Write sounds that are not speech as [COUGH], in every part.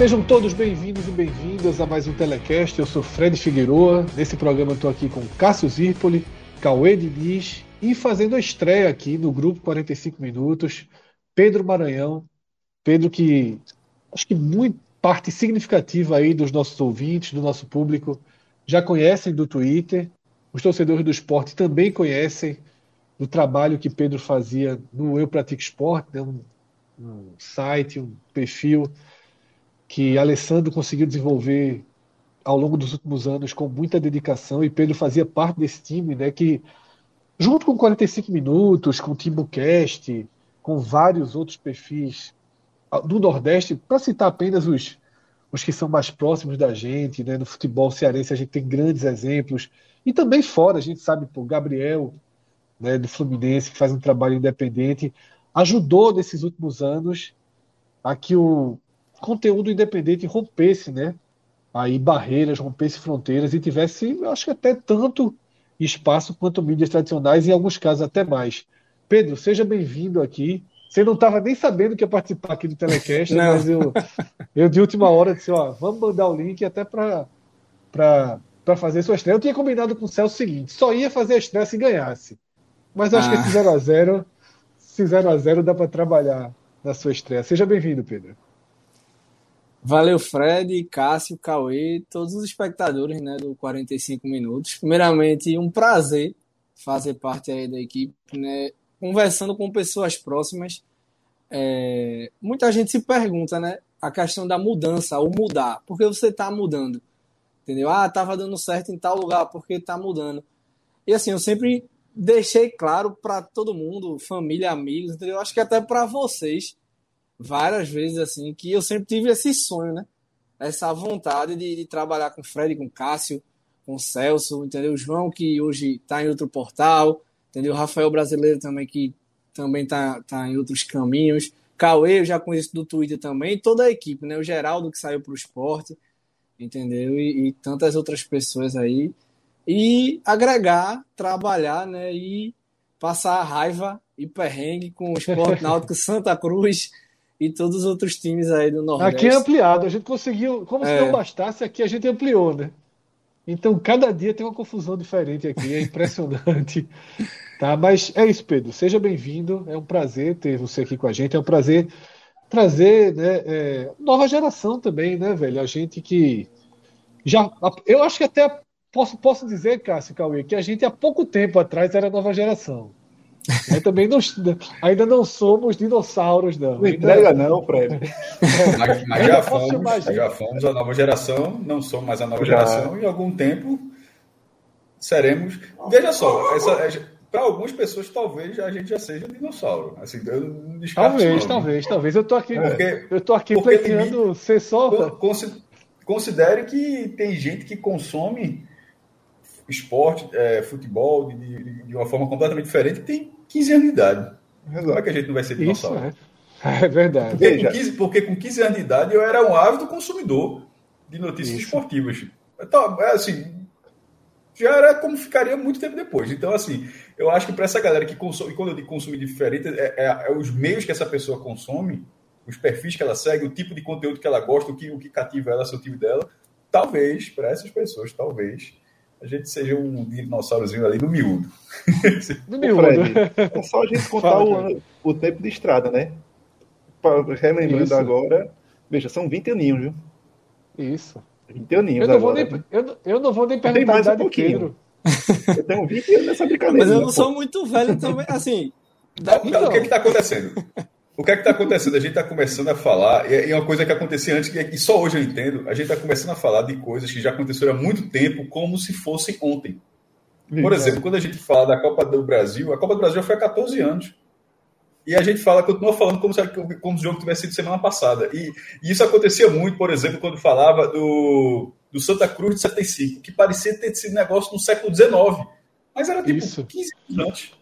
Sejam todos bem-vindos e bem-vindas a mais um Telecast. Eu sou Fred Figueroa. Nesse programa estou aqui com Cássio Zirpoli, Cauê Diniz e fazendo a estreia aqui no grupo 45 Minutos, Pedro Maranhão. Pedro que acho que muito parte significativa aí dos nossos ouvintes, do nosso público, já conhecem do Twitter. Os torcedores do esporte também conhecem do trabalho que Pedro fazia no Eu Pratico Esporte, né? um, um site, um perfil que Alessandro conseguiu desenvolver ao longo dos últimos anos com muita dedicação e Pedro fazia parte desse time, né, que junto com 45 minutos, com o Timbucast, com vários outros perfis do Nordeste, para citar apenas os, os que são mais próximos da gente, né, no futebol cearense a gente tem grandes exemplos, e também fora, a gente sabe, o Gabriel, né, do Fluminense, que faz um trabalho independente, ajudou nesses últimos anos a que o, conteúdo independente rompesse, né? Aí barreiras, rompesse fronteiras e tivesse, acho que até tanto espaço quanto mídias tradicionais, em alguns casos até mais. Pedro, seja bem-vindo aqui. Você não estava nem sabendo que ia participar aqui do Telecast, não. mas eu, eu de última hora disse, ó, vamos mandar o link até para fazer sua estreia. Eu tinha combinado com o Celso o seguinte, só ia fazer a estreia se ganhasse. Mas acho ah. que esse 0x0, esse 0x0 dá para trabalhar na sua estreia. Seja bem-vindo, Pedro. Valeu, Fred, Cássio, Cauê, todos os espectadores né, do 45 Minutos. Primeiramente, um prazer fazer parte aí da equipe, né, conversando com pessoas próximas. É, muita gente se pergunta, né, a questão da mudança, ou mudar. Por que você está mudando? Entendeu? Ah, estava dando certo em tal lugar, por que está mudando? E assim, eu sempre deixei claro para todo mundo, família, amigos, entendeu? Acho que até para vocês, várias vezes assim que eu sempre tive esse sonho, né? Essa vontade de, de trabalhar com o Fred, com o Cássio, com o Celso, entendeu? O João que hoje está em outro portal, entendeu? O Rafael Brasileiro também que também está tá em outros caminhos. Cauê eu já conheço do Twitter também, toda a equipe, né? O Geraldo que saiu para o esporte, entendeu? E, e, tantas outras pessoas aí. E agregar, trabalhar, né? E passar raiva e perrengue com o Esporte Náutico Santa Cruz, e todos os outros times aí do Nordeste. Aqui é ampliado, a gente conseguiu, como se é. não bastasse, aqui a gente ampliou, né? Então, cada dia tem uma confusão diferente aqui, é impressionante. [LAUGHS] tá, mas é isso, Pedro. Seja bem-vindo. É um prazer ter você aqui com a gente. É um prazer trazer né, é, nova geração também, né, velho? A gente que já. Eu acho que até posso, posso dizer, Cássio Cauê, que a gente há pouco tempo atrás era nova geração. [LAUGHS] Eu também não, ainda não somos dinossauros, não. Não entrega, não, Fred. Mas, mas já, fomos, já fomos a nova geração, não somos mais a nova já. geração, e em algum tempo seremos. Veja só, essa, para algumas pessoas, talvez a gente já seja um dinossauro. Assim, talvez, talvez, talvez. Eu tô aqui, porque, eu tô aqui pleiteando ser só. Considere que tem gente que consome esporte, é, futebol, de, de, de, uma forma completamente diferente, tem 15 anos de idade. Como é que a gente não vai ser dinossauro? Isso, é. é verdade. Porque com, 15, porque com 15 anos de idade eu era um ávido consumidor de notícias Isso. esportivas. Então, é assim, já era como ficaria muito tempo depois. Então, assim, eu acho que para essa galera que consome, e quando eu digo consumir diferente, é, é, é, os meios que essa pessoa consome, os perfis que ela segue, o tipo de conteúdo que ela gosta, o que, o que cativa ela, o tipo dela. Talvez, para essas pessoas, talvez, a gente seja um dinossaurozinho ali no miúdo. No miúdo. Fred, [LAUGHS] é só a gente contar o, o, tempo de estrada, né? Relembrando Isso. agora, veja, são 20 aninhos, viu? Isso. 20 aninhos eu não agora. Vou nem, eu, eu não vou nem perguntar mais um pouquinho. [LAUGHS] Eu tenho 20 anos nessa brincadeira. Mas eu não sou muito velho também, assim... Então, o que está acontecendo? [LAUGHS] O que é que está acontecendo? A gente está começando a falar, e é uma coisa que acontecia antes, e só hoje eu entendo, a gente está começando a falar de coisas que já aconteceram há muito tempo, como se fossem ontem. Por exemplo, quando a gente fala da Copa do Brasil, a Copa do Brasil foi há 14 anos. E a gente fala, continua falando como se, como se o jogo tivesse sido semana passada. E, e, isso acontecia muito, por exemplo, quando falava do, do Santa Cruz de 75, que parecia ter sido negócio no século XIX. Mas era tipo isso. 15 anos antes.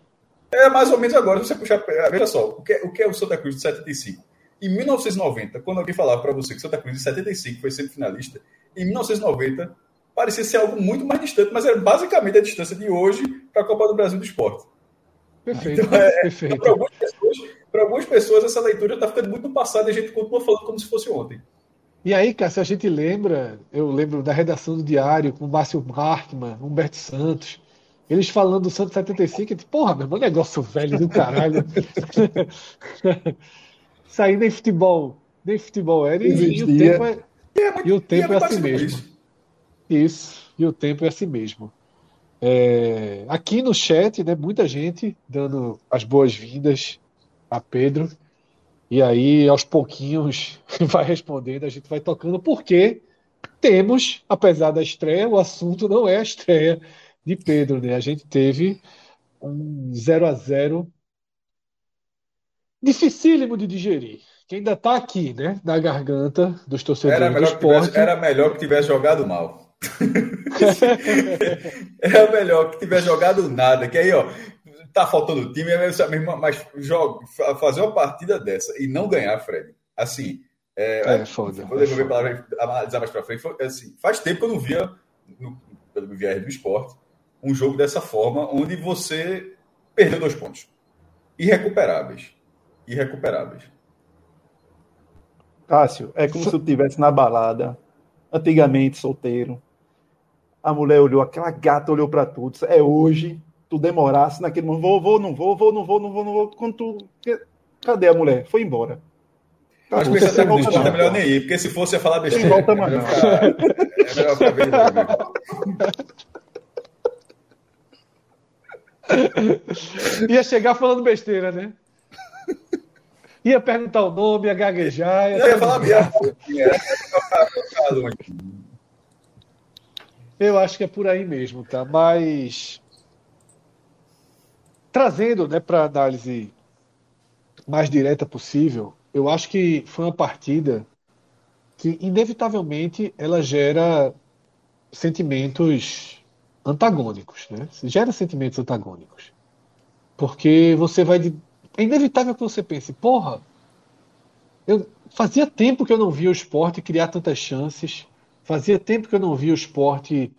É mais ou menos agora, você puxar. Veja só, o que, é, o que é o Santa Cruz de 75? Em 1990, quando alguém falava para você que Santa Cruz de 75 foi semifinalista, em 1990 parecia ser algo muito mais distante, mas era basicamente a distância de hoje para a Copa do Brasil do Esporte. Perfeito. Então, é, [LAUGHS] perfeito. Para algumas, algumas, pessoas, essa leitura está ficando muito no passado e a gente continua falando como se fosse ontem. E aí, cara, se a gente lembra, eu lembro da redação do Diário com o Márcio Markman, Humberto Santos, eles falando do Santos 75, tipo, porra, meu irmão, negócio velho do caralho. [LAUGHS] Sair nem futebol, nem futebol era, e, e, o tempo é, e o tempo é, é assim mesmo. Isso. isso, e o tempo é assim mesmo. É, aqui no chat, né, muita gente dando as boas-vindas a Pedro. E aí, aos pouquinhos, [LAUGHS] vai respondendo, a gente vai tocando, porque temos, apesar da estreia, o assunto não é a estreia de Pedro, né? A gente teve um 0 a 0 dificílimo de digerir. Que ainda está aqui, né? Na garganta dos torcedores era melhor do esporte. Tivesse, era melhor que tivesse jogado mal. [LAUGHS] é melhor que tiver jogado nada, que aí, ó, tá faltando time, mas joga, fazer uma partida dessa e não ganhar, Fred, assim, é, é foda. Vou devolver a palavra analisar mais pra frente. Assim, faz tempo que eu não via, no, pelo VR do esporte, um jogo dessa forma, onde você perdeu dois pontos. Irrecuperáveis. Irrecuperáveis. Cássio, é como se eu estivesse na balada, antigamente solteiro, a mulher olhou, aquela gata olhou para tudo. É hoje, tu demorasse naquele momento, vou, vou, não vou, vou, não vou, não vou, não vou. Quando tu. Cadê a mulher? Foi embora. Acho que você não é melhor nem ir, porque se fosse ia falar besteira. Volta, é melhor ficar, é melhor ficar bem [LAUGHS] [LAUGHS] Ia chegar falando besteira, né? Ia perguntar o nome, ia gaguejar. Ia, ia falar merda. Eu acho que é por aí mesmo, tá? Mas trazendo, né, para análise mais direta possível, eu acho que foi uma partida que inevitavelmente ela gera sentimentos antagônicos, né? Gera sentimentos antagônicos. Porque você vai de... é inevitável que você pense, porra, eu fazia tempo que eu não via o esporte criar tantas chances Fazia tempo que eu não via o esporte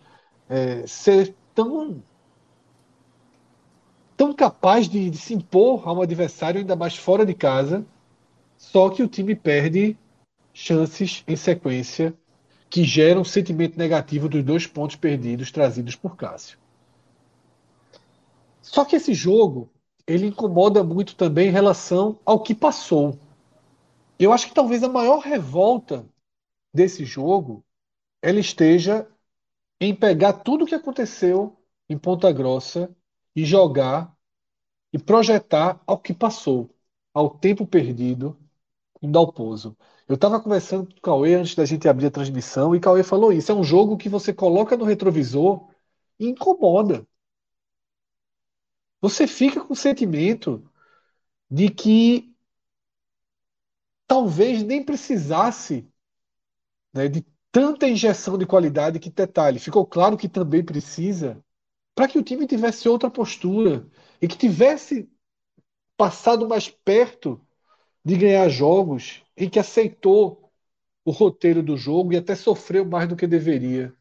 é, ser tão, tão capaz de, de se impor a um adversário, ainda mais fora de casa, só que o time perde chances em sequência que geram um sentimento negativo dos dois pontos perdidos trazidos por Cássio. Só que esse jogo ele incomoda muito também em relação ao que passou. Eu acho que talvez a maior revolta desse jogo ela esteja em pegar tudo o que aconteceu em Ponta Grossa e jogar e projetar ao que passou, ao tempo perdido em Dalpozo. Eu estava conversando com o Cauê antes da gente abrir a transmissão e o Cauê falou isso. É um jogo que você coloca no retrovisor e incomoda. Você fica com o sentimento de que talvez nem precisasse né, de tanta injeção de qualidade que, detalhe, ficou claro que também precisa para que o time tivesse outra postura e que tivesse passado mais perto de ganhar jogos e que aceitou o roteiro do jogo e até sofreu mais do que deveria.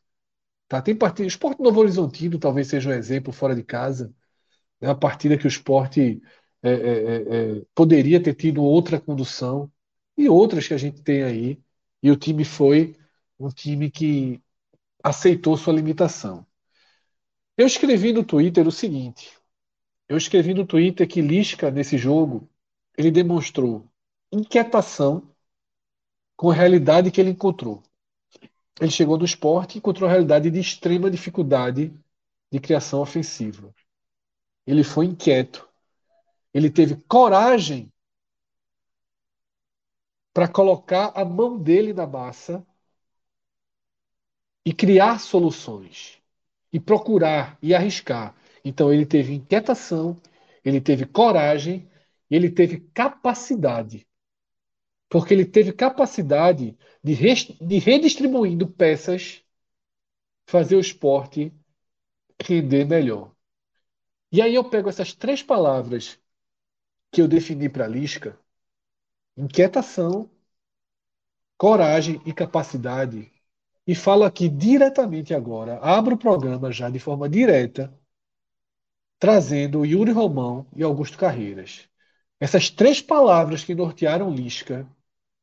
Tá? Tem partida, o Esporte Novo Horizontino talvez seja um exemplo fora de casa. É uma partida que o esporte é, é, é, poderia ter tido outra condução e outras que a gente tem aí. E o time foi um time que aceitou sua limitação. Eu escrevi no Twitter o seguinte: eu escrevi no Twitter que Lisca, nesse jogo, ele demonstrou inquietação com a realidade que ele encontrou. Ele chegou no esporte e encontrou a realidade de extrema dificuldade de criação ofensiva. Ele foi inquieto. Ele teve coragem para colocar a mão dele na massa e criar soluções e procurar e arriscar. Então ele teve inquietação, ele teve coragem e ele teve capacidade. Porque ele teve capacidade de, de redistribuindo peças, fazer o esporte render melhor. E aí eu pego essas três palavras que eu defini para a Lisca, inquietação, coragem e capacidade, e falo aqui diretamente agora, abro o programa já de forma direta, trazendo Yuri Romão e Augusto Carreiras. Essas três palavras que nortearam Lisca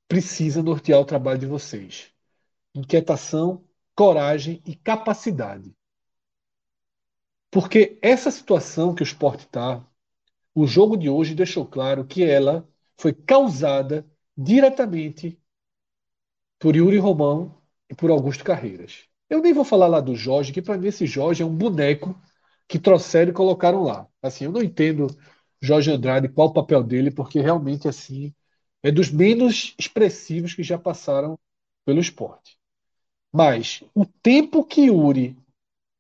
precisam nortear o trabalho de vocês. Inquietação, coragem e capacidade. Porque essa situação que o esporte está, o jogo de hoje deixou claro que ela foi causada diretamente por Yuri Romão e por Augusto Carreiras. Eu nem vou falar lá do Jorge, que para mim esse Jorge é um boneco que trouxeram e colocaram lá. Assim, eu não entendo Jorge Andrade qual o papel dele, porque realmente assim é dos menos expressivos que já passaram pelo esporte. Mas o tempo que Yuri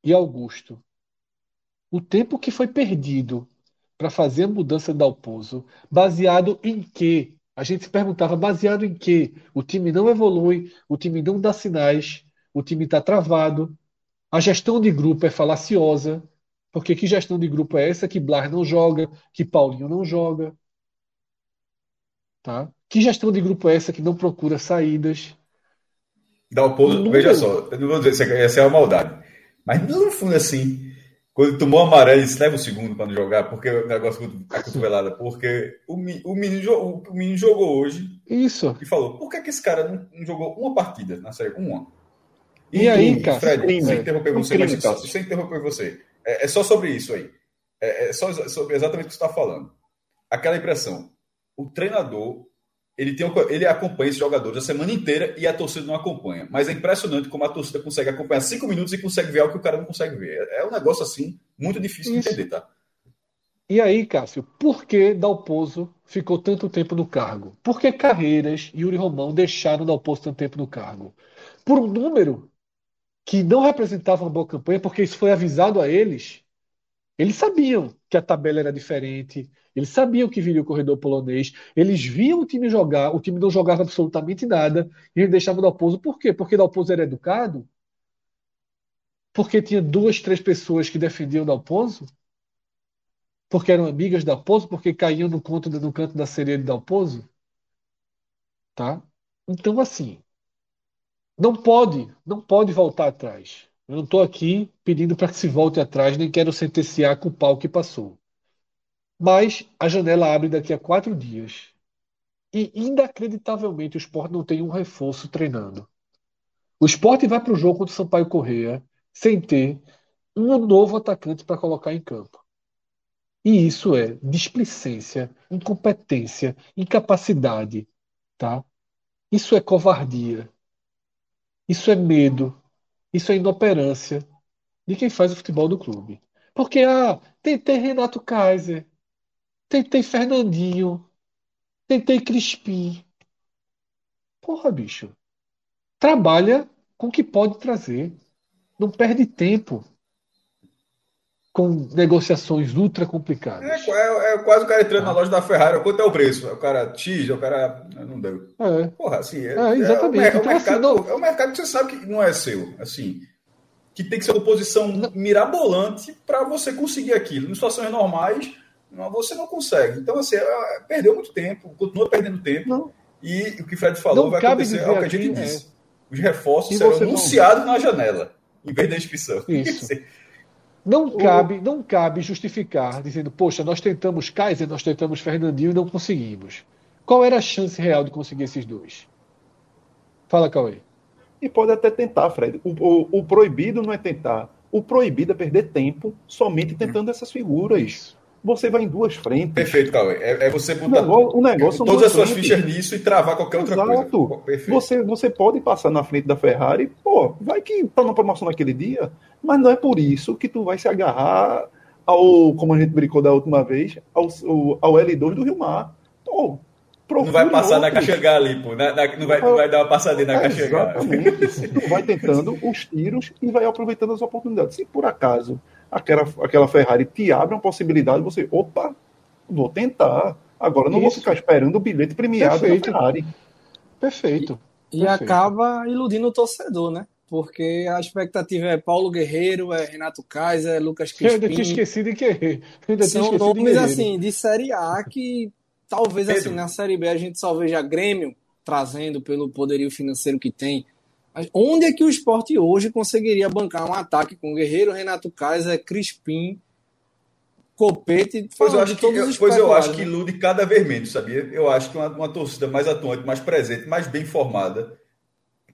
e Augusto o tempo que foi perdido para fazer a mudança da Dalpozo, baseado em quê? A gente se perguntava, baseado em quê? O time não evolui, o time não dá sinais, o time está travado, a gestão de grupo é falaciosa, porque que gestão de grupo é essa que Blas não joga, que Paulinho não joga? Tá? Que gestão de grupo é essa que não procura saídas? Dalpozo, veja só, eu não vou dizer que essa é uma maldade, mas no fundo assim, quando tomou amarelo, ele disse, leva o segundo para não jogar, porque o negócio da cotovelada, porque o, o, menino, o menino jogou hoje. Isso. E falou, por que, que esse cara não, não jogou uma partida na série? Uma. E, e aí, cara? Fred, crime, sem interromper você, crime, mas sem interromper você. É, é, só sobre isso aí. É, é só sobre exatamente o que você está falando. Aquela impressão. O treinador ele, tem, ele acompanha esses jogadores a semana inteira e a torcida não acompanha. Mas é impressionante como a torcida consegue acompanhar cinco minutos e consegue ver algo que o cara não consegue ver. É um negócio assim, muito difícil Isso. de entender, tá? E aí, Cássio, por que Dalpozo ficou tanto tempo no cargo? Por que Carreiras e Yuri Romão deixaram Dalpozo tanto tempo no cargo? Por um número que não representava uma boa campanha, porque isso foi avisado a eles. Eles sabiam que a tabela era diferente, eles sabiam que viria o corredor polonês, eles viam o time jogar, o time não jogava absolutamente nada, e eles deixavam o Dalpozo. Por quê? Porque Dalpozo era educado? Porque tinha duas, três pessoas que defendiam o Dalpozo? Porque eram amigas da Dalpozo? Porque caíam no, conto, no canto da sereia de Dalpozo? Tá? Então, assim, não pode, não pode voltar atrás. Eu não estou aqui pedindo para que se volte atrás, nem quero sentenciar com o pau que passou. Mas a janela abre daqui a quatro dias. E inacreditavelmente o esporte não tem um reforço treinando. O esporte vai para o jogo contra o Sampaio Correia sem ter um novo atacante para colocar em campo. E isso é displicência, incompetência, incapacidade, tá? Isso é covardia. Isso é medo. Isso é inoperância de quem faz o futebol do clube. Porque ah, tentei Renato Kaiser, Tentei Fernandinho. Tentei Crispim. Porra, bicho. Trabalha com o que pode trazer. Não perde tempo com negociações ultra complicadas. É, é, é quase o cara entrando ah. na loja da Ferrari. Quanto é o preço? O cara X, o cara. Não deu. É. Porra, assim. É, é exatamente. É, o, então, mercado, assim, não... é um mercado que você sabe que não é seu. Assim. Que tem que ser uma posição mirabolante para você conseguir aquilo. Em situações normais você não consegue. Então, assim, é, perdeu muito tempo, continua perdendo tempo. Não. E o que o Fred falou não vai acontecer é o que a gente é. disse. Os reforços serão anunciados na janela, em vez da inscrição. Isso. [LAUGHS] Não cabe, não cabe justificar dizendo, poxa, nós tentamos Kaiser, nós tentamos Fernandinho e não conseguimos. Qual era a chance real de conseguir esses dois? Fala, Cauê. E pode até tentar, Fred. O, o, o proibido não é tentar. O proibido é perder tempo somente tentando essas figuras. Você vai em duas frentes. Perfeito, Cauê. É, é você botar o negócio, o todas as suas frentes. fichas nisso e travar qualquer outra Exato. coisa. Perfeito. Você, você pode passar na frente da Ferrari, pô, vai que tá na promoção naquele dia, mas não é por isso que tu vai se agarrar ao, como a gente brincou da última vez, ao, ao L2 do Rio Mar. Pô, não vai passar outros. na Caxangá ali, pô. Na, na, não, vai, não vai dar uma passadinha na é, Caxangá. Exatamente. vai tentando os tiros e vai aproveitando as oportunidades. Se por acaso aquela, aquela Ferrari te abre uma possibilidade, você, opa, vou tentar. Agora não Isso. vou ficar esperando o bilhete premiado Perfeito. da Ferrari. Perfeito. E, e acaba iludindo o torcedor, né? Porque a expectativa é Paulo Guerreiro, é Renato Kaiser, é Lucas Crispim. Eu ainda tinha esquecido de que São nomes assim de Série A que talvez assim na Série B a gente só veja Grêmio trazendo pelo poderio financeiro que tem. Onde é que o esporte hoje conseguiria bancar um ataque com Guerreiro, Renato Kaiser, Crispim, Copete? Pois eu acho que, eu, pois eu acho que né? ilude cada vez menos, sabia? Eu acho que uma, uma torcida mais atuante, mais presente, mais bem formada,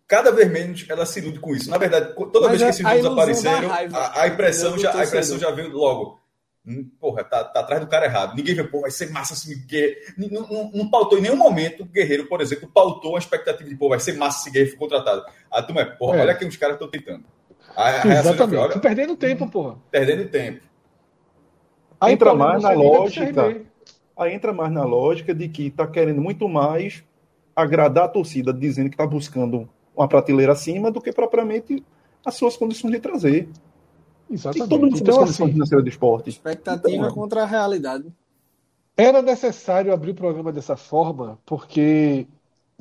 cada vez menos ela se ilude com isso. Na verdade, toda Mas vez que esses números apareceram, a, a, impressão já, a impressão já veio logo. Hum, porra, tá, tá, atrás do cara errado. Ninguém vê, pô, vai ser massa se Guerreiro. Não, não, não, pautou em nenhum momento o Guerreiro, por exemplo, pautou a expectativa de, pô, vai ser massa se Guerreiro for contratado. A turma é, porra, é. olha que os caras estão tentando. A, a Exatamente. Foi, olha, perdendo tempo, porra. Perdendo tempo. Aí entra mais na lógica. Aí entra mais na lógica de que tá querendo muito mais agradar a torcida, dizendo que tá buscando uma prateleira acima do que propriamente as suas condições de trazer. Exatamente. E todo mundo então, assim, financeiras de esporte. Expectativa então, contra a realidade. Era necessário abrir o programa dessa forma, porque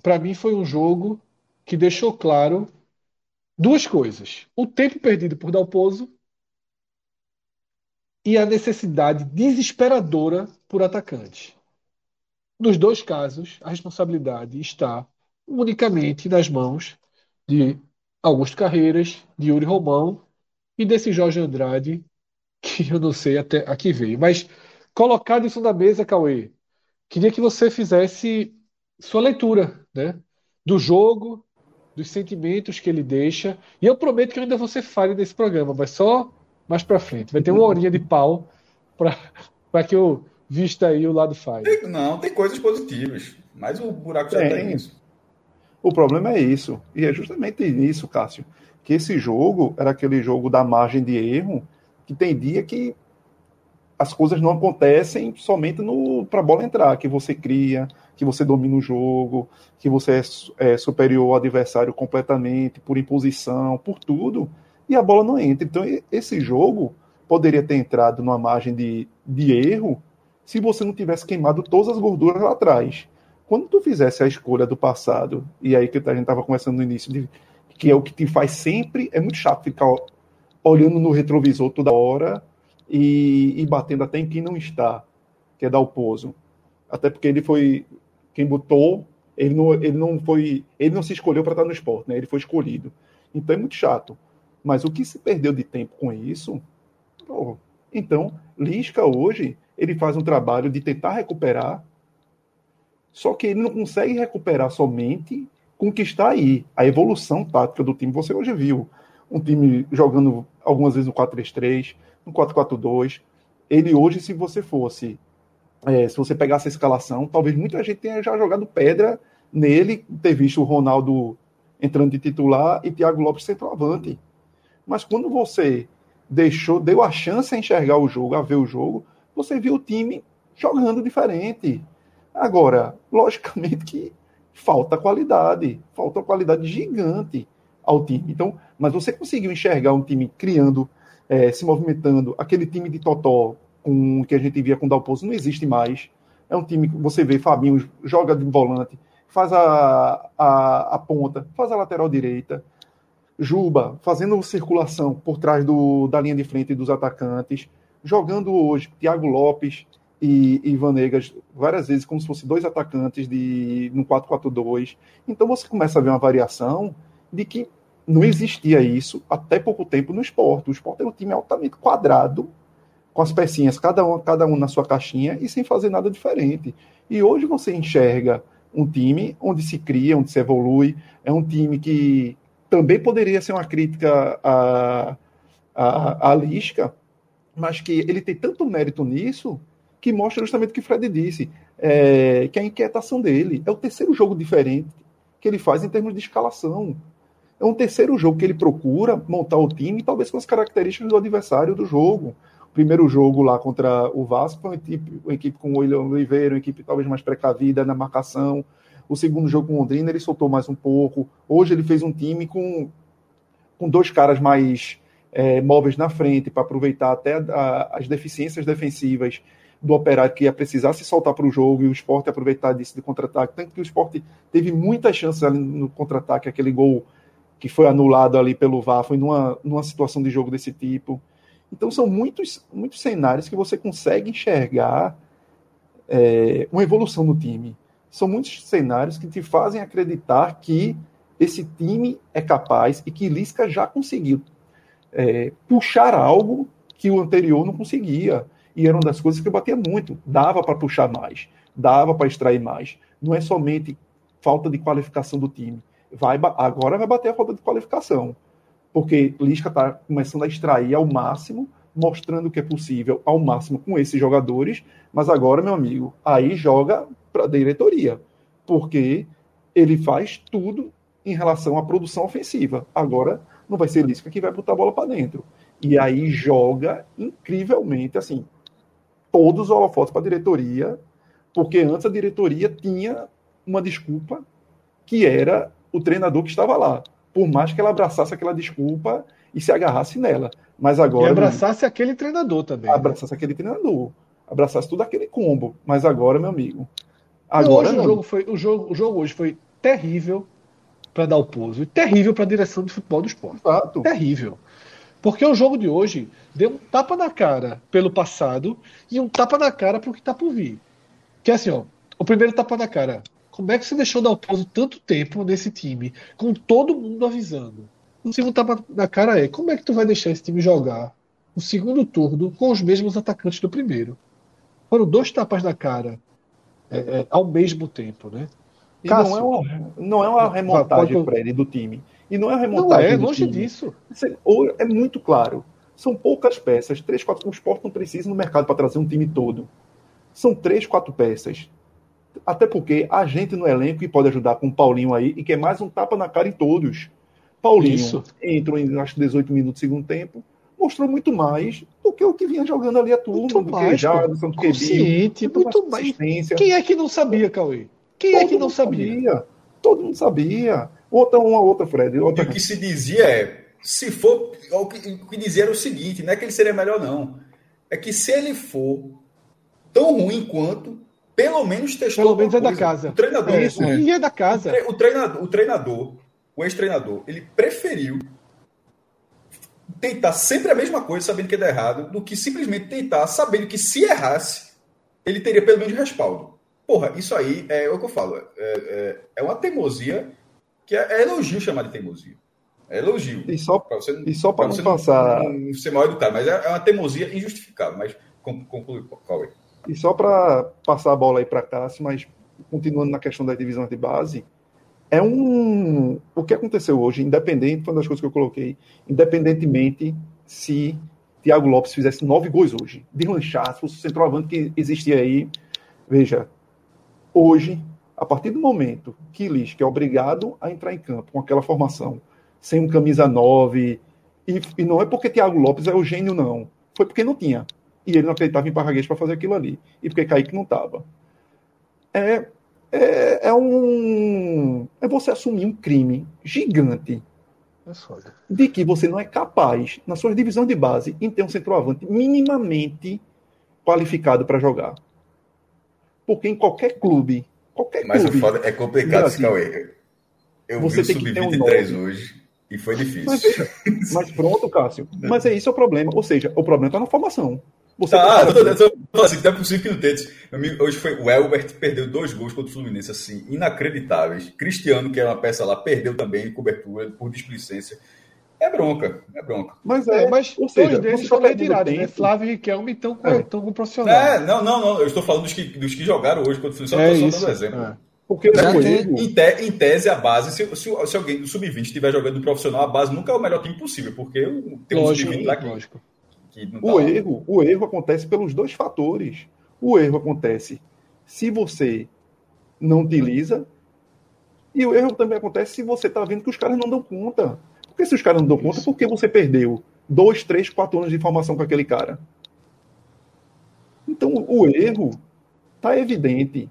para mim foi um jogo que deixou claro duas coisas: o tempo perdido por Dalpozo e a necessidade desesperadora por atacante. Nos dois casos, a responsabilidade está unicamente nas mãos de Augusto Carreiras, de Yuri Romão e desse Jorge Andrade, que eu não sei até aqui veio. Mas colocado isso na mesa, Cauê, queria que você fizesse sua leitura né, do jogo, dos sentimentos que ele deixa. E eu prometo que ainda ser falho desse programa, mas só mais para frente. Vai ter uma horinha de pau para que eu vista aí o lado falho. Não, tem coisas positivas, mas o buraco já tem isso. O problema é isso. E é justamente isso, Cássio que esse jogo era aquele jogo da margem de erro, que tem dia que as coisas não acontecem somente para a bola entrar, que você cria, que você domina o jogo, que você é, é, superior ao adversário completamente, por imposição, por tudo, e a bola não entra. Então, esse jogo poderia ter entrado numa margem de, de erro se você não tivesse queimado todas as gorduras lá atrás. Quando tu fizesse a escolha do passado, e aí que a gente estava conversando no início, de que é o que te faz sempre. É muito chato ficar olhando no retrovisor toda hora e, e batendo até em quem não está, que é dar o pouso. Até porque ele foi quem botou, ele não, ele não foi, ele não se escolheu para estar no esporte, né? Ele foi escolhido. Então é muito chato. Mas o que se perdeu de tempo com isso? Oh, então, Lisca hoje, ele faz um trabalho de tentar recuperar, só que ele não consegue recuperar somente está aí, a evolução tática do time. Você hoje viu um time jogando algumas vezes no 4-3-3, no 4-4-2. Ele hoje, se você fosse, é, se você pegasse a escalação, talvez muita gente tenha já jogado pedra nele, ter visto o Ronaldo entrando de titular e Thiago Lopes centroavante. Mas quando você deixou, deu a chance a enxergar o jogo, a ver o jogo, você viu o time jogando diferente. Agora, [LAUGHS] logicamente que falta qualidade, falta qualidade gigante ao time. Então, mas você conseguiu enxergar um time criando, é, se movimentando, aquele time de Totó com que a gente via com o Dalpozo não existe mais. É um time que você vê Fabinho joga de volante, faz a, a, a ponta, faz a lateral direita. Juba fazendo circulação por trás do, da linha de frente dos atacantes, jogando hoje Thiago Lopes e, e Vanegas várias vezes como se fossem dois atacantes de no 4-4-2. Então você começa a ver uma variação de que não existia isso até pouco tempo no esporte. O esporte era um time altamente quadrado, com as pecinhas, cada um, cada um na sua caixinha e sem fazer nada diferente. E hoje você enxerga um time onde se cria, onde se evolui, é um time que também poderia ser uma crítica à, à, à Lisca, mas que ele tem tanto mérito nisso que mostra justamente o que o Fred disse, é, que é a inquietação dele. É o terceiro jogo diferente que ele faz em termos de escalação. É um terceiro jogo que ele procura montar o time, talvez com as características do adversário do jogo. primeiro jogo lá contra o Vasco uma equipe, uma equipe com o William Oliveira, uma equipe talvez mais precavida na marcação. O segundo jogo com o Londrina ele soltou mais um pouco. Hoje ele fez um time com, com dois caras mais é, móveis na frente para aproveitar até a, as deficiências defensivas do operário que ia precisar se soltar para o jogo e o esporte aproveitar disso de contra-ataque. Tanto que o esporte teve muitas chances ali no contra-ataque, aquele gol que foi anulado ali pelo VAR, foi numa, numa situação de jogo desse tipo. Então são muitos, muitos cenários que você consegue enxergar é, uma evolução no time. São muitos cenários que te fazem acreditar que esse time é capaz e que Lisca já conseguiu é, puxar algo que o anterior não conseguia. E era uma das coisas que eu batia muito. Dava para puxar mais, dava para extrair mais. Não é somente falta de qualificação do time. Vai, agora vai bater a falta de qualificação porque Lisca está começando a extrair ao máximo, mostrando que é possível ao máximo com esses jogadores, mas agora, meu amigo, aí joga para a diretoria, porque ele faz tudo em relação à produção ofensiva. Agora não vai ser Lisca que vai botar a bola para dentro. E aí joga incrivelmente, assim, todos os holofotes para a diretoria, porque antes a diretoria tinha uma desculpa que era o treinador que estava lá por mais que ela abraçasse aquela desculpa e se agarrasse nela. Mas agora. E abraçasse aquele treinador também. Né? Abraçasse né? aquele treinador. Abraçasse tudo aquele combo. Mas agora, meu amigo. Agora hoje o jogo, foi, o, jogo, o jogo hoje foi terrível para dar o pouso e terrível para a direção de futebol do esporte. Exato. Terrível. Porque o jogo de hoje deu um tapa na cara pelo passado e um tapa na cara para o que está por vir. Que é assim, ó, o primeiro tapa na cara. Como é que você deixou dar o pauso tanto tempo nesse time, com todo mundo avisando? O segundo tapa na cara é, como é que tu vai deixar esse time jogar o segundo turno com os mesmos atacantes do primeiro? Foram dois tapas na cara é, é, ao mesmo tempo, né? Cássio, não é uma, não é uma remontagem, pode... Fred, do time. E não é remontagem. Não é, longe time. disso. É muito claro. São poucas peças, três, quatro. O esporte não precisa no mercado para trazer um time todo. São três, quatro peças. Até porque a gente no elenco que pode ajudar com o Paulinho aí e que é mais um tapa na cara em todos. Paulinho Isso. entrou em acho 18 minutos do segundo tempo, mostrou muito mais do que o que vinha jogando ali a turma, muito do mais, que Jadson, do que Consciente, muito, muito mais. Quem é que não sabia, Cauê? Quem Todo é que não sabia? sabia? Todo mundo sabia. Outra, uma outra, Fred. Outra... E o que se dizia é, se for, o que, o que dizia era o seguinte, não é que ele seria melhor não, é que se ele for tão ruim quanto, pelo menos testou. Pelo menos é da casa. O treinador. É isso, é. é da casa. O, treinador, o treinador, o ex-treinador, ele preferiu tentar sempre a mesma coisa, sabendo que dar errado, do que simplesmente tentar, sabendo que se errasse, ele teria pelo menos respaldo. Porra, isso aí é, o que eu falo. É, é, é uma teimosia que é, é, elogio chamar de teimosia. É elogio. E só para você, e só pra não passar. Não, não ser mal educado, mas é, é uma teimosia injustificável. Mas conclui, Cauê. E só para passar a bola aí para Cássio, mas continuando na questão das divisões de base, é um. O que aconteceu hoje, independente, foi uma das coisas que eu coloquei, independentemente se Thiago Lopes fizesse nove gols hoje, de lanchar, se fosse o centroavante que existia aí, veja, hoje, a partir do momento que Lisca é obrigado a entrar em campo com aquela formação, sem um camisa 9, e, e não é porque Thiago Lopes é o gênio, não, foi porque não tinha e ele não acreditava em Parraguês para fazer aquilo ali. E porque Kaique não estava. É, é, é um. É você assumir um crime gigante é de que você não é capaz, na sua divisão de base, em ter um centroavante minimamente qualificado para jogar. Porque em qualquer clube. Qualquer Mas clube, o foda é complicado esse Cauê. Eu você vi o Sub-23 um hoje e foi difícil. Mas, mas, pronto, Cássio. Mas é isso o problema. Ou seja, o problema está na formação. Você tá, eu tô, tô, assim, não é possível que não tente. Hoje foi o Elbert perdeu dois gols contra o Fluminense, assim, inacreditáveis. Cristiano, que era uma peça lá, perdeu também cobertura por displicência. É bronca, é bronca. Mas é, é mas ou seja, dois desses foram retirados, né? Flávio e Riquelme estão com, é. com profissional. É, não, não, não. Eu estou falando dos que, dos que jogaram hoje contra o Fluminense, só é estou dando exemplo. É. Porque em, te, em, tese, a base, se, se, se alguém do sub-20 estiver jogando no profissional, a base nunca é o melhor time possível, porque tem um sub-20 lá que, lógico o tá erro, o erro acontece pelos dois fatores. O erro acontece se você não utiliza e o erro também acontece se você está vendo que os caras não dão conta. Porque se os caras não dão conta, por que você perdeu dois, três, quatro anos de formação com aquele cara? Então, o erro está evidente.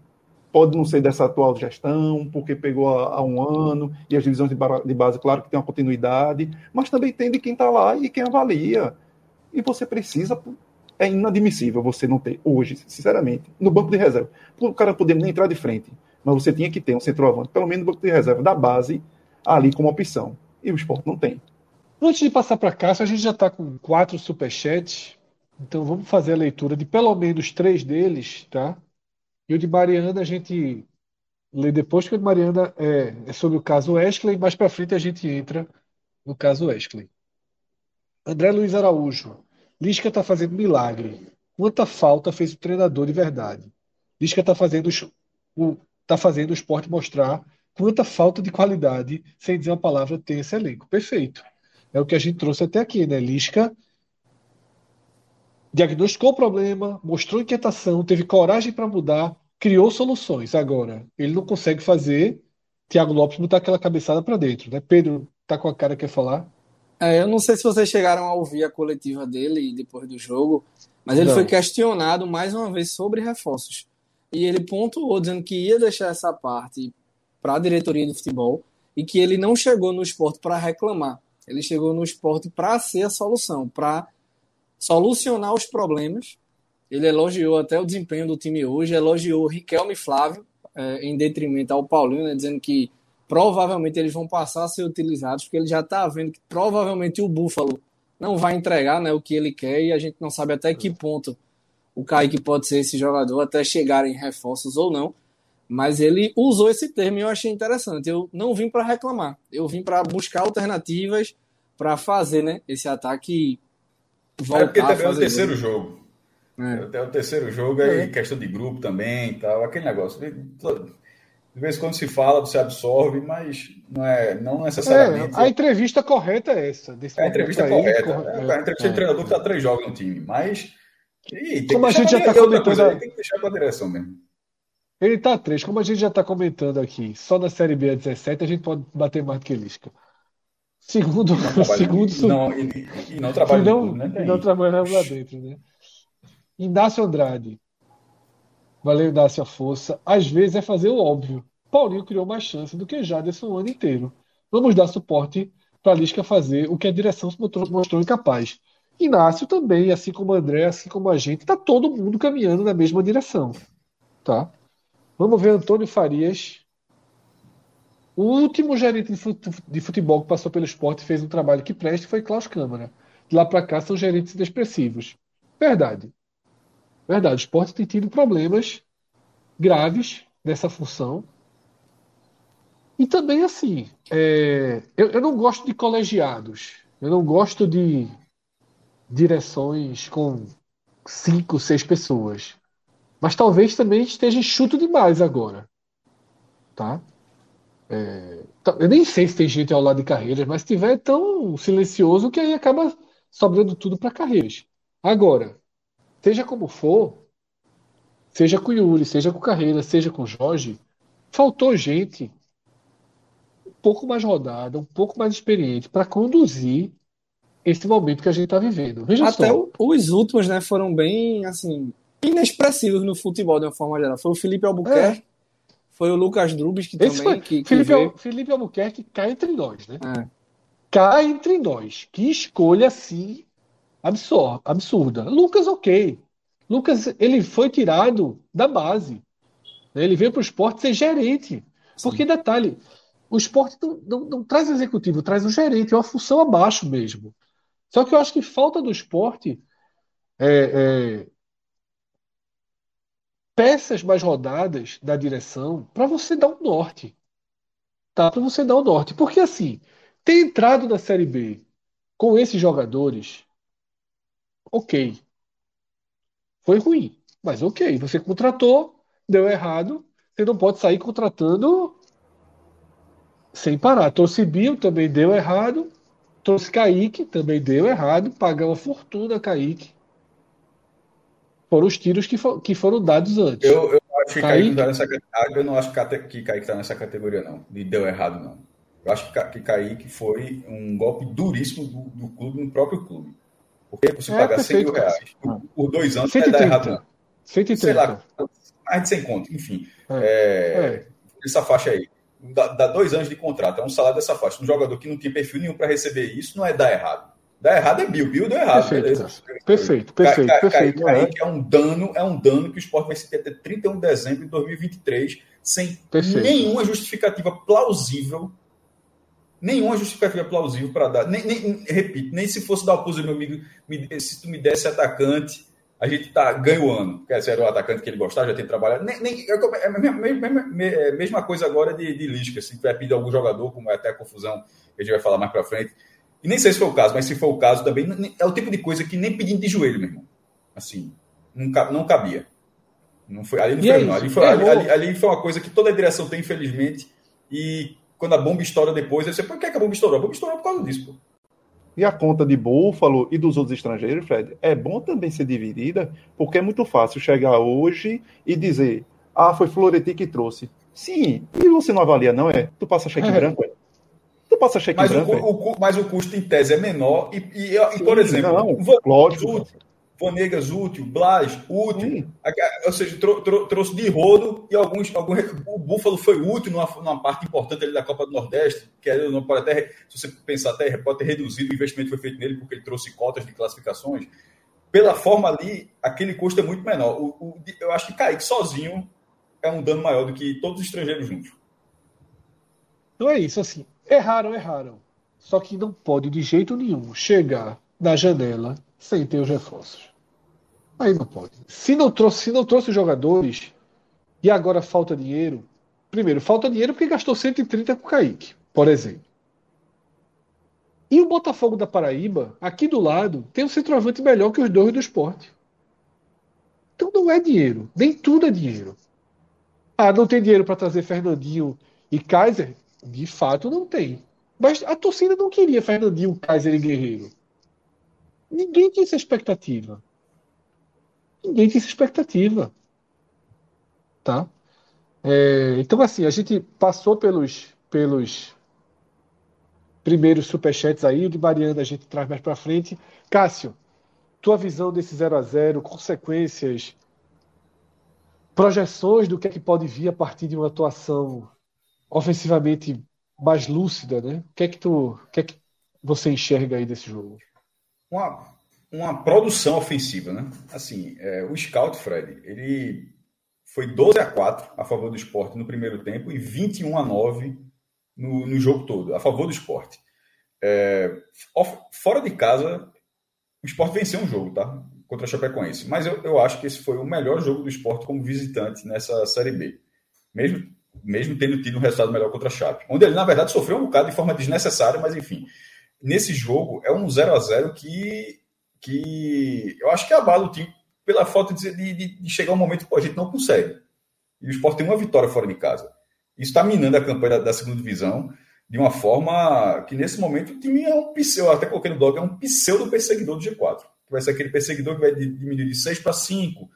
Pode não ser dessa atual gestão, porque pegou há, um ano, e as divisões de base, claro que tem uma continuidade, mas também tem de quem está lá e quem avalia. E você precisa. É inadmissível você não ter, hoje, sinceramente, no banco de reserva. O cara poder nem entrar de frente, mas você tinha que ter um centroavante, pelo menos no banco de reserva da base, ali como opção. E o esporte não tem. Antes de passar para cá, a gente já está com quatro superchats. Então vamos fazer a leitura de pelo menos três deles, tá? E o de Mariana a gente lê depois, que o de Mariana é, é sobre o caso Wesley, mais para frente a gente entra no caso Wesley. André Luiz Araújo. Lisca está fazendo milagre. Quanta falta fez o treinador de verdade? Lisca está fazendo, tá fazendo o esporte mostrar quanta falta de qualidade, sem dizer uma palavra, tem esse elenco. Perfeito. É o que a gente trouxe até aqui, né? Lisca diagnosticou o problema, mostrou inquietação, teve coragem para mudar, criou soluções. Agora, ele não consegue fazer Thiago Lopes botar aquela cabeçada para dentro, né? Pedro, tá com a cara que quer falar? É, eu não sei se vocês chegaram a ouvir a coletiva dele depois do jogo, mas ele não. foi questionado mais uma vez sobre reforços. E ele pontuou dizendo que ia deixar essa parte para a diretoria de futebol e que ele não chegou no esporte para reclamar. Ele chegou no esporte para ser a solução, para solucionar os problemas. Ele elogiou até o desempenho do time hoje, elogiou Riquelme e Flávio, é, em detrimento ao Paulinho, né, dizendo que provavelmente eles vão passar a ser utilizados, porque ele já está vendo que provavelmente o Búfalo não vai entregar né, o que ele quer e a gente não sabe até que ponto o Kaique pode ser esse jogador até chegarem reforços ou não. Mas ele usou esse termo e eu achei interessante. Eu não vim para reclamar, eu vim para buscar alternativas para fazer né, esse ataque voltar. É porque também é o terceiro jogo. É. é o terceiro jogo, é. questão de grupo também tal, aquele negócio. De vez em quando se fala, você absorve, mas não é não necessariamente. É, a entrevista correta é essa. É a entrevista correta. Aí, é, a entrevista de treinador que está três jogos no time, mas. E, como a gente já está comentando. Tem que deixar com a direção mesmo. Ele está três, como a gente já está comentando aqui, só na Série B a 17 a gente pode bater mais do que Lisca. Segundo, não [LAUGHS] segundo não, e, e não trabalha não, né? e não trabalha lá dentro, né? Inácio Andrade. Valeu, Inácio, a força. Às vezes é fazer o óbvio. Paulinho criou mais chance do que Jaderson o ano inteiro. Vamos dar suporte para a Lisca fazer o que a direção mostrou, mostrou incapaz. Inácio também, assim como André, assim como a gente, está todo mundo caminhando na mesma direção. Tá? Vamos ver Antônio Farias o último gerente de futebol que passou pelo esporte e fez um trabalho que preste foi Klaus Câmara. De lá para cá são gerentes inexpressivos. Verdade. Verdade. O esporte tem tido problemas graves nessa função. E também, assim, é, eu, eu não gosto de colegiados. Eu não gosto de direções com cinco, seis pessoas. Mas talvez também esteja enxuto demais agora. Tá? É, eu nem sei se tem gente ao lado de Carreiras, mas se tiver é tão silencioso que aí acaba sobrando tudo para Carreiras. Agora, seja como for, seja com Yuri, seja com Carreira, seja com Jorge, faltou gente um pouco mais rodada, um pouco mais experiente para conduzir esse momento que a gente está vivendo. Veja Até só. os últimos, né, foram bem assim inexpressivos no futebol de uma forma geral. Foi o Felipe Albuquerque, é. Foi o Lucas Drubis que também. Foi, que, que Felipe, veio... Felipe Albuquerque cai entre nós, né? É. Cai entre nós. Que escolha assim absurda, absurda. Lucas, ok. Lucas, ele foi tirado da base. Ele veio para o esporte ser gerente. Sim. Porque, detalhe, o esporte não, não, não traz executivo, traz um gerente, é uma função abaixo mesmo. Só que eu acho que falta do esporte é, é, peças mais rodadas da direção para você dar um norte. Tá? Para você dar um norte. Porque assim, ter entrado na Série B com esses jogadores, ok. Foi ruim, mas ok. Você contratou, deu errado. Você não pode sair contratando sem parar. Trouxe Bill, também deu errado. Trouxe Kaique, também deu errado. Pagou uma fortuna Kaique foram os tiros que, for, que foram dados antes. Eu, eu acho que Kaique, tá nessa Eu não acho que Kaique está nessa categoria, não. E deu errado, não. Eu acho que Kaique foi um golpe duríssimo do, do clube no próprio clube. Porque você é, pagar 100 mil reais por, por, dois anos 130. não vai dar errado, não. 130. Sei lá, mais de 100 conto, enfim. É, é, essa faixa aí. Dá, dá, dois anos de contrato, é um salário dessa faixa. Um jogador que não tinha perfil nenhum para receber isso não é dar errado. Dar errado é Bill. Bill deu errado. Perfeito, beleza? perfeito, perfeito. Ca, perfeito ca, é. é um dano, é um dano que o esporte vai se ter até 31 de dezembro de 2023, sem perfeito. nenhuma justificativa plausível. Nenhuma justificativa plausível para dar. Nem, nem, repito, nem se fosse dar o pulo, meu amigo, me, se tu me desse atacante a gente tá ganho ano. Quer ser o atacante que ele gostava, já tem trabalhado. Nem, nem, é a mesma, é mesma coisa agora de, de Lisca. Se vai pedir algum jogador, como é até a confusão a gente vai falar mais para frente. E nem sei se foi o caso, mas se for o caso também, é o tipo de coisa que nem pedindo de joelho, meu irmão. Assim, não, não cabia. Não foi, ali não foi, é não. Ali foi, ali, ali, ali foi uma coisa que toda a direção tem, infelizmente. E quando a bomba estoura depois, sei, por que, é que a bomba estourou? A bomba estourou por causa disso, pô. E a conta de Buffalo e dos outros estrangeiros, Fred, é bom também ser dividida, porque é muito fácil chegar hoje e dizer: ah, foi Floreti que trouxe. Sim, e você não avalia, não é? Tu passa cheque é. branco, é? Passa cheque mas branco. O, o, mas o custo em tese é menor. E, e, e Sim, por exemplo, não, lógico. Vanegas útil, Blas útil, ou seja, trou, trou, trouxe de rodo e alguns, alguns. O Búfalo foi útil numa, numa parte importante ali da Copa do Nordeste, que não pode até, se você pensar até, pode ter reduzido o investimento que foi feito nele, porque ele trouxe cotas de classificações. Pela forma ali, aquele custo é muito menor. O, o, eu acho que Kaique sozinho é um dano maior do que todos os estrangeiros juntos. Então é isso, assim. Erraram, erraram. Só que não pode de jeito nenhum chegar na janela sem ter os reforços. Aí não pode. Se não trouxe, se não trouxe jogadores e agora falta dinheiro, primeiro, falta dinheiro porque gastou 130 com o Kaique, por exemplo. E o Botafogo da Paraíba, aqui do lado, tem um centroavante melhor que os dois do esporte. Então não é dinheiro. Nem tudo é dinheiro. Ah, não tem dinheiro para trazer Fernandinho e Kaiser? De fato, não tem. Mas a torcida não queria Fernandinho, Kaiser e Guerreiro. Ninguém tinha essa expectativa. Ninguém tinha essa expectativa. Tá? É, então, assim, a gente passou pelos, pelos primeiros superchats aí, o de Mariana a gente traz mais para frente. Cássio, tua visão desse 0 a 0 consequências, projeções do que é que pode vir a partir de uma atuação ofensivamente mais lúcida, né? O que é que tu, o que é que você enxerga aí desse jogo? Uma uma produção ofensiva, né? Assim, é, o scout, Fred, ele foi 12 a 4 a favor do esporte no primeiro tempo e 21 a 9 no, no jogo todo, a favor do esporte. É, fora de casa, o esporte venceu um jogo, tá? Contra a Chapecoense. Mas eu, eu acho que esse foi o melhor jogo do esporte como visitante nessa Série B. Mesmo, mesmo tendo tido um resultado melhor contra a Chape. Onde ele, na verdade, sofreu um bocado de forma desnecessária, mas enfim. Nesse jogo, é um 0 a 0 que que eu acho que abala o time pela falta de, de, de chegar um momento que a gente não consegue. E o Sport tem uma vitória fora de casa. Isso está minando a campanha da, da, segunda divisão de uma forma que, nesse momento, o time é um pseudo, até coloquei no blog, é um pseudo perseguidor do G4. Que vai ser aquele perseguidor que vai diminuir de 6 para 5,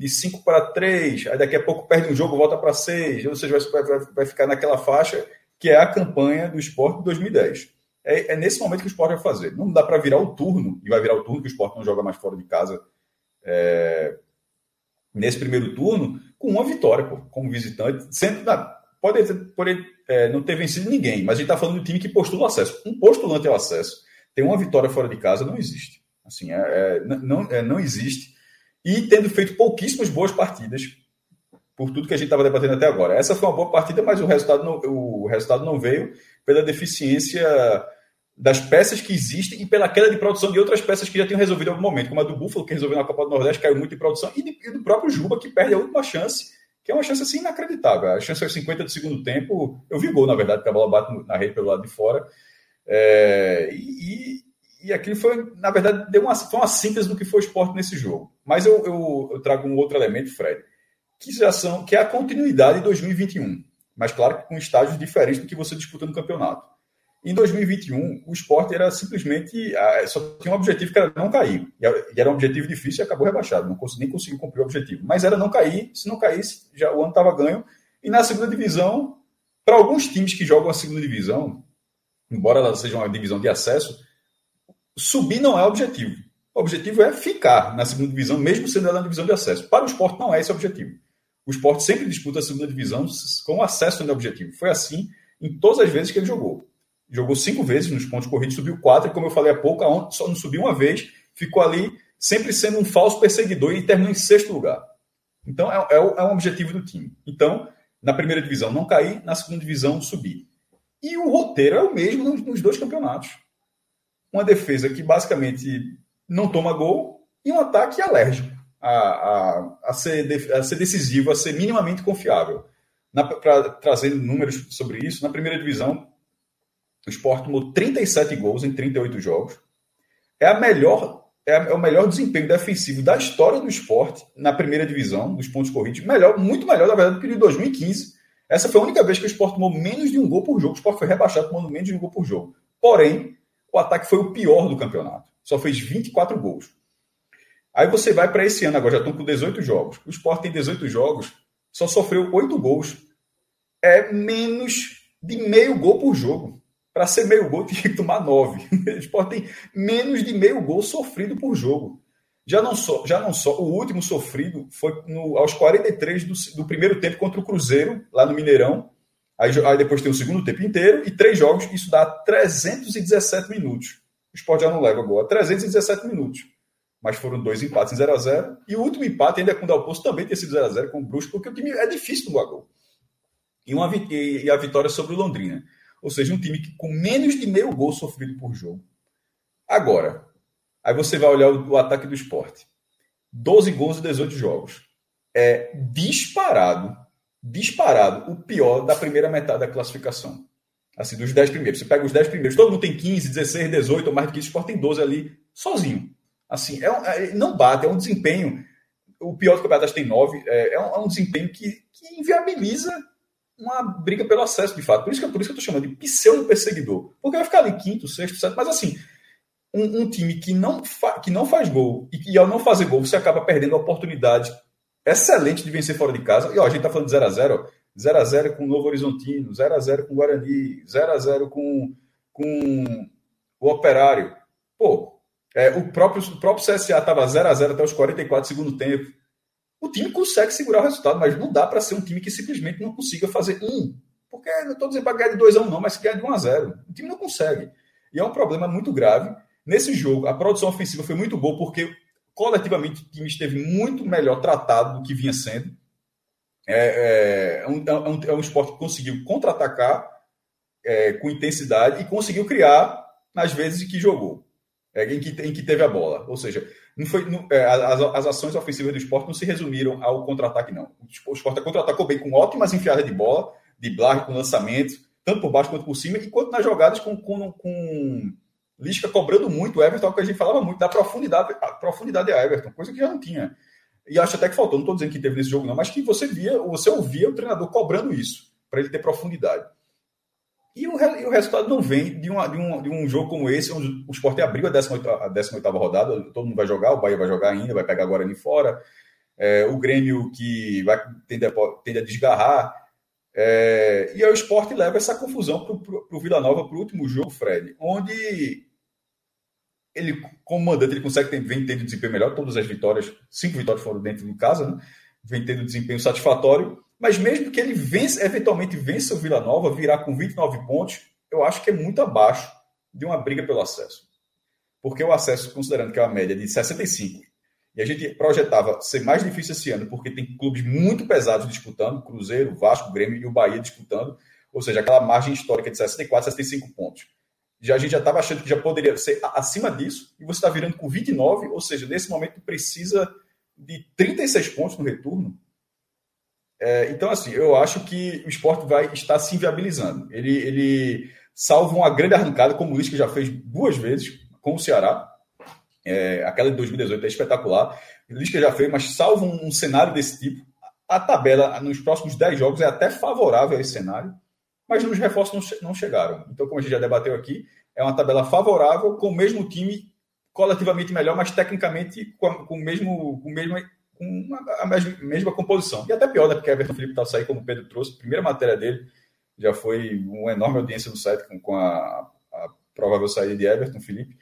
de 5 para 3, aí daqui a pouco perde um jogo, volta para 6, ou seja, vai, vai, vai ficar naquela faixa que é a campanha do esporte de 2010. É, é, nesse momento que o esporte vai fazer. Não dá para virar o turno, e vai virar o turno que o esporte não joga mais fora de casa é, nesse primeiro turno, com uma vitória, pô, como visitante. Sendo, pode, pode é, não ter vencido ninguém, mas a gente está falando do time que postula o acesso. Um postulante ao acesso tem uma vitória fora de casa, não existe. Assim, é, é não, é, não existe. E tendo feito pouquíssimas boas partidas, por tudo que a gente estava debatendo até agora. Essa foi uma boa partida, mas o resultado não, o resultado não veio pela deficiência das peças que existem e pela queda de produção de outras peças que já tinham resolvido em algum momento, como a do Buffalo, que resolveu na Copa do Nordeste, caiu muito de produção, e, de, e do próprio Juba, que perde a última chance, que é uma chance assim inacreditável. A chance é 50 do segundo tempo. Eu vi gol, na verdade, porque a bola bate na rede pelo lado de fora. É, e, e aquilo foi, na verdade, deu uma, foi uma síntese do que foi o esporte nesse jogo. Mas eu, eu, eu trago um outro elemento, Fred, que, já são, que é a continuidade de 2021 mas claro que com estágios diferentes do que você disputa no campeonato. Em 2021, o esporte era simplesmente. Só tinha um objetivo que era não cair. E era um objetivo difícil e acabou rebaixado. Não consegui, nem conseguiu cumprir o objetivo. Mas era não cair. Se não caísse, já o ano estava ganho. E na segunda divisão, para alguns times que jogam a segunda divisão, embora ela seja uma divisão de acesso, subir não é objetivo. O objetivo é ficar na segunda divisão, mesmo sendo ela na divisão de acesso. Para o esporte, não é esse o objetivo. O esporte sempre disputa a segunda divisão com acesso no objetivo. Foi assim em todas as vezes que ele jogou. Jogou cinco vezes nos pontos corridos, subiu quatro, e como eu falei há pouco, só não subiu uma vez, ficou ali sempre sendo um falso perseguidor e terminou em sexto lugar. Então é, é, é um objetivo do time. Então, na primeira divisão não cair, na segunda divisão subir. E o roteiro é o mesmo nos dois campeonatos. Uma defesa que basicamente não toma gol e um ataque alérgico a, a, a, ser, a ser decisivo, a ser minimamente confiável. Para trazer números sobre isso, na primeira divisão, o Sport tomou 37 gols em 38 jogos. É, a melhor, é, é o melhor desempenho defensivo da história do esporte na primeira divisão, dos pontos corridos. Melhor, muito melhor, na verdade, do que de 2015. Essa foi a única vez que o Sport tomou menos de um gol por jogo. O Sport foi rebaixado tomando menos de um gol por jogo. Porém, o ataque foi o pior do campeonato. Só fez 24 gols. Aí você vai para esse ano, agora já estão com 18 jogos. O Sport tem 18 jogos, só sofreu 8 gols. É menos de meio gol por jogo. Para ser meio gol, [LAUGHS] tem que tomar 9. O Sport tem menos de meio gol sofrido por jogo. Já não só, já não só o último sofrido foi no, aos 43 do, do primeiro tempo contra o Cruzeiro, lá no Mineirão. Aí, aí, depois tem o segundo tempo inteiro e três jogos, isso dá 317 minutos. O Sport já não leva gol a 317 minutos mas foram dois empates em 0 a 0 E o último empate, ainda com o Dalpoço, também tem sido 0 a 0 com o Brusco, porque o time é difícil no gol. E, uma, e a vitória sobre o Londrina. Ou seja, um time que, com menos de meio gol sofrido por jogo. Agora, aí você vai olhar o, o ataque do esporte. 12 gols e 18 jogos. É disparado, disparado, o pior da primeira metade da classificação. Assim, dos 10 primeiros. Você pega os 10 primeiros, todo mundo tem 15, 16, 18 ou mais do que isso, o tem 12 ali, sozinho. Assim, é, é não bate, é um desempenho. O pior do campeonato tem nove, é, é, um, é um, desempenho que, que, inviabiliza uma briga pelo acesso, de fato. Por isso que, por isso que eu estou chamando de pseudo-perseguidor. Porque vai ficar ali quinto, sexto, sétimo, mas assim, um, um, time que não, que não faz gol e que ao não fazer gol você acaba perdendo a oportunidade excelente de vencer fora de casa. E ó, a gente está falando de 0x0, 0x0 com o Novo Horizontino, 0x0 com o Guarani, 0x0 com, com o Operário. Pô, é, o, próprio, o próprio CSA estava 0 a 0 até os 44 do segundo tempo. O time consegue segurar o resultado, mas não dá para ser um time que simplesmente não consiga fazer um. Porque não estou dizendo para ganhar de 2 a 1 não, mas que ganhar de 1 a 0 O time não consegue. E é um problema muito grave. Nesse jogo, a produção ofensiva foi muito boa, porque coletivamente o time esteve muito melhor tratado do que vinha sendo. É, é, é um, é um, é um esporte que conseguiu contra-atacar é, com intensidade e conseguiu criar nas vezes que jogou é, em, que, em que teve a bola. Ou seja, não foi, não, é, as, as ações ofensivas do esporte não se resumiram ao contra-ataque, não. O esporte contra-atacou bem com ótimas enfiadas de bola, de Blarg com lançamento, tanto por baixo quanto por cima, e quanto nas jogadas com, com, com Lisca cobrando muito o Everton, que a gente falava muito, da profundidade, a profundidade a Everton, coisa que já não tinha. E acho até que faltou, não estou dizendo que teve nesse jogo, não, mas que você via, você ouvia o treinador cobrando isso, para ele ter profundidade. E o, e o resultado não vem de, uma, de, um, de um jogo como esse, onde o Sport abriu a 18, a 18 rodada, todo mundo vai jogar, o Bahia vai jogar ainda, vai pegar agora ali fora. É, o Grêmio que vai tende a, tende a desgarrar. É, e aí o Sport leva essa confusão para o Vila Nova para o último jogo, Fred, onde ele, como mandante, ele consegue ter, vem tendo desempenho melhor, todas as vitórias, cinco vitórias foram dentro de casa, né? vem tendo desempenho satisfatório, mas mesmo que ele vence, eventualmente vença o Vila Nova, virar com 29 pontos, eu acho que é muito abaixo de uma briga pelo acesso. Porque o acesso, considerando que é uma média de 65, e a gente projetava ser mais difícil esse ano, porque tem clubes muito pesados disputando, Cruzeiro, Vasco, Grêmio e o Bahia disputando, ou seja, aquela margem histórica de 64, 65 pontos. Já, a gente já estava achando que já poderia ser acima disso, e você está virando com 29, ou seja, nesse momento precisa de 36 pontos no retorno é, então, assim, eu acho que o esporte vai estar se inviabilizando. Ele, ele salva uma grande arrancada, como o Luiz, que já fez duas vezes com o Ceará. É, aquela de 2018 é espetacular. O Luiz que já fez, mas salva um, um, cenário desse tipo. A tabela nos próximos 10 jogos é até favorável a esse cenário, mas os reforços não, não chegaram. Então, como a gente já debateu aqui, é uma tabela favorável com o mesmo time coletivamente melhor, mas tecnicamente com, com o mesmo, com o mesmo com a mesma composição. E até pior, né? Porque Everton Felipe está saindo, como o Pedro trouxe, a primeira matéria dele já foi uma enorme audiência no site com, com a, a provável saída de Everton Felipe.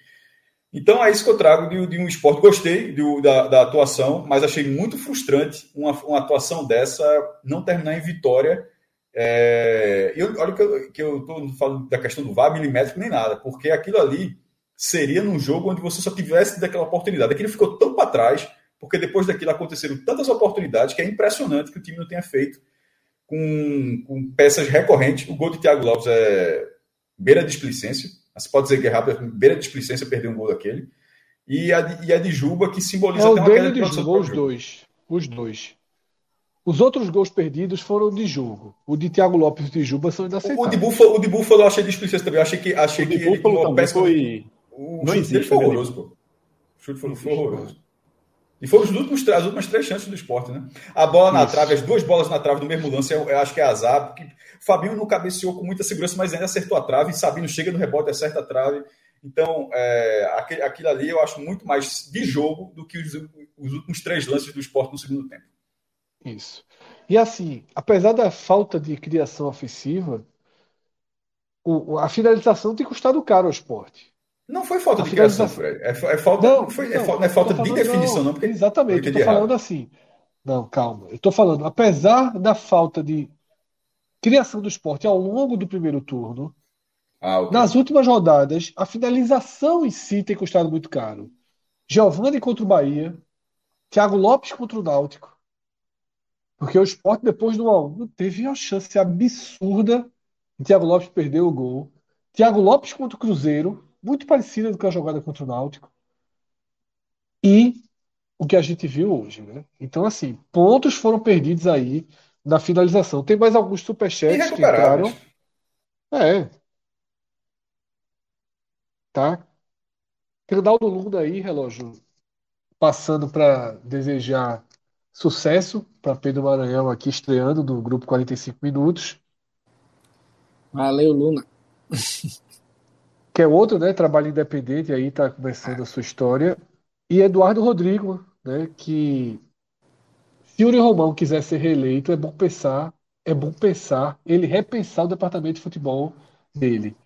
Então é isso que eu trago de, de um esporte. Gostei da, da, atuação, mas achei muito frustrante uma, uma atuação dessa não terminar em vitória. É, eu, olha que eu estou falando da questão do VAR milimétrico nem nada, porque aquilo ali seria num jogo onde você só tivesse daquela oportunidade. Aquilo ficou tão para trás, porque depois daquilo aconteceram tantas oportunidades que é impressionante que o time não tenha feito com, com peças recorrentes. O gol de Thiago Lopes é beira de displicência você pode dizer que é rápido, beira de displicência perder um gol daquele. E a, de, e a de Juba, que simboliza é, o dele de Juba, os dois. Os dois. Os outros gols perdidos foram de jogo. O de Thiago Lopes e de Juba são inaceitáveis. O de Buffalo, o de Buffalo eu achei de displicência também. Eu achei que, achei o de que ele, também foi... O não chute dele foi horroroso, pô. O chute foi, foi horroroso. E foram os últimos, as últimas três chances do esporte, né? A bola na Isso. trave, as duas bolas na trave do mesmo lance, eu, eu acho que é azar, porque Fabinho não cabeceou com muita segurança, mas ainda acertou a trave, Sabino chega no rebote, acerta a trave. Então, é, aquele, aquilo ali eu acho muito mais de jogo do que os, os últimos três lances do esporte no segundo tempo. Isso. E assim, apesar da falta de criação ofensiva, o, a finalização tem custado caro ao esporte. Não foi falta a de criação, Fred. É, é falta, não, não, foi, é não, é, falta, não é falta de definição, não. porque exatamente, eu estou falando assim. Não, calma. Eu estou falando, apesar da falta de criação do esporte ao longo do primeiro turno, ah, nas últimas rodadas, a finalização em si tem custado muito caro. Giovanni contra o Bahia, Thiago Lopes contra o Náutico. Porque o esporte, depois do 1 teve uma chance absurda de Thiago Lopes perder o gol. Thiago Lopes contra o Cruzeiro, muito parecida do que a jogada contra o Náutico. E o que a gente viu hoje, né? Então, assim, pontos foram perdidos aí na finalização. Tem mais alguns superchats que entraram. É. Tá? Reinaldo Lunda aí, relógio, passando para desejar sucesso para Pedro Maranhão aqui estreando do grupo 45 minutos. Valeu, Luna. [LAUGHS] que é outro, né? Trabalho independente, aí está começando a sua história. E Eduardo Rodrigo, né? Que se Yuri Romão quiser ser reeleito, é bom pensar, é bom pensar, ele repensar o departamento de futebol dele.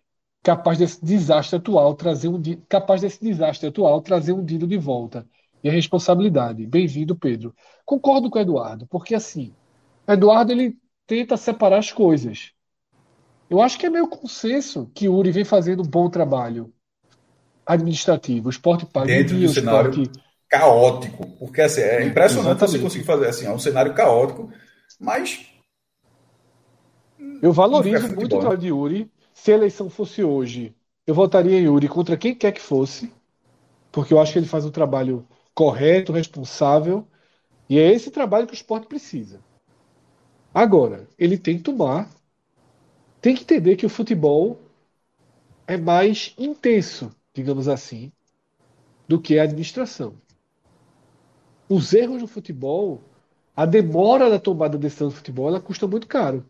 Capaz desse desastre atual trazer um capaz desse desastre atual trazer um Dino de volta. E a responsabilidade. Bem-vindo, Pedro. Concordo com o Eduardo, porque assim, Eduardo ele tenta separar as coisas. Eu acho que é meio consenso que o Uri vem fazendo um bom trabalho administrativo. O esporte paga dentro do cenário caótico, porque assim, é impressionante Exatamente. você conseguir fazer assim, é um cenário caótico, mas eu valorizo muito o trabalho de Yuri. Se a eleição fosse hoje, eu votaria em Yuri contra quem quer que fosse, porque eu acho que ele faz um trabalho correto, responsável, e é esse trabalho que o esporte precisa. Agora, ele tem que tomar tem que entender que o futebol é mais intenso, digamos assim, do que a administração. Os erros do futebol, a demora da tomada de decisão do futebol, ela custa muito caro.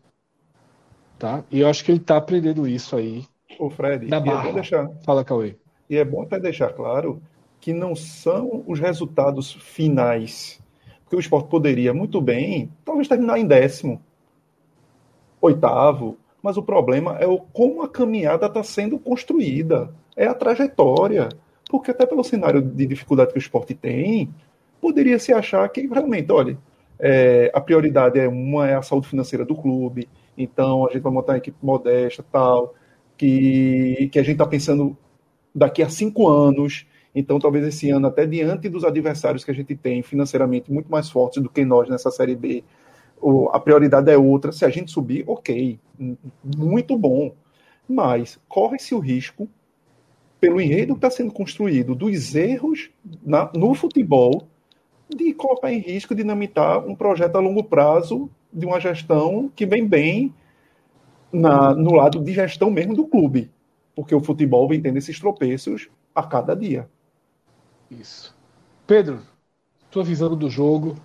Tá? E eu acho que ele está aprendendo isso aí. O Fred, na barra. É deixar, Fala, Cauê. E é bom até deixar claro que não são os resultados finais. Porque o esporte poderia muito bem, talvez terminar em décimo, oitavo, mas o problema é o como a caminhada está sendo construída, é a trajetória. Porque até pelo cenário de dificuldade que o esporte tem, poderia se achar que realmente, olha, é, a prioridade é uma é a saúde financeira do clube, então a gente vai montar uma equipe modesta, tal, que, que a gente está pensando daqui a cinco anos, então talvez esse ano, até diante dos adversários que a gente tem financeiramente muito mais fortes do que nós nessa Série B, a prioridade é outra. Se a gente subir, ok, muito bom. Mas corre-se o risco, pelo enredo que está sendo construído, dos erros na, no futebol, de colocar em risco, dinamitar um projeto a longo prazo de uma gestão que vem bem na, no lado de gestão mesmo do clube. Porque o futebol vem tendo esses tropeços a cada dia. Isso. Pedro, tua visão do jogo,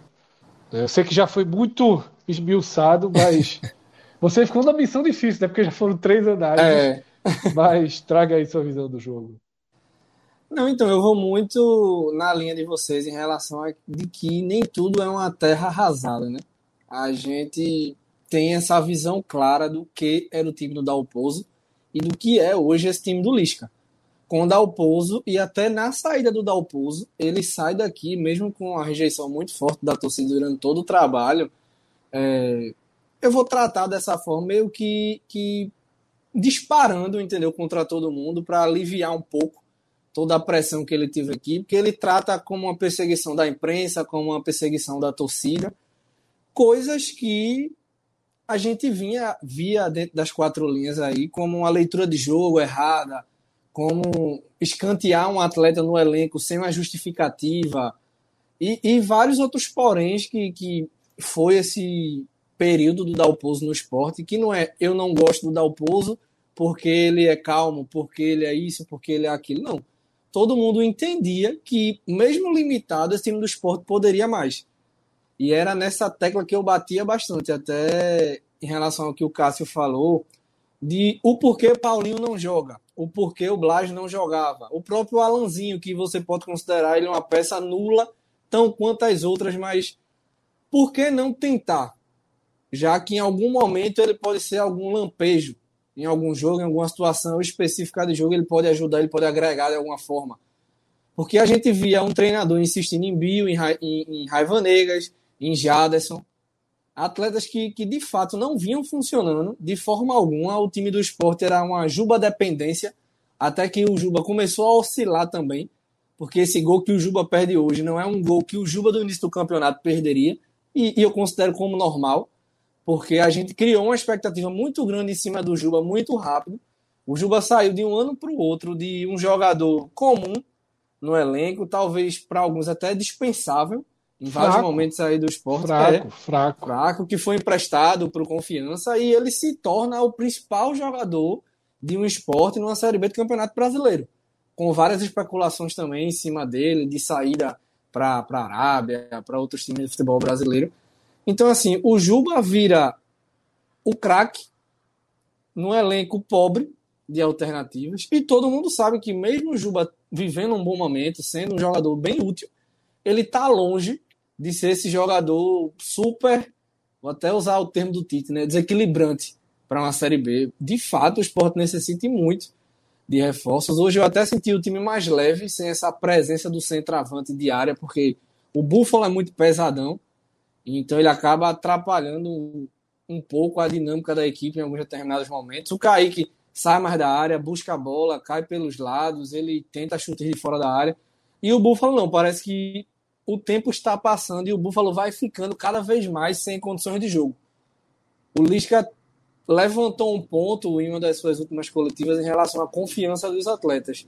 eu sei que já foi muito esmiuçado, mas [LAUGHS] você ficou numa missão difícil, né? Porque já foram três análises. É. [LAUGHS] Mas traga aí sua visão do jogo. Não, então eu vou muito na linha de vocês em relação a de que nem tudo é uma terra arrasada, né? A gente tem essa visão clara do que era o time do Dalpozo e do que é hoje esse time do Lisca. Com o Dalpozo e até na saída do Dalpozo, ele sai daqui, mesmo com a rejeição muito forte da torcida durante todo o trabalho. É, eu vou tratar dessa forma, meio que, que disparando, entendeu, contra todo mundo, para aliviar um pouco toda a pressão que ele teve aqui, porque ele trata como uma perseguição da imprensa, como uma perseguição da torcida, coisas que a gente vinha via dentro das quatro linhas aí como uma leitura de jogo errada, como escantear um atleta no elenco sem uma justificativa e, e vários outros poréns que, que foi esse período do Dalpozo no esporte, que não é eu não gosto do Dalpozo porque ele é calmo, porque ele é isso, porque ele é aquilo. Não. Todo mundo entendia que, mesmo limitado, esse time do esporte poderia mais. E era nessa tecla que eu batia bastante, até em relação ao que o Cássio falou, de o porquê Paulinho não joga, o porquê o Blas não jogava, o próprio Alanzinho, que você pode considerar ele uma peça nula, tão quanto as outras, mas por que não tentar? Já que em algum momento ele pode ser algum lampejo, em algum jogo, em alguma situação específica de jogo, ele pode ajudar, ele pode agregar de alguma forma. Porque a gente via um treinador insistindo em Bill, em, Ra em, em Raivanegas, em Jaderson. Atletas que, que de fato não vinham funcionando de forma alguma. O time do esporte era uma Juba dependência, até que o Juba começou a oscilar também. Porque esse gol que o Juba perde hoje não é um gol que o Juba do início do campeonato perderia. E, e eu considero como normal, porque a gente criou uma expectativa muito grande em cima do Juba muito rápido. O Juba saiu de um ano para o outro de um jogador comum no elenco, talvez para alguns até dispensável, em vários fraco, momentos aí do esporte. Fraco, é, fraco. Fraco, que foi emprestado para o Confiança e ele se torna o principal jogador de um esporte numa Série B do Campeonato Brasileiro. Com várias especulações também em cima dele, de saída para a Arábia, para outros times de futebol brasileiro. Então, assim, o Juba vira o craque no elenco pobre de alternativas e todo mundo sabe que mesmo o Juba vivendo um bom momento, sendo um jogador bem útil, ele está longe de ser esse jogador super, vou até usar o termo do Tite, né, desequilibrante para uma Série B. De fato, o esporte necessita muito de reforços. Hoje eu até senti o time mais leve, sem essa presença do centroavante de área, porque o Buffalo é muito pesadão, então ele acaba atrapalhando um pouco a dinâmica da equipe em alguns determinados momentos. O Kaique sai mais da área, busca a bola, cai pelos lados, ele tenta chutar de fora da área. E o Buffalo não, parece que o tempo está passando e o Buffalo vai ficando cada vez mais sem condições de jogo. O Lisca levantou um ponto em uma das suas últimas coletivas em relação à confiança dos atletas.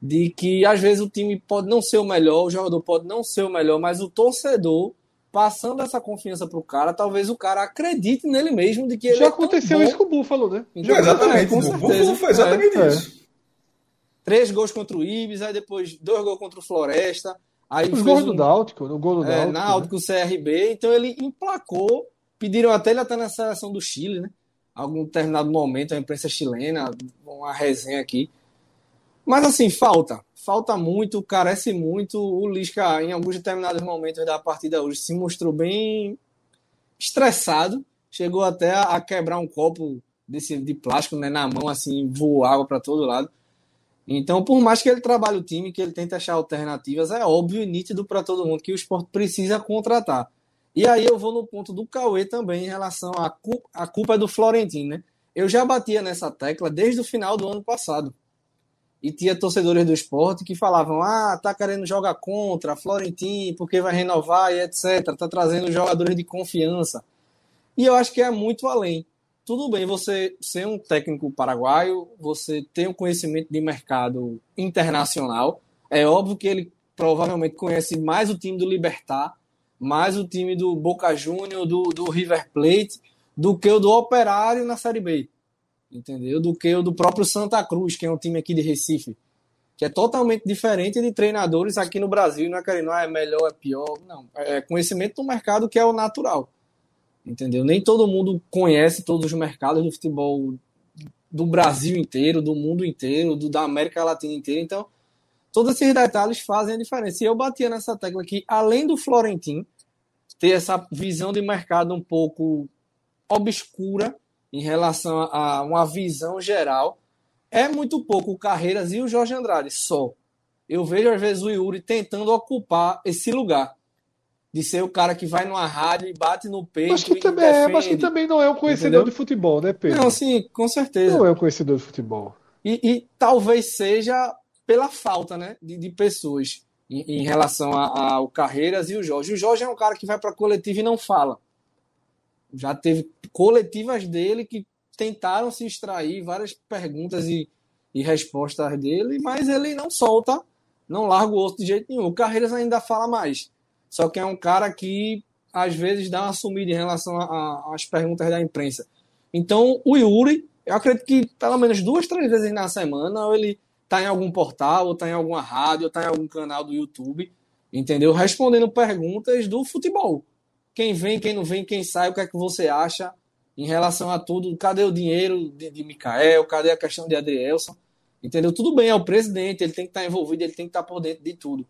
De que às vezes o time pode não ser o melhor, o jogador pode não ser o melhor, mas o torcedor, passando essa confiança para o cara, talvez o cara acredite nele mesmo de que ele Já é aconteceu isso com o Buffalo, né? Então, exatamente. É, o Buffalo foi exatamente é. isso. Três gols contra o Ibis, aí depois dois gols contra o Floresta. Aí Os gols um, do Náutico, no gol do é, Náutico. Náutico, né? CRB. Então ele emplacou. Pediram até ele até na seleção do Chile, né? Algum determinado momento, a imprensa chilena, uma resenha aqui. Mas assim, falta. Falta muito, carece muito. O Lisca, em alguns determinados momentos da partida hoje, se mostrou bem estressado. Chegou até a quebrar um copo desse, de plástico né, na mão, assim, água para todo lado. Então, por mais que ele trabalhe o time, que ele tente achar alternativas, é óbvio e nítido para todo mundo que o esporte precisa contratar. E aí eu vou no ponto do Cauê também em relação à culpa, a culpa é do Florentino, né? Eu já batia nessa tecla desde o final do ano passado. E tinha torcedores do esporte que falavam: ah, tá querendo jogar contra Florentino, porque vai renovar e etc. Tá trazendo jogadores de confiança. E eu acho que é muito além tudo bem você ser um técnico paraguaio, você ter um conhecimento de mercado internacional. É óbvio que ele provavelmente conhece mais o time do Libertar, mais o time do Boca Júnior, do, do River Plate, do que o do Operário na Série B. Entendeu? Do que o do próprio Santa Cruz, que é um time aqui de Recife. Que é totalmente diferente de treinadores aqui no Brasil. Não é querendo, ah, é melhor, é pior. Não. É conhecimento do mercado que é o natural entendeu? Nem todo mundo conhece todos os mercados do futebol do Brasil inteiro, do mundo inteiro, do, da América Latina inteira. Então, todos esses detalhes fazem a diferença. E eu batia nessa tecla que, além do Florentino ter essa visão de mercado um pouco obscura em relação a uma visão geral, é muito pouco o Carreiras e o Jorge Andrade só. Eu vejo às vezes o Yuri tentando ocupar esse lugar de ser o cara que vai numa rádio e bate no peito. Mas que, também, é, mas que também não é um conhecedor entendeu? de futebol, né, Pedro? Não, sim, com certeza. Não é um conhecedor de futebol. E, e talvez seja pela falta né, de, de pessoas em, em relação ao Carreiras e o Jorge. O Jorge é um cara que vai para a coletiva e não fala. Já teve coletivas dele que tentaram se extrair várias perguntas e, e respostas dele, mas ele não solta, não larga o osso de jeito nenhum. O Carreiras ainda fala mais. Só que é um cara que às vezes dá uma sumida em relação às perguntas da imprensa. Então, o Yuri, eu acredito que pelo menos duas, três vezes na semana, ele tá em algum portal, ou tá em alguma rádio, ou tá em algum canal do YouTube, entendeu? Respondendo perguntas do futebol. Quem vem, quem não vem, quem sai, o que é que você acha em relação a tudo? Cadê o dinheiro de, de Mikael? Cadê a questão de Adrielson? Entendeu? Tudo bem, é o presidente, ele tem que estar envolvido, ele tem que estar por dentro de tudo.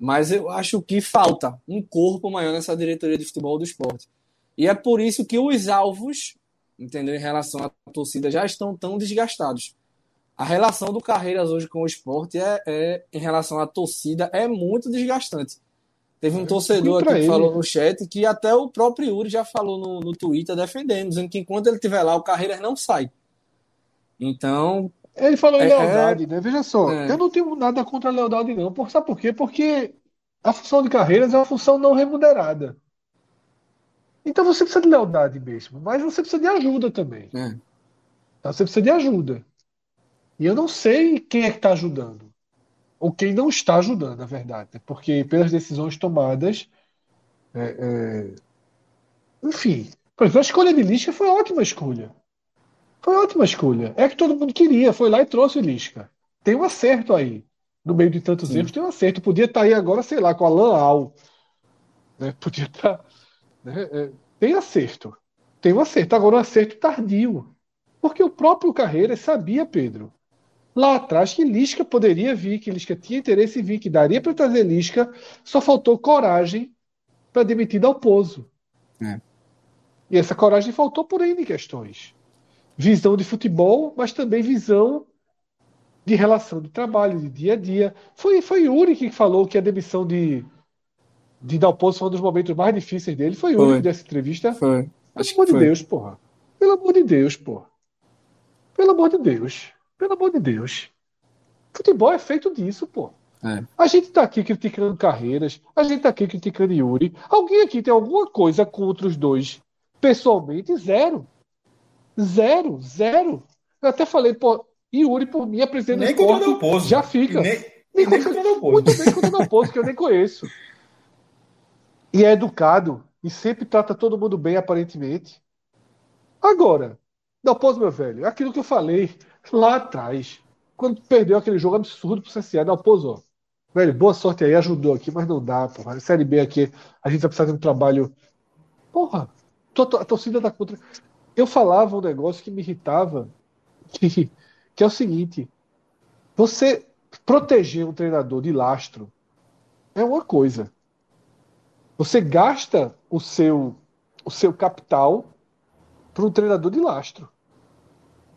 Mas eu acho que falta um corpo maior nessa diretoria de futebol do esporte. E é por isso que os alvos, entendeu, em relação à torcida, já estão tão desgastados. A relação do Carreiras hoje com o esporte é, é em relação à torcida é muito desgastante. Teve um torcedor aqui que falou no chat que até o próprio Yuri já falou no, no Twitter defendendo, dizendo que enquanto ele estiver lá, o Carreiras não sai. Então. Ele falou em é, lealdade, é, né? Veja só, é. eu não tenho nada contra a lealdade, não. Por, sabe por quê? Porque a função de Carreiras é uma função não remunerada. Então você precisa de lealdade mesmo, mas você precisa de ajuda também. É. Você precisa de ajuda. E eu não sei quem é que está ajudando. Ou quem não está ajudando, na verdade. Né? Porque pelas decisões tomadas. É, é... Enfim. Por exemplo, a escolha de Lisca foi ótima escolha. Foi ótima escolha. É que todo mundo queria. Foi lá e trouxe o Lisca. Tem um acerto aí. No meio de tantos Sim. erros, tem um acerto. Podia estar tá aí agora, sei lá, com a Lan Al. Né? Podia estar. Tá, né? É, tem acerto. Tem um acerto. Agora, um acerto tardio. Porque o próprio Carreira sabia, Pedro, lá atrás que Lisca poderia vir, que Lisca tinha interesse em vir, que daria para trazer Lisca, só faltou coragem para demitir Dalpozo. É. E essa coragem faltou por N questões. Visão de futebol, mas também visão de relação de trabalho, de dia a dia. Foi, foi Yuri que falou que a demissão de, de Dalpozo foi um dos momentos mais difíceis dele. Foi Yuri foi. dessa entrevista. Foi. Pelo amor de Deus, porra. Pelo amor de Deus, porra. Pelo amor de Deus. Pelo amor de Deus. Futebol é feito disso, pô. É. A gente tá aqui criticando carreiras, a gente tá aqui criticando Yuri. Alguém aqui tem alguma coisa contra os dois? Pessoalmente, zero. Zero, zero. Eu até falei, pô, Yuri, por mim, apresentando Nem contra o Dalpozo. Já fica. Nem, nem, nem contra o Dalpozo. Muito bem contra o Dalpozo, que eu nem conheço. E é educado, e sempre trata todo mundo bem, aparentemente. Agora, Dalpozo, meu velho, é aquilo que eu falei lá atrás, quando perdeu aquele jogo absurdo pro CSA, não, pô, velho, boa sorte aí, ajudou aqui, mas não dá, porra. Série B aqui, a gente vai precisar de um trabalho. Porra, a torcida tá contra. Eu falava um negócio que me irritava, que, que é o seguinte: você proteger um treinador de lastro é uma coisa. Você gasta o seu, o seu capital para um treinador de lastro.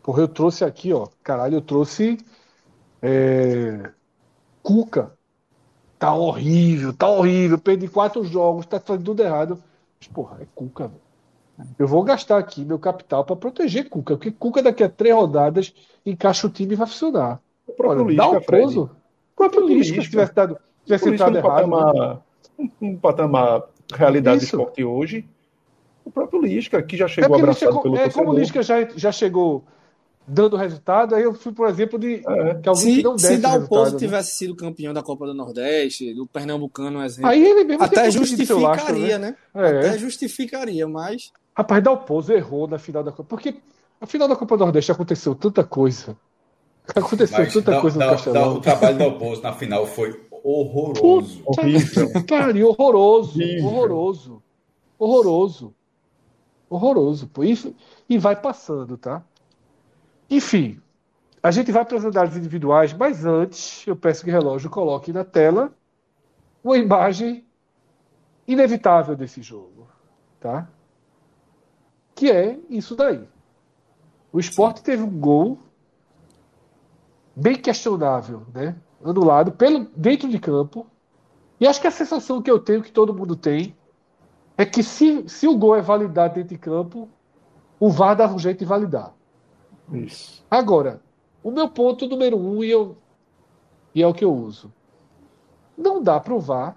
Porra, eu trouxe aqui, ó. Caralho, eu trouxe. É, Cuca. Tá horrível, tá horrível. Perdi quatro jogos, tá fazendo tudo errado. Mas, porra, é Cuca, velho. Eu vou gastar aqui meu capital para proteger Cuca, porque Cuca daqui a três rodadas encaixa o time e vai funcionar. O próprio Olha, Lisca, dá o pouso. O próprio Lisca, se tivesse, dado, tivesse entrado errado. Patamar, um patamar realidade Isso. esporte hoje. O próprio Lisca, que já chegou é abraçado chegou, pelo é, torcedor. Como o Lisca já, já chegou dando resultado, aí eu fui, por exemplo, de é. que alguém se, não Se Dalpozo né? tivesse sido campeão da Copa do Nordeste, do Pernambucano, um exemplo. Aí ele mesmo até justificaria, lastro, né? né? É. Até justificaria, mas. Rapaz, Dalpozo errou na final da Copa. Porque a final da Copa do Nordeste aconteceu tanta coisa. Aconteceu mas tanta coisa no Castelão. o trabalho do Dalpozo na final foi horroroso. Puta horrível. Pariu, horroroso. Horroroso. Horroroso. Horroroso. Pô. E, e vai passando, tá? Enfim, a gente vai para as análises individuais, mas antes eu peço que o relógio coloque na tela uma imagem inevitável desse jogo, tá? Que é isso daí. O esporte teve um gol bem questionável, né? Anulado pelo dentro de campo. E acho que a sensação que eu tenho, que todo mundo tem, é que se, se o gol é validado dentro de campo, o VAR dá um jeito de validar. Isso. Agora, o meu ponto número um, e, eu, e é o que eu uso. Não dá para o VAR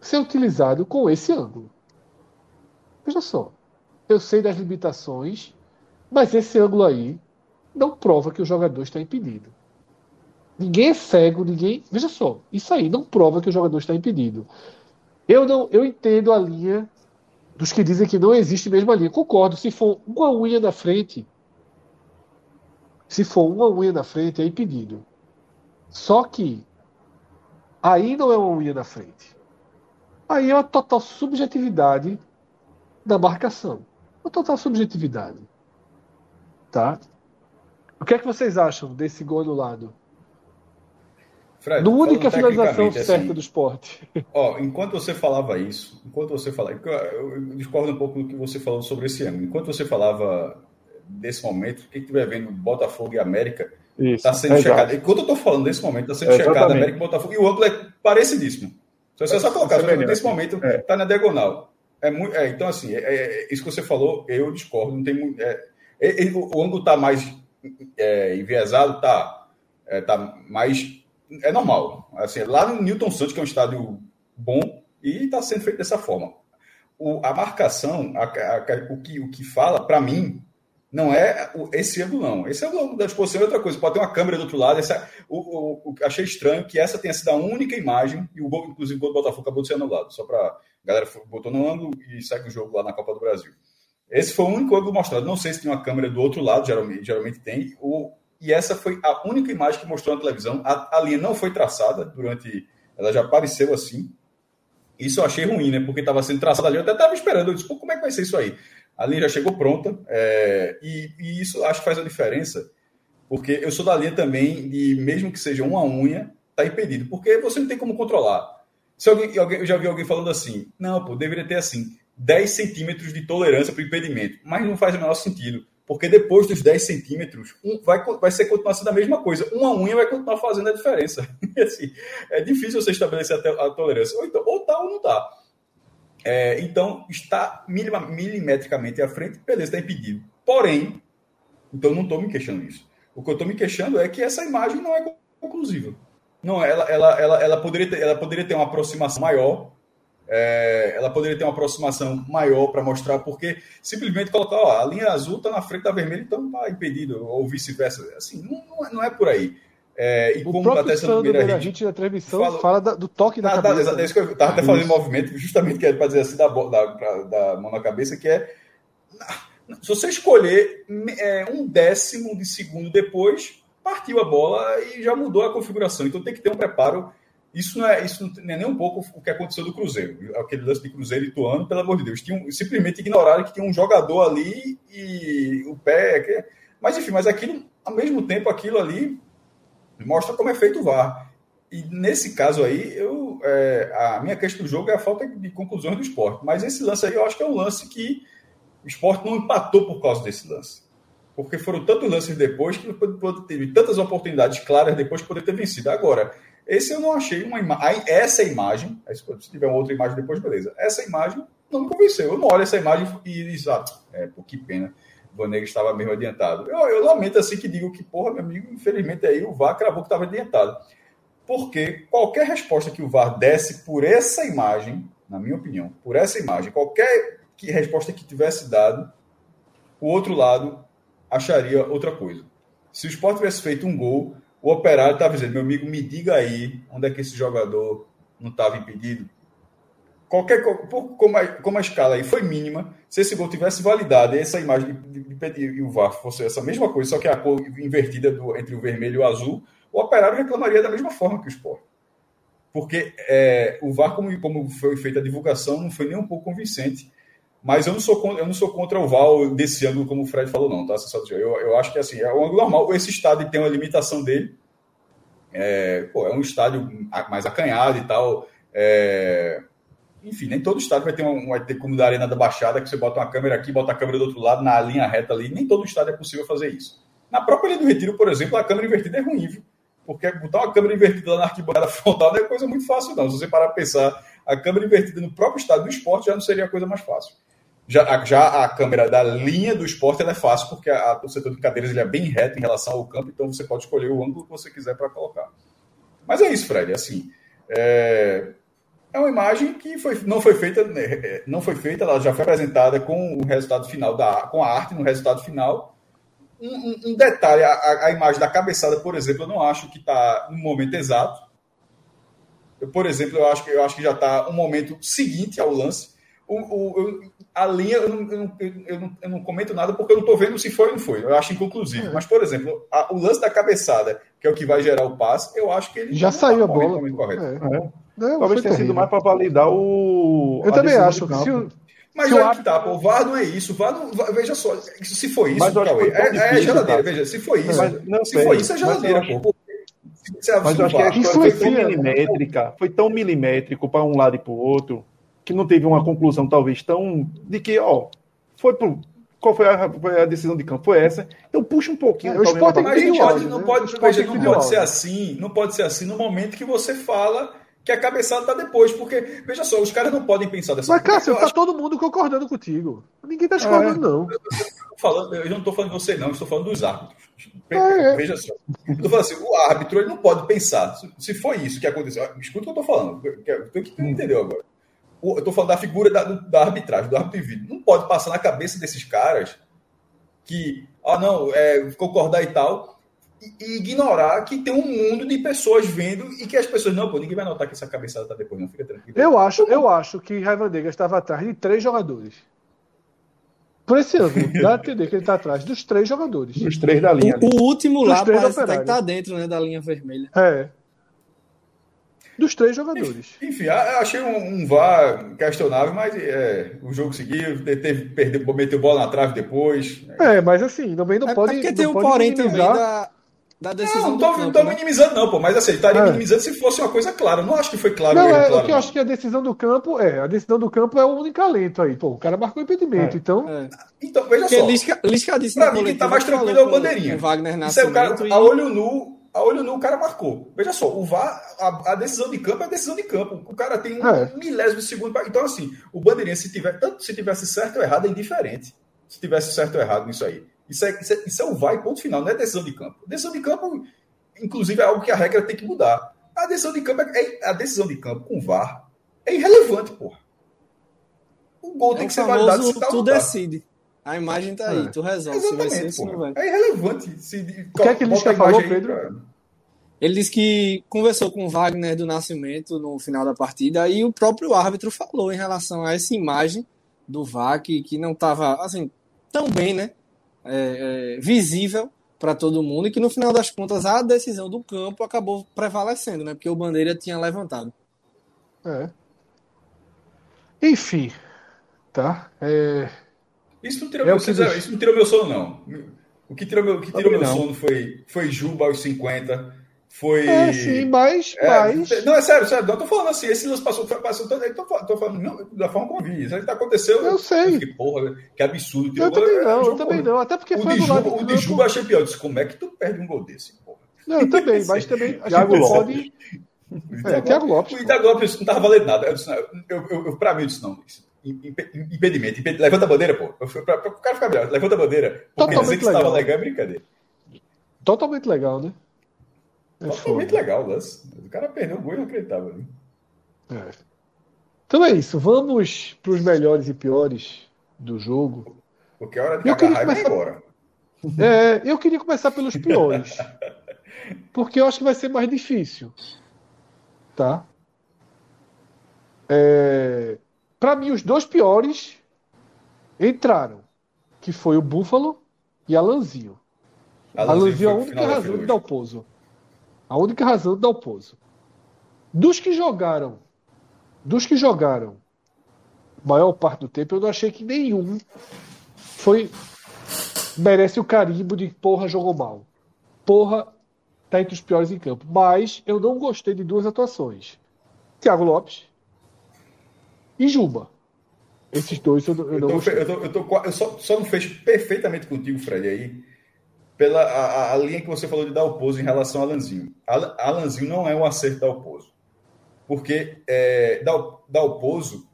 ser utilizado com esse ângulo. Veja só. Eu sei das limitações, mas esse ângulo aí não prova que o jogador está impedido. Ninguém é cego, ninguém. Veja só, isso aí não prova que o jogador está impedido. Eu não, eu entendo a linha dos que dizem que não existe mesmo a linha. Concordo, se for uma unha na frente, se for uma unha na frente, é impedido. Só que aí não é uma unha na frente. Aí é uma total subjetividade da marcação. Uma total subjetividade. Tá? O que é que vocês acham desse gol anulado? Fred, no única finalização assim, certa do esporte. [LAUGHS] Ó, enquanto você falava isso, enquanto você falava, eu discordo um pouco do que você falou sobre esse ângulo. Enquanto você falava desse momento, quem estiver vendo Botafogo e América está sendo é checado. Enquanto eu estou falando desse momento, está sendo é checado América e Botafogo, e o ângulo é parecidíssimo. Se você é, só colocar, só nesse momento, está é. na diagonal. É muito, é, então, assim, é, é, isso que você falou, eu discordo. Não tem muito, o ângulo está mais enviesado, está tá mais é normal. Assim, lá no Newton Santos, que é um estádio bom, e está sendo feito dessa forma. O, a marcação, a, a, o, que, o que fala, para mim, não é esse ângulo, não. Esse ângulo da exposição é outra coisa. Pode ter uma câmera do outro lado. Essa, o, o, achei estranho que essa tenha sido a única imagem, e o gol, inclusive, o gol do Botafogo acabou de ser anulado. Só para. Galera botou no ângulo e segue o jogo lá na Copa do Brasil. Esse foi o único ângulo mostrado. Não sei se tem uma câmera do outro lado, geralmente, geralmente tem. O, e essa foi a única imagem que mostrou na televisão. A, a linha não foi traçada durante. Ela já apareceu assim. Isso eu achei ruim, né? Porque estava sendo traçada ali. Eu até estava esperando. Eu disse, como é que vai ser isso aí? A linha já chegou pronta. É, e, e, isso acho que faz a diferença. Porque eu sou da linha também de, mesmo que seja uma unha, tá impedido. Porque você não tem como controlar. Se alguém, eu já vi alguém falando assim, não, pô, deveria ter assim, 10 centímetros de tolerância para impedimento. Mas não faz o menor sentido. Porque depois dos 10 centímetros, um, vai, vai ser continuar sendo a mesma coisa. Uma unha vai continuar fazendo a diferença. [LAUGHS] assim, é difícil você estabelecer a, a tolerância. Ou, então, ou tá ou não tá. É, então, está milimetricamente à frente, beleza, está impedido. Porém, então não estou me questionando isso. O que eu estou me questionando é que essa imagem não é conclusiva. Não, ela, ela, ela, ela, poderia ter, ela poderia ter uma aproximação maior é, ela poderia ter uma aproximação maior para mostrar, porque simplesmente colocar, ó, a linha azul está na frente da vermelha, então está impedido, ou vice-versa. Assim, não, não, é, é por aí. É, e o como próprio até primeira hit, na transmissão fala, fala da, do toque da ah, cabeça. Isso que eu estava até fazendo movimento, justamente que é para dizer assim, da, da, da mão na cabeça, que é se você escolher é, um décimo de segundo depois, partiu a bola e já mudou a configuração. Então tem que ter um preparo isso não é, isso não é nem um pouco o que aconteceu do Cruzeiro. Aquele lance de Cruzeiro e Ituano, pelo amor de Deus. Tinham, simplesmente ignoraram que tinha um jogador ali e o pé. Que... Mas enfim, mas aquilo, ao mesmo tempo, aquilo ali mostra como é feito o VAR. E nesse caso aí, eu, é, a minha questão do jogo é a falta de conclusões do esporte. Mas esse lance aí eu acho que é um lance que o esporte não empatou por causa desse lance. Porque foram tantos lances depois que teve tantas oportunidades claras depois de poder ter vencido. Agora, esse eu não achei uma imagem. Essa imagem, se tiver uma outra imagem depois, beleza. Essa imagem não me convenceu. Eu não olho essa imagem e exato. Ah, é, pô, que pena. O Vanega estava mesmo adiantado. Eu, eu, lamento assim que digo que, porra, meu amigo, infelizmente aí o VAR cravou que estava adiantado. Porque qualquer resposta que o VAR desse por essa imagem, na minha opinião, por essa imagem, qualquer que, resposta que tivesse dado, o outro lado acharia outra coisa. Se o Sport tivesse feito um gol, o operário estava dizendo, meu amigo, me diga aí onde é que esse jogador não estava impedido. Qualquer, como, a, como a escala aí foi mínima, se esse gol tivesse validado essa imagem de, de, de, e o VAR fosse essa mesma coisa, só que a cor invertida do, entre o vermelho e o azul, o operário reclamaria da mesma forma que o esporte. Porque é, o VAR, como, como foi feita a divulgação, não foi nem um pouco convincente. Mas eu não sou, eu não sou contra o VAR desse ângulo, como o Fred falou, não, tá? Eu, eu acho que assim, é um ângulo normal. Esse estádio tem uma limitação dele. É, pô, é um estádio mais acanhado e tal. É, enfim, nem todo estádio vai ter, um, vai ter como da Arena da Baixada, que você bota uma câmera aqui, bota a câmera do outro lado, na linha reta ali. Nem todo estádio é possível fazer isso. Na própria linha do retiro, por exemplo, a câmera invertida é ruim, viu? Porque botar uma câmera invertida na arquibancada [LAUGHS] frontal não é coisa muito fácil, não. Se você parar para pensar, a câmera invertida no próprio estado do esporte já não seria a coisa mais fácil. Já, já a câmera da linha do esporte é fácil, porque a, a, o setor de cadeiras ele é bem reto em relação ao campo, então você pode escolher o ângulo que você quiser para colocar. Mas é isso, Fred. Assim, é, é uma imagem que foi, não foi feita, né, não foi feita, ela já foi apresentada com o resultado final da, com a arte no resultado final um, um detalhe, a, a, imagem da cabeçada, por exemplo, eu não acho que está no momento exato. Eu, por exemplo, eu acho que, eu acho que já está um momento seguinte ao lance. O, o, a linha, eu não, eu, não, eu, não, eu não, comento nada porque eu não estou vendo se foi ou não foi. Eu acho inconclusivo. É. Mas, por exemplo, a, o lance da cabeçada, que é o que vai gerar o passe, eu acho que ele já saiu a bola. É. É. Talvez tenha sido mais para validar o. Eu também acho. Se o, mas olha que tá, pô, o VAR não é isso. VAR não, veja só, se foi isso, Cauê, é, é, a geladeira, veja, se foi isso, mas, não, se foi isso, é geladeira, pô. Mas eu acho que a história foi tão milimétrica, foi tão milimétrico para um lado e para o outro, que não teve uma conclusão talvez tão de que, ó, foi pro qual foi a, foi a, decisão de campo? Foi essa. Então puxa um pouquinho. É, o esporte não pode, não né? pode, veja, não pode ser assim, não pode ser assim no momento que você fala que a cabeçada tá depois, porque, veja só, os caras não podem pensar dessa Mas, Cássio, tá acho... todo mundo concordando contigo. Ninguém tá discordando, é. não. Eu, eu, falando, eu não estou falando de você, não, eu estou falando dos árbitros. É, é. Veja só. Eu tô falando assim, o árbitro ele não pode pensar. Se foi isso que aconteceu, escuta o que eu estou falando, tem que entender agora. Eu estou falando da figura da, da arbitragem, do árbitro de vídeo. Não pode passar na cabeça desses caras que, ah, não, é, concordar e tal, e ignorar que tem um mundo de pessoas vendo e que as pessoas não, pô, ninguém vai notar que essa cabeçada tá depois, não fica tranquilo. Eu acho, eu acho que Raivandega estava atrás de três jogadores. Por esse ângulo, dá a entender que ele está atrás dos três jogadores. Dos três da linha. O, o último lá parece até que tá dentro né, da linha vermelha. É. Dos três jogadores. Enfim, achei um, um VAR questionável, mas é, o jogo seguiu, teve, perdeu, meteu bola na trave depois. É, mas assim, também não é, pode. É porque tem o porém também da, da decisão. Não, não tô, tô né? minimizando, não, pô. Mas assim, estaria é. minimizando se fosse uma coisa clara. Não acho que foi claro. Não, é, claro, o que eu acho que a decisão do campo é. A decisão do campo é o único alento aí. Pô, o cara marcou impedimento, é. então. É. Então, veja Porque só. Lisca, Lisca disse pra mim, quem tá mais tranquilo é o bandeirinha. O Wagner Isso é o cara, e... a olho nu. A olho nu o cara marcou. Veja só, o VAR, a, a decisão de campo é a decisão de campo. O cara tem um é. milésimo de segundo. Pra... Então, assim, o bandeirinha, se tiver, tanto se tivesse certo ou errado, é indiferente. Se tivesse certo ou errado nisso aí. Isso é, isso é, isso é o VAR ponto final, não é decisão de campo. Decisão de campo inclusive é algo que a regra tem que mudar. A decisão de campo, é, é a decisão de campo com VAR é irrelevante, porra. O gol é tem que ser validado se tá Tu decide. A imagem tá aí, é. tu resolve Exatamente, se vai ser, se não vai. É irrelevante. Se, o que é que ele falou, Pedro? Ele disse que conversou com o Wagner do Nascimento no final da partida e o próprio árbitro falou em relação a essa imagem do VAR que, que não estava assim, tão bem né, é, é, visível para todo mundo e que no final das contas a decisão do campo acabou prevalecendo, né? Porque o Bandeira tinha levantado. É. Enfim, tá? É... Isso, não tirou é meu, que... isso não tirou meu sono, não. O que tirou meu, que tirou meu sono foi, foi Juba aos 50, foi. É, sim, mas. É, mas... Não, é sério, sério. Não, tô falando assim, esse lance passou, passou tô, tô, tô falando não, da forma como vi. Isso tá aconteceu. Eu sei. Que porra, que absurdo. Eu também é, não, eu também não. Até porque o foi do Juba, lado O de Juba eu achei pior. Eu disse, como é que tu perde um gol desse, porra? Não, eu também, [LAUGHS] mas também. [LAUGHS] Thiago Lopes. Pode... É, Thiago Lopes. O Thiago Lopes não tava valendo nada. Eu disse, não, eu, eu, eu, pra mim, eu disse, não. Impedimento, impedimento. Levanta a bandeira, pô. Pra, pra, o cara ficar melhor. Levanta a bandeira. Porque Totalmente dizer que estava legal é brincadeira. Totalmente legal, né? É Totalmente legal o lance. O cara perdeu o gol inacreditável. Né? É. Então é isso. Vamos para os melhores e piores do jogo. Porque a hora de eu queria começar... agora. [LAUGHS] É, eu queria começar pelos piores. [LAUGHS] porque eu acho que vai ser mais difícil. Tá? É... Para mim, os dois piores entraram. Que foi o Buffalo e Alanzinho. Alanzinho é a única razão de dar o pouso. A única razão do Dalpozo. Dos que jogaram, dos que jogaram maior parte do tempo, eu não achei que nenhum foi merece o carimbo de porra jogou mal. Porra tá entre os piores em campo. Mas eu não gostei de duas atuações. Thiago Lopes e Juba. Esses dois eu, eu não eu, tô, eu, tô, eu, tô, eu só, só não fecho perfeitamente contigo, Fred, aí pela a, a, linha que você falou de Dalpozo em relação a Alanzinho. Alanzinho não é um acerto da Dalpozo. Porque é, Dalpozo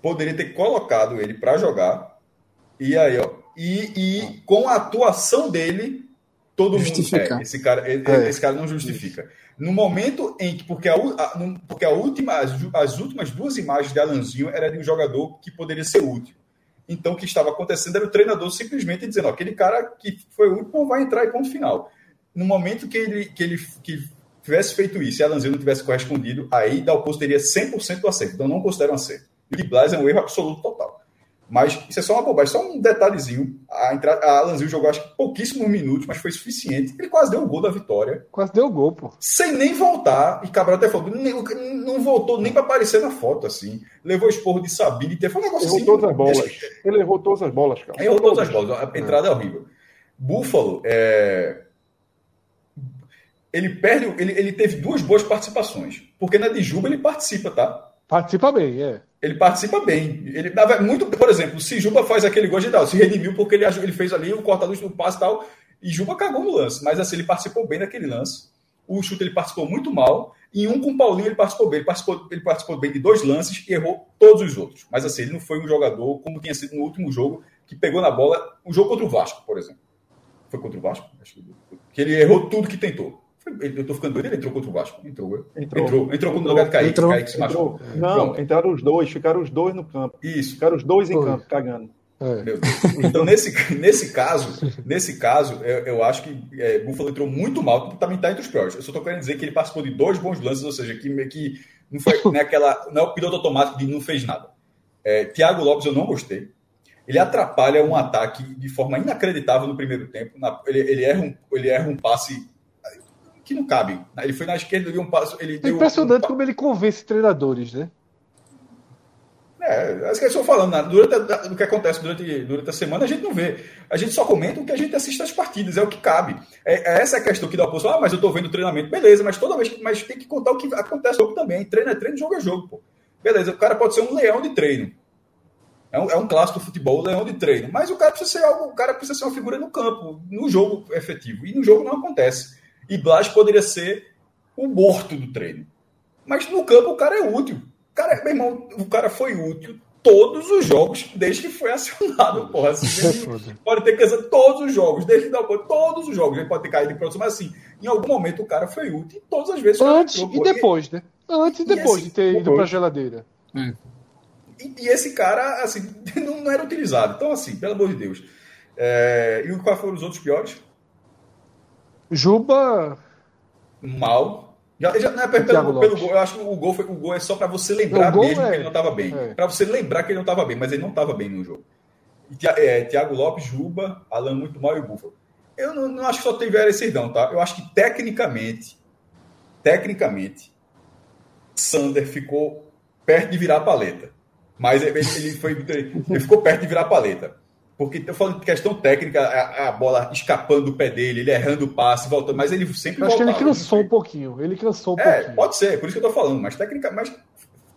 poderia ter colocado ele para jogar. E aí, ó. E, e com a atuação dele, todo mundo. É, esse, cara, é. esse cara não justifica. No momento em que. Porque a, a porque a última, as, as últimas duas imagens de Alanzinho era de um jogador que poderia ser útil. Então, o que estava acontecendo era o treinador simplesmente dizendo: aquele cara que foi o último vai entrar e ponto final. No momento que ele, que ele que tivesse feito isso e Alanzinho não tivesse correspondido, aí Dalpozo teria 100% do acerto. Então, não considero um acerto. E o de Blas é um erro absoluto total. Mas isso é só uma bobagem, só um detalhezinho. A, entrada, a Alanzinho jogou acho que pouquíssimos minutos, mas foi suficiente. Ele quase deu o gol da vitória. Quase deu o gol, pô. Sem nem voltar. E Cabral até falou, nem, não voltou nem para aparecer na foto, assim. Levou esporro de Sabine. Foi um negócio Ele assim. todas as bolas. Ele levou todas as bolas, cara. Ele levou todas as bolas. A entrada é, é horrível. Búfalo, é... ele perde. Ele, ele teve duas boas participações. Porque na de Juba ele participa, tá? Participa bem, é. Ele participa bem. Ele muito, por exemplo, se Juba faz aquele gol de tal, se redimiu porque ele, ele fez ali o corta-luz no passe e tal, e Juba cagou no lance, mas assim, ele participou bem daquele lance. O chute ele participou muito mal, e um com o Paulinho ele participou bem. Ele participou, ele participou bem de dois lances e errou todos os outros. Mas assim, ele não foi um jogador como tinha sido no último jogo, que pegou na bola, o um jogo contra o Vasco, por exemplo. Foi contra o Vasco? Acho que ele errou tudo que tentou. Eu tô ficando doido, ele entrou contra o Vasco. Entrou, entrou. Entrou, entrou no lugar de Kaique. Entrou, Kaique se machucou. Não, Pronto. entraram os dois, ficaram os dois no campo. Isso. Ficaram os dois em campo, cagando. É. Então, nesse, nesse caso, nesse caso, eu, eu acho que é, Buffalo entrou muito mal, também está entre os piores. Eu só estou querendo dizer que ele participou de dois bons lances, ou seja, que, que não foi né, aquela, não é o piloto automático de não fez nada. É, Thiago Lopes eu não gostei. Ele atrapalha um ataque de forma inacreditável no primeiro tempo. Na, ele, ele, erra um, ele erra um passe que não cabe. Ele foi na esquerda, deu um passo. Ele é impressionante um... como ele convence treinadores, né? É, é isso que eu estou falando. Né? Durante a, o que acontece durante, durante a semana, a gente não vê. A gente só comenta o que a gente assiste às partidas, é o que cabe. É, é essa a questão que dá oposição. Ah, mas eu estou vendo o treinamento. Beleza, mas toda vez mas tem que contar o que acontece no jogo também. Treino é treino, jogo é jogo, pô. Beleza, o cara pode ser um leão de treino. É um, é um clássico do futebol, leão de treino. Mas o cara precisa ser algo, o cara precisa ser uma figura no campo, no jogo efetivo. E no jogo não acontece. E Blas poderia ser o morto do treino. Mas no campo o cara é útil. O cara, meu irmão, o cara foi útil todos os jogos desde que foi acionado. [LAUGHS] Porra, assim, pode ter que todos os jogos, desde que dá todos os jogos. Ele pode ter caído de produção, mas assim, em algum momento o cara foi útil e todas as vezes. Antes e depois, né? Antes e depois esse, de ter ido para a geladeira. É. E, e, esse cara, assim, [LAUGHS] não, não, era utilizado. Então, assim, pelo amor de Deus. É, e quais foram os outros piores? Juba. Mal. Já, já não é pelo, pelo gol. Eu acho que o gol, foi, o gol é só para você lembrar mesmo é, que ele não estava bem. É. Para você lembrar que ele não estava bem, mas ele não estava bem no jogo. E, é, Thiago Lopes, Juba, Alan muito mal e o Búfalo. Eu não, não, acho que só teve esses não, tá? Eu acho que tecnicamente, tecnicamente, Sander ficou perto de virar a paleta. Mas ele, ele, foi, ele ficou perto de virar a paleta. Porque eu falando de questão técnica, a, a, bola escapando do pé dele, ele errando o passe, voltando, mas ele sempre Acho voltava, que ele cansou um pouquinho. Ele cansou um é, pouquinho. Pode ser, por isso que eu tô falando, mas técnica, mas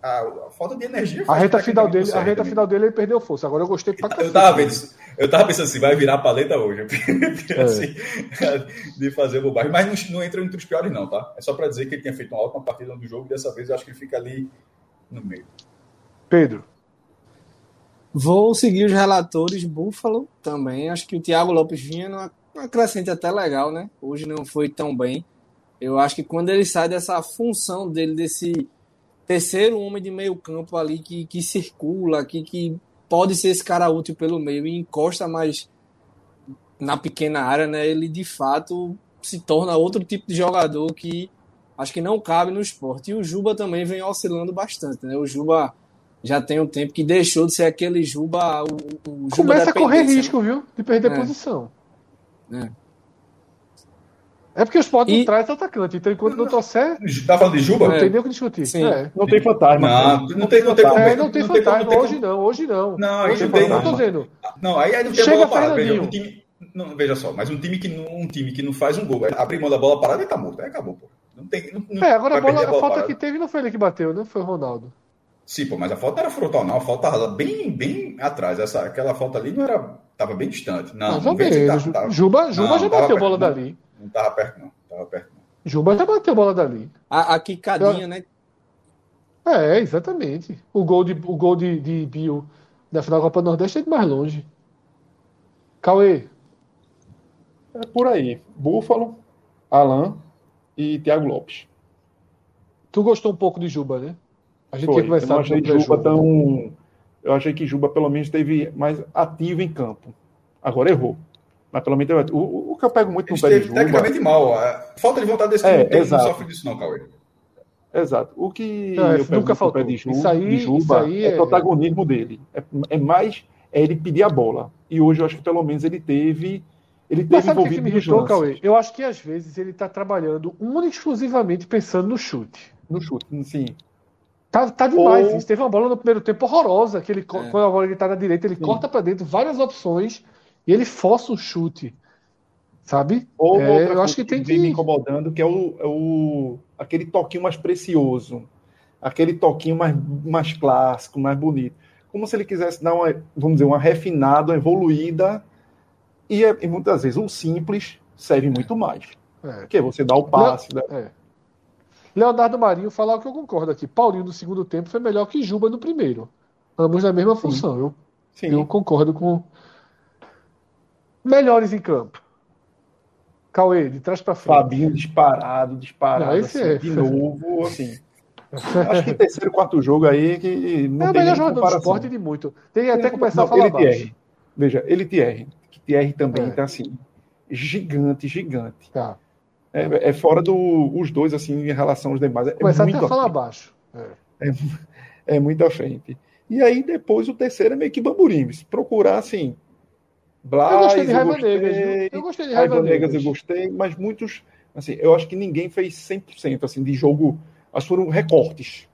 a, a falta de energia. A reta final dele, a reta final dele ele perdeu força. Agora eu gostei pra Eu tava vendo, eu tava pensando assim, vai virar a paleta hoje. [LAUGHS] É. assim, de fazer bobagem. Mas não, não, entra entre os piores, não, tá? É só para dizer que ele tinha feito uma ótima partida do jogo e dessa vez eu acho que ele fica ali no meio. Pedro. Vou seguir os relatores Buffalo também. Acho que o Thiago Lopes vinha numa crescente até legal, né? Hoje não foi tão bem. Eu acho que quando ele sai dessa função dele, desse terceiro homem de meio campo ali que, que circula, que, que pode ser esse cara útil pelo meio e encosta mais na pequena área, né? Ele de fato se torna outro tipo de jogador que acho que não cabe no esporte. E o Juba também vem oscilando bastante, né? O Juba já tem um tempo que deixou de ser aquele Juba. O, o Juba Começa a correr risco, viu? De perder é. posição. É. É porque o Sport e... não traz atacante, então enquanto não trouxer. Tá falando de Juba? Não é. tem nem o que discutir. Sim. É. Não tem fantasma. Não, não, tem, não tem como. É, não tem não fantasma. Tem, hoje não, hoje não. Não, hoje não tem. Não tô dizendo. Não, aí, aí não tem Chega bola parada. Veja, um time, não, veja só, mas um time, que não, um time que não faz um gol, abrir mão da bola parada, ele tá morto. Aí acabou, pô. Não tem, não, é, agora a, bola, a, bola a falta parada. que teve não foi ele que bateu, né? Foi o Ronaldo. Sim, pô, mas a falta era frontal, não. A falta estava bem, bem atrás. Essa, aquela falta ali não era. Tava bem distante. Não, Mais ou menos. Juba, Juba Não, já tava bateu perto, bola não. dali. Não tava perto, não. Tava perto, não. Juba já bateu bola dali. A, a quicadinha, né? É, exatamente. O gol de, o gol de, de Bill da final da Copa Nordeste é de mais longe. Cauê, É por aí. Búfalo, Alan e Thiago Lopes. tu gostou um pouco de Juba, né? A gente Foi. tinha Eu não conversado achei no Juba tão. Eu achei que Juba pelo menos esteve mais ativo em campo. Agora errou. Mas pelo menos teve- o, o que eu pego muito Ele no pé de esteve Juba. tecnicamente mal. A Falta de vontade desse É, time não sofre disso, não, Cauê. Exato. O que Não, eu isso pego nunca muito no pé faltou. de Isso aí- de Juba aí é é- protagonismo dele. É, é mais é ele pedir a bola. E hoje eu acho que pelo menos ele teve. Ele Mas teve sabe o que, que envolvido me irritou. Cauê? Eu acho que às vezes ele tá trabalhando única e exclusivamente pensando no chute. No chute, sim. Tá, tá demais Ou- isso. Teve uma bola no primeiro tempo horrorosa, que ele, É. quando a bola ele tá na direita, ele Sim. corta pra dentro, várias opções, e ele força o chute. Sabe? Ou É, outra eu acho que tem vem me que. incomodando, que é o, é o aquele toquinho mais precioso, aquele toquinho mais, mais clássico, mais bonito. Como se ele quisesse dar uma, vamos dizer, uma refinada, uma evoluída, e, é- e muitas vezes o simples serve muito mais. É. Que é você dá o passe, né? Leonardo Marinho falar o que eu concordo aqui. Paulinho no segundo tempo foi melhor que Juba no primeiro. Ambos na mesma função. Eu, Sim. eu concordo com. Melhores em campo. Cauê, de trás pra frente. Fabinho disparado, disparado, Não, esse assim, é- de novo, assim. [LAUGHS] Acho que terceiro, quarto jogo aí que não É o tem melhor jogador do comparação. esporte de muito. Tem até Não, começar a não, falar ele baixo. Veja, ele Thierry, que Thierry também É. tá assim, gigante, gigante. Tá. É, é fora do os dois assim em relação aos demais. É Começar muito até a falar baixo. É. É muito à frente. E aí depois o terceiro é meio que bamburim. Se procurar assim, Blas, Eu gostei de eu Raiva gostei, Negas? Eu gostei de Raiva Negas eu gostei, mas muitos, assim, eu acho que ninguém fez 100% assim de jogo, que foram recortes.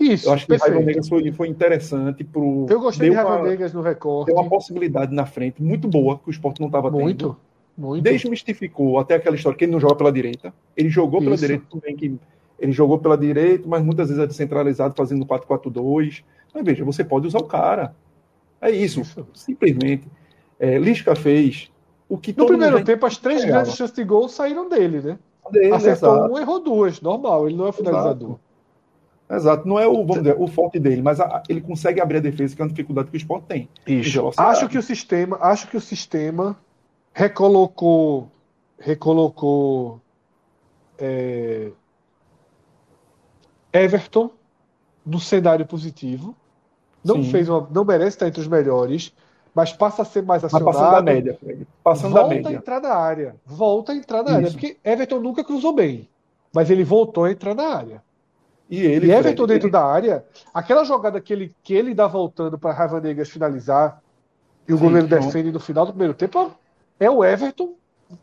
Isso, Eu acho que Raiva. Negas foi, foi interessante pro Eu gostei de Raiva uma- Negas no recorte. Deu uma possibilidade na frente muito boa que o esporte não estava tendo. Muito, muito. Desmistificou até aquela história que ele não joga pela direita. Ele jogou pela Isso. direita, bem que ele jogou pela direita, mas muitas vezes é descentralizado fazendo 4-4-2. Mas veja, você pode usar o cara. É isso. Isso. Simplesmente. É, Lisca fez o que No todo primeiro tempo, as três enxergava. grandes chances de gol saíram dele, né? dele, Acertou exato. um, errou duas. Normal, ele não é finalizador. Exato. Não é o, vamos dizer, o forte dele, mas a- ele consegue abrir a defesa, que é uma dificuldade que o esporte tem. Isso. velocidade. Acho que o sistema, acho que o sistema recolocou, recolocou é, Everton no cenário positivo. Não Sim. fez uma, não merece estar entre os melhores, mas passa a ser mais Mas passando da acionado. média, Fred. Passando volta da a média. entrar na área. Volta a entrar na área. Isso. Porque Everton nunca cruzou bem. Mas ele voltou a entrar na área. E ele, E Everton Fred, dentro ele- da área, aquela jogada que ele, que ele dá voltando para Raiva Negas finalizar e o Sim, goleiro pronto. defende no final do primeiro tempo, é o Everton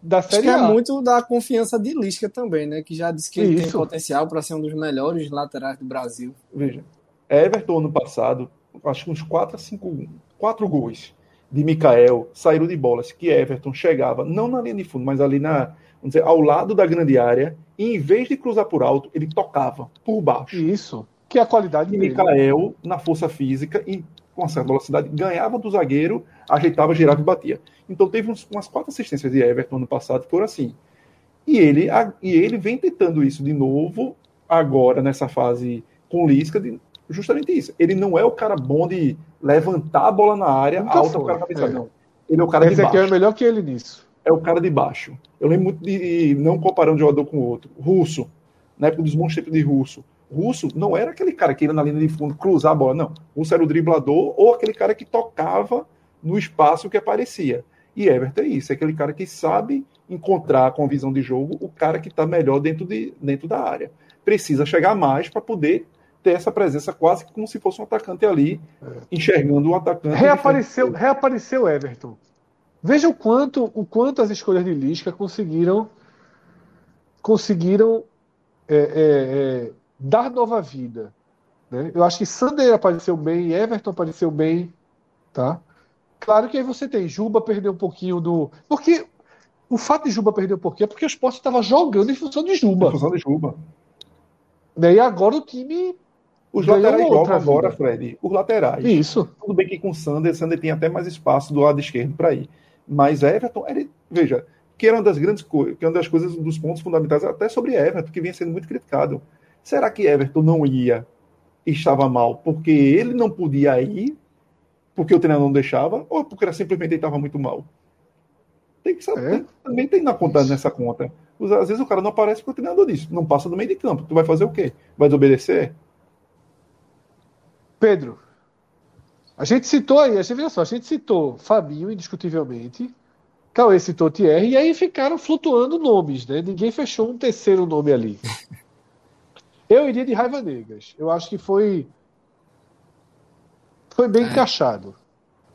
da Acho Série que é A. muito da confiança de Lisca também, né? Que já disse que ele tem potencial para ser um dos melhores laterais do Brasil. Veja, Everton ano passado, acho que uns 4 a 5, 4 gols de Mikael saíram de bolas que Everton chegava, não na linha de fundo, mas ali na, vamos dizer, ao lado da grande área, e em vez de cruzar por alto, ele tocava por baixo. Isso. Que é a qualidade E dele. Mikael, na força física e com certa velocidade, ganhava do zagueiro, ajeitava, girava e batia. Então teve uns- umas quatro assistências de Everton no passado que foram assim. E ele, a- e ele vem tentando isso de novo, agora nessa fase com Lisca, de- justamente isso. Ele não é o cara bom de levantar a bola na área, Nunca alta foi, para a cabeça, é. não. Ele é o cara de Esse aqui baixo é melhor que ele nisso. é o cara de baixo. Eu lembro muito de, não comparando um jogador com o outro, Russo, na época dos bons tempos de Russo. Russo não era aquele cara que ia na linha de fundo cruzar a bola, não. Russo era o driblador ou aquele cara que tocava no espaço que aparecia. E Everton é isso, é aquele cara que sabe encontrar com a visão de jogo o cara que está melhor dentro, de, dentro da área. Precisa chegar mais para poder ter essa presença quase como se fosse um atacante ali, enxergando o atacante. Reapareceu, reapareceu Everton. Veja o quanto, o quanto as escolhas de Lisca conseguiram conseguiram é, é, é, dar nova vida. né? Eu acho que Sander apareceu bem, Everton apareceu bem, tá? Claro que aí você tem Juba perdeu um pouquinho do, porque o fato de Juba perder um pouquinho é porque o Sport estava jogando em função de Juba. Em função de Juba. Né? E agora o time Os laterais jogam agora, Fred. Os laterais. Isso. Tudo bem que com o Sander, Sander tem até mais espaço do lado esquerdo para ir. Mas Everton, ele, veja, que era uma das grandes coisas, que é uma das coisas, dos pontos fundamentais, até sobre Everton, que vinha sendo muito criticado. Será que Everton não ia e estava mal porque ele não podia ir, porque o treinador não deixava, ou porque era simplesmente ele estava muito mal? Tem que saber, é. também tem na conta nessa conta. Às vezes o cara não aparece porque o treinador disse, não passa do meio de campo. Tu vai fazer o quê? Vai desobedecer? Pedro, a gente citou aí, a gente, viu só, a gente citou Fabinho, indiscutivelmente, Cauê citou Thierry, e aí ficaram flutuando nomes, né? Ninguém fechou um terceiro nome ali. [LAUGHS] Eu iria de Raiva Negras. Eu acho que foi. Foi bem é. encaixado.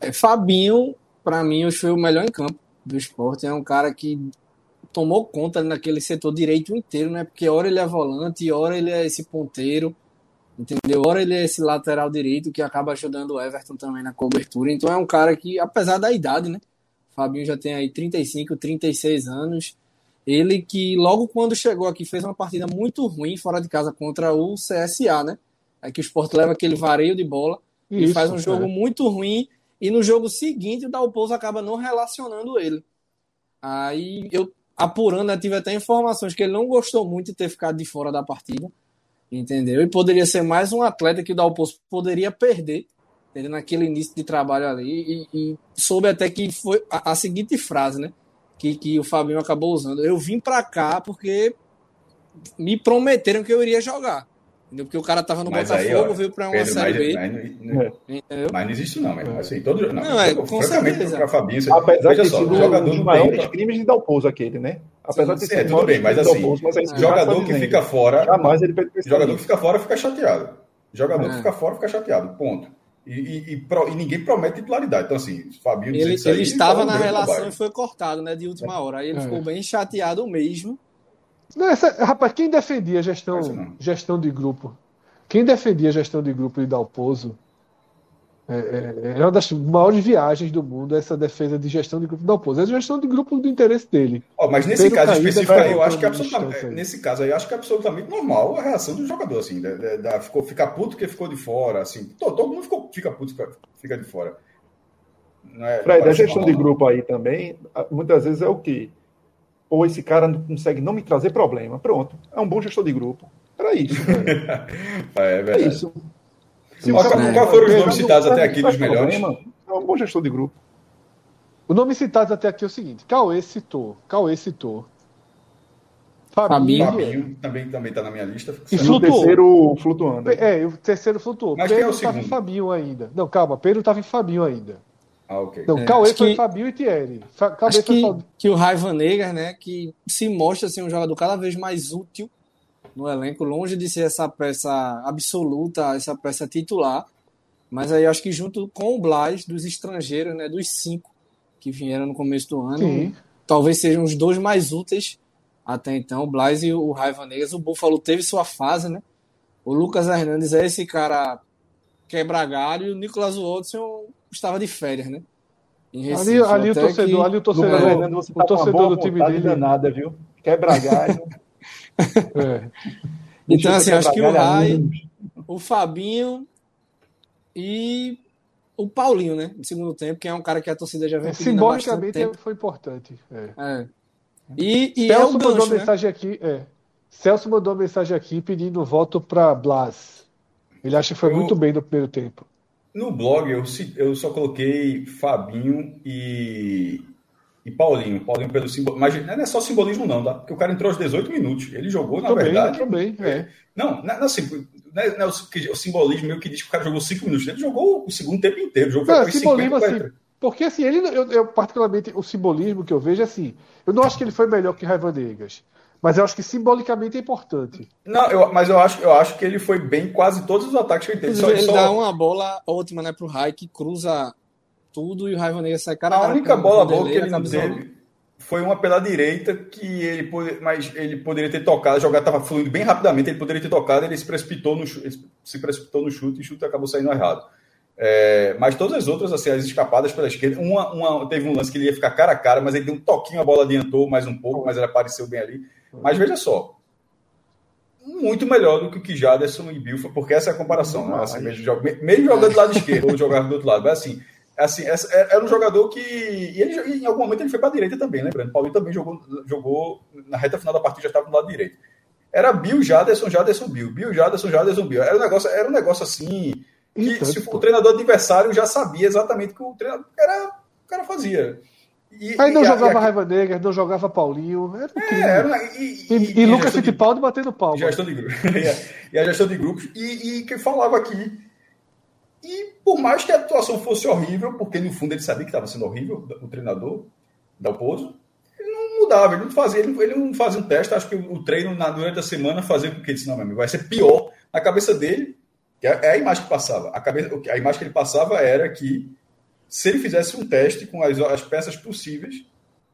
É, Fabinho, para mim, foi o melhor em campo do esporte. É um cara que tomou conta naquele setor direito inteiro, né? Porque hora ele é volante, hora ele é esse ponteiro, entendeu? Hora ele é esse lateral direito que acaba ajudando o Everton também na cobertura. Então é um cara que, apesar da idade, né? Fabinho já tem aí 35, 36 anos. Ele que logo quando chegou aqui fez uma partida muito ruim fora de casa contra o CSA, né? É que o Sport leva aquele vareio de bola Isso, e faz um jogo é. muito ruim. E no jogo seguinte o Dalpozo acaba não relacionando ele. Aí eu apurando, eu tive até informações que ele não gostou muito de ter ficado de fora da partida. Entendeu? E poderia ser mais um atleta que o Dalpozo poderia perder entendeu? naquele início de trabalho ali. E, e soube até que foi a, a, seguinte frase, né? Que, que o Fabinho acabou usando. Eu vim pra cá porque me prometeram que eu iria jogar. Entendeu? Porque o cara tava no mas Botafogo, aí, ó, veio pra uma Pedro, Série B. Mas, mas, mas, não existe não, mas, assim, todo, não, não é, com certeza. Pra Fabinho, você, Apesar de só, jogador dos maiores pra... crimes de dar o pouso aquele, né? Apesar sim, de ser tudo bem, mas assim, jogador que fica fora, jamais ele jogador que fica fora fica chateado. Jogador que é. fica fora fica chateado, ponto. E, e, e, e, ninguém promete titularidade. Então, assim, Fabinho Ele, ele aí, estava na relação trabalho. e foi cortado, né? De última hora. Aí ele é. ficou bem chateado mesmo. Não, essa, rapaz, quem defendia a gestão, gestão de grupo? Quem defendia a gestão de grupo de Dalpozo é, é, é, uma das maiores viagens do mundo essa defesa de gestão de grupo da oposição. É a gestão de grupo do interesse dele. Oh, mas nesse Pedro caso específico aí, eu acho que é absolutamente, nesse caso aí, eu acho que é absolutamente normal a reação do jogador, assim, da, da, da ficou, ficar puto que ficou de fora, assim, todo, todo mundo ficou, fica puto fica, fica de fora. É, Fred, a gestão normal. de grupo aí também, muitas vezes é o quê? Ou esse cara não consegue não me trazer problema. Pronto, é um bom gestor de grupo. Era isso. [LAUGHS] é, é, verdade. é isso. Qual, qual foram os nomes citados até aqui dos melhores? É um bom gestor de grupo. O nome citado até aqui é o seguinte: Cauê citou. Cauê citou. Fabinho. Fabinho também, também tá na minha lista. E flutuou. o terceiro flutuando. É, o terceiro flutuou. Mas Pedro quem é o em Fabinho ainda. Não, calma, Pedro estava em Fabinho ainda. Ah, ok. Não, é, Cauê foi que, Fabinho e Thierry. Cauê acho que, que o Raiva Negra, né, que se mostra assim, um jogador cada vez mais útil no elenco, longe de ser essa peça absoluta, essa peça titular. Mas aí acho que junto com o Blas, dos estrangeiros, né, dos cinco que vieram no começo do ano, Sim. talvez sejam os dois mais úteis até então, o Blas e o Raiva Negras. O Buffalo teve sua fase, né? O Lucas Hernandes é esse cara quebra galho e o Nicolas Watson estava de férias, né? Recife, ali, ali o torcedor, que... ali o torcedor, Hernandes, o torcedor do time dele. Nada, viu? Quebra galho. [LAUGHS] É. Então, assim, acho que o Rai, o Fabinho e o Paulinho, né? No segundo tempo, que é um cara que a torcida já vem é, Simbolicamente foi importante. É. é. E, e Celso é mandou gancho, né? mensagem aqui. É. Celso mandou uma mensagem aqui pedindo voto para Blas. Ele acha que foi eu, muito bem no primeiro tempo. No blog eu, eu só coloquei Fabinho e, e Paulinho. Paulinho pelo simbolismo. Mas não é só simbolismo, não, tá? Porque o cara entrou aos 18 minutos. Ele jogou, na verdade. Também, é. Não, não, assim, não, é, não é o, o, simbolismo meu que diz que o cara jogou 5 minutos. Ele jogou o segundo tempo inteiro. O jogo não, foi simbolismo 50, assim. Porque assim, ele, eu, eu, particularmente, o simbolismo que eu vejo é assim. Eu não acho que ele foi melhor que Raiva Negas. Mas eu acho que simbolicamente é importante. Não, eu, mas eu acho, eu acho que ele foi bem quase todos os ataques que ele teve. Só, ele só... dá uma bola ótima né, pro Rai que cruza tudo e o Raiva Negas sai cara A única bola boa que ele não teve foi uma pela direita que ele pode, mas ele poderia ter tocado, a jogada estava fluindo bem rapidamente, ele poderia ter tocado, ele se precipitou no chute, se precipitou no chute e o chute acabou saindo errado. É, mas todas as outras, assim, as escapadas pela esquerda, uma, uma, teve um lance que ele ia ficar cara a cara, mas ele deu um toquinho, a bola adiantou mais um pouco, mas ele apareceu bem ali. Mas veja só, muito melhor do que o que Jaderson e Bill, porque essa é a comparação, né? Assim, mesmo, mesmo jogando do lado esquerdo ou jogando do outro lado, mas assim, assim é, era um jogador que. E ele, em algum momento ele foi para a direita também, lembrando. Paulinho também jogou, jogou na reta final da partida, já estava do lado direito. Era Bill, Jaderson, Jaderson, Bill. Bill, Jaderson, Jaderson, Bill. Era um negócio, era um negócio assim. Que então, se o treinador adversário já sabia exatamente o que o treinador era, o cara fazia. E, Aí não e, jogava Raiva Negra, não jogava Paulinho. Era é, era, e, e, e, Lucas Fittipaldi batendo pau. Gestão de grupos. [LAUGHS] e a gestão de grupos. E, e que falava aqui. E por mais que a atuação fosse horrível, porque no fundo ele sabia que estava sendo horrível, o treinador, Dalpozo, ele não mudava, ele não fazia, ele, ele não fazia um teste. Acho que o, treino na, durante a semana fazia com que ele disse: não, meu amigo, vai ser pior. Na cabeça dele, é, é a imagem que passava. A, cabeça, a imagem que ele passava era que se ele fizesse um teste com as, as peças possíveis,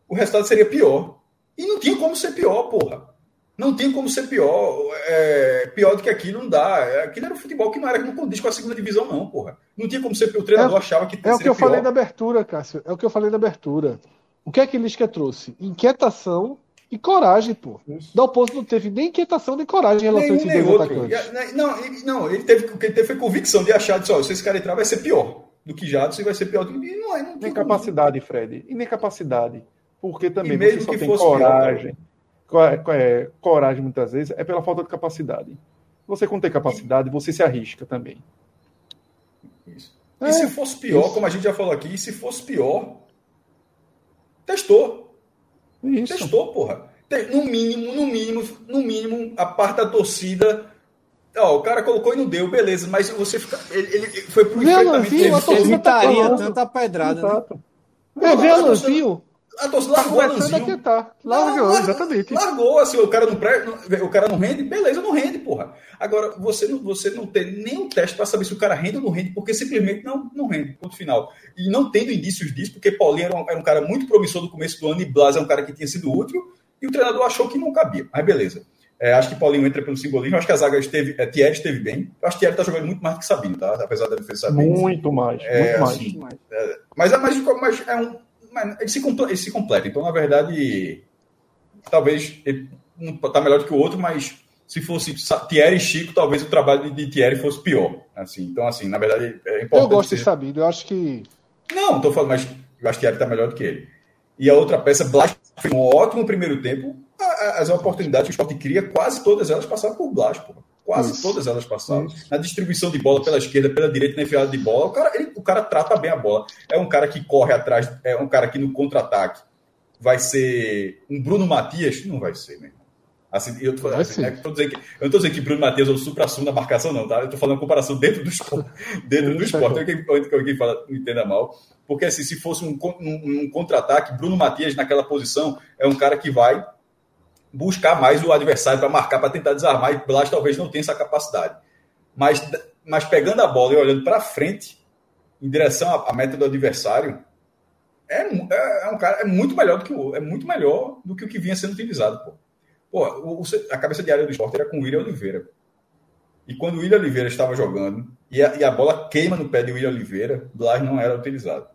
o resultado seria pior. E não tinha como ser pior, porra. Não tinha como ser pior. É, pior do que aquilo não dá. É, aquilo era um futebol que não era que não condiz com a segunda divisão, não, porra. Não tinha como ser pior. O treinador é, achava que É o que eu pior. falei na abertura, Cássio. É o que eu falei na abertura. O que é que Lisca trouxe? Inquietação e coragem, pô. Da oposto não teve nem inquietação nem coragem em relação nem, a esses dois outro. atacantes. Não, ele, não, ele teve, o que ele teve foi convicção de achar, de, se esse cara entrar vai ser pior do que Jadson e vai ser pior do que. Não, não nem capacidade, Fred. E nem capacidade. Porque também você só tem coragem. Pior, é, coragem, muitas vezes, é pela falta de capacidade. Você, quando tem capacidade, você se arrisca também. Isso. E é, se fosse pior, isso. como a gente já falou aqui, se fosse pior, testou. Isso. Testou, porra. No mínimo, no mínimo, no mínimo, a parte da torcida Ó, o cara colocou e não deu, beleza, mas você fica. Ele, ele foi pro enfrentamento. Ele evitaria tá tanta pedrada. Exato. Né? É, vê Alanzinho. A torcida largou tá Alanzinho. Tá. Largou, largou, exatamente. Largou, assim, o cara não, pré, o cara não rende, beleza, não rende, porra. Agora, você não, você não tem nenhum teste para saber se o cara rende ou não rende, porque simplesmente não, não rende, ponto final. E não tendo indícios disso, porque Paulinho era um, era um cara muito promissor no começo do ano e Blas é um cara que tinha sido útil, e o treinador achou que não cabia. Mas beleza. É, acho que Paulinho entra pelo simbolismo. Acho que a zaga esteve. É, Thierry esteve bem. Eu acho que Thierry está jogando muito mais do que Sabino, tá? Apesar da defesa Sabino. Muito mais. É, muito assim, mais. É, mas, é, mas, mas é um. Mas ele, se completa, ele se completa. Então, na verdade, talvez ele não está melhor do que o outro, mas se fosse Thierry e Chico, talvez o trabalho de Thierry fosse pior. Assim, então, assim, na verdade, é importante. Eu gosto ser... de Sabino, eu acho que. Não, estou falando, mas eu acho que Thierry está melhor do que ele. E a outra peça, Blas, foi um ótimo primeiro tempo as oportunidades que o esporte cria, quase todas elas passaram por Blas, pô. Quase Isso. todas elas passaram. Isso. Na distribuição de bola pela esquerda, pela direita, na enfiada de bola, o cara, ele, o cara trata bem a bola. É um cara que corre atrás, é um cara que no contra-ataque vai ser um Bruno Matias? Não vai ser, mesmo. Assim, eu tô, assim, né, tô dizendo que, eu não estou dizendo que Bruno Matias é o supra-sumo da marcação, não, tá? Eu estou falando comparação dentro do esporte. [LAUGHS] Dentro do esporte. Que alguém fala, não entenda mal. Porque assim, se fosse um, um, um contra-ataque, Bruno Matias naquela posição é um cara que vai buscar mais o adversário para marcar, para tentar desarmar, e Blas talvez não tenha essa capacidade. Mas, mas pegando a bola e olhando para frente, em direção à, meta do adversário, é, é, é, um cara é muito melhor do que o é muito melhor do que o que vinha sendo utilizado. Pô, pô o, a cabeça de área do esporte era com o William Oliveira. E quando o William Oliveira estava jogando e a, e a bola queima no pé de William Oliveira, Blas não era utilizado.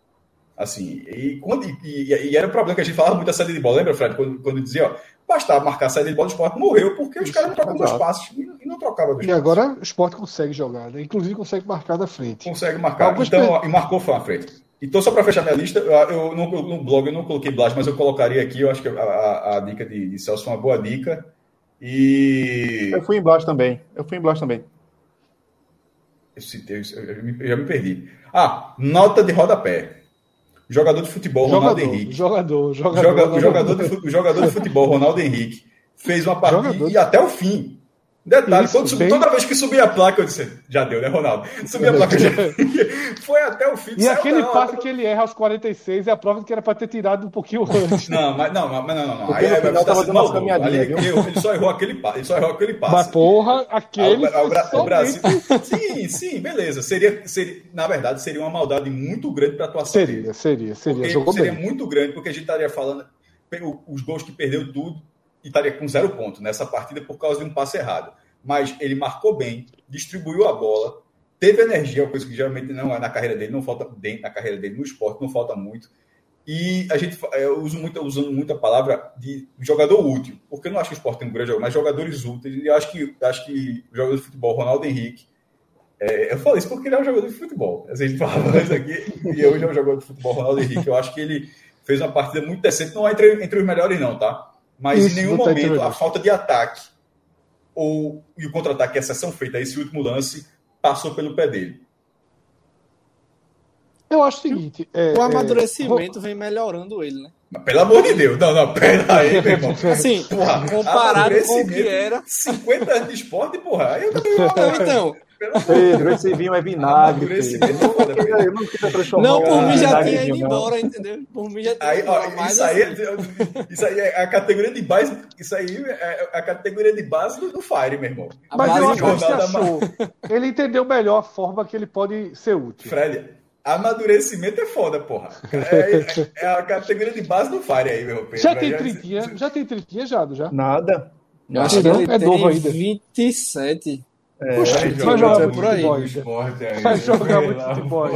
Assim, e, quando, e, e, era o problema que a gente falava muito da saída de bola. Lembra, Fred? Quando, quando dizia, ó, bastava marcar a saída de bola do esporte, morreu, porque os caras não trocam dois passos e não trocavam dois E agora o esporte consegue jogar, né? Inclusive consegue marcar da frente. Consegue marcar. Alguns então, ó, e marcou foi à frente. Então, só para fechar minha lista, eu, eu, no, no, blog eu não coloquei Blas, mas eu colocaria aqui, eu acho que a, a, a dica de, de, Celso foi uma boa dica. E. Eu fui em Blas também. Eu fui em Blas também. Eu, citei, eu, eu, eu já me perdi. Ah, nota de rodapé. Jogador de futebol, jogador, Ronaldo Henrique. Jogador, jogador. Joga, jogador, de, jogador de futebol, Ronaldo Henrique. Fez uma partida jogador. e até o fim. Detalhe, Isso, quando, bem... toda vez que subia a placa, eu disse, já deu, né, Ronaldo? [LAUGHS] Subia a placa, já... [LAUGHS] foi até o fim. E aquele não, passe que ele erra aos 46 é a prova de que era para ter tirado um pouquinho [LAUGHS] antes. Não, mas não, mas não, não. não. Aí, aí, final tava dando ali, ele só errou aquele passe. Ele só errou aquele passe. Mas porra, aquele. Ah, o, o, Brasil. Sim, sim, beleza. Seria, seria, na verdade, seria uma maldade muito grande para a atuação. Seria, seria, seria. Jogou seria bem. muito grande, porque a gente estaria falando os gols que perdeu tudo e estaria com zero ponto nessa partida por causa de um passe errado mas ele marcou bem, distribuiu a bola, teve energia, coisa que geralmente não é na carreira dele, não falta dentro na carreira dele no esporte, não falta muito. E a gente eu uso muito, usando muita palavra de jogador útil, porque eu não acho que o esporte tem um grande jogador, mas jogadores úteis. E eu acho que, acho que o jogador de futebol, Ronaldo Henrique, é, eu falo isso porque ele é um jogador de futebol. A gente falava isso aqui, e hoje é um jogador de futebol, Ronaldo Henrique. Eu acho que ele fez uma partida muito decente, não é entre, entre os melhores, não, tá? Mas isso, em nenhum momento a falta de ataque ou e o contra-ataque, a exceção feita, esse último lance, passou pelo pé dele. Eu acho o seguinte: é, o amadurecimento é, vem melhorando ele, né? Mas, pelo amor de Deus, não, não, pera aí, meu irmão. [LAUGHS] Assim, porra, comparado com o que era. 50 anos de esporte, porra. Aí eu [LAUGHS] então. Pedro, esse vinho é vinagre. Eu não queria transformar. Não, por mim já tinha ido embora, entendeu? Por mim já tinha aí, ó, isso, aí, assim. isso aí é a categoria de base. Isso aí é a categoria de base do, do Fire, meu irmão. Mas eu acho que ele achou. Ele entendeu melhor a forma que ele pode ser útil. Fred, Amadurecimento é foda, porra. É, é, a categoria de base do Fire aí, meu Pedro. Já tem trintinha? Já tem trintinha, Jado? Já? Nada. Eu acho que ele é novo ainda. 27. É, Puxa, vai, vai jogar muito por aí. Vai jogar muito futebol.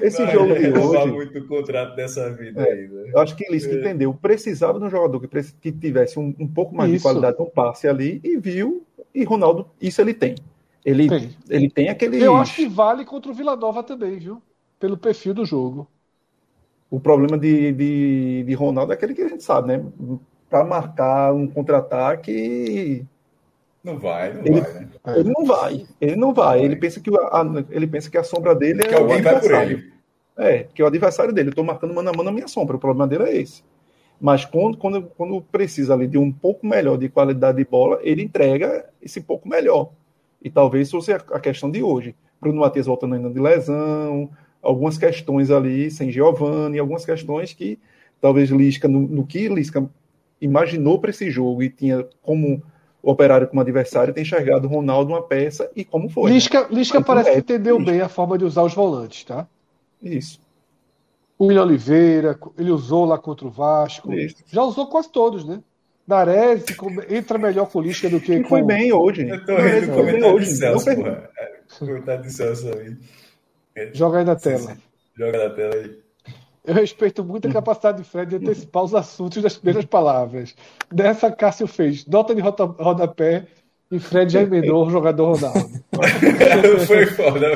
Esse vai, jogo de hoje. muito contrato dessa vida é, aí, né? Eu acho que Lisca é. entendeu. Precisava de um jogador que, que tivesse um, um pouco mais isso. de qualidade no passe ali e viu. E Ronaldo, isso ele tem. Ele tem. ele tem aquele. Eu acho que vale contra o Vila Nova também, viu? Pelo perfil do jogo. O problema de, de, de Ronaldo é aquele que a gente sabe, né? Para marcar um contra-ataque. Não vai, não ele, vai, né? Ele não vai. Ele não vai. Ele pensa que a, ele pensa que a sombra dele que é alguém o vai por ele. É, que é o adversário dele. Eu estou marcando mano a mano a minha sombra. O problema dele é esse. Mas quando, quando, quando precisa ali de um pouco melhor de qualidade de bola, ele entrega esse pouco melhor. E talvez fosse a questão de hoje. Bruno Matias voltando ainda de lesão, algumas questões ali sem Giovanni, algumas questões que talvez Lisca, no, no que Lisca imaginou para esse jogo e tinha como o operário como adversário, tem enxergado o Ronaldo uma peça e como foi. Lisca, né? Lisca parece é, que entendeu isso. bem a forma de usar os volantes, tá? Isso. O William Oliveira, ele usou lá contra o Vasco. Isso. Já usou quase todos, né? Nares entra melhor com o Lisca do que, com... Foi bem hoje. Eu tô rindo hoje. de Celso, porra. É, comentário de Celso aí. Joga aí na tela. Joga na tela aí. Eu respeito muito a capacidade de Fred de antecipar os assuntos das primeiras palavras. Dessa, Cássio fez nota de rodapé e Fred já emendou o jogador Ronaldo. [LAUGHS] Foi foda,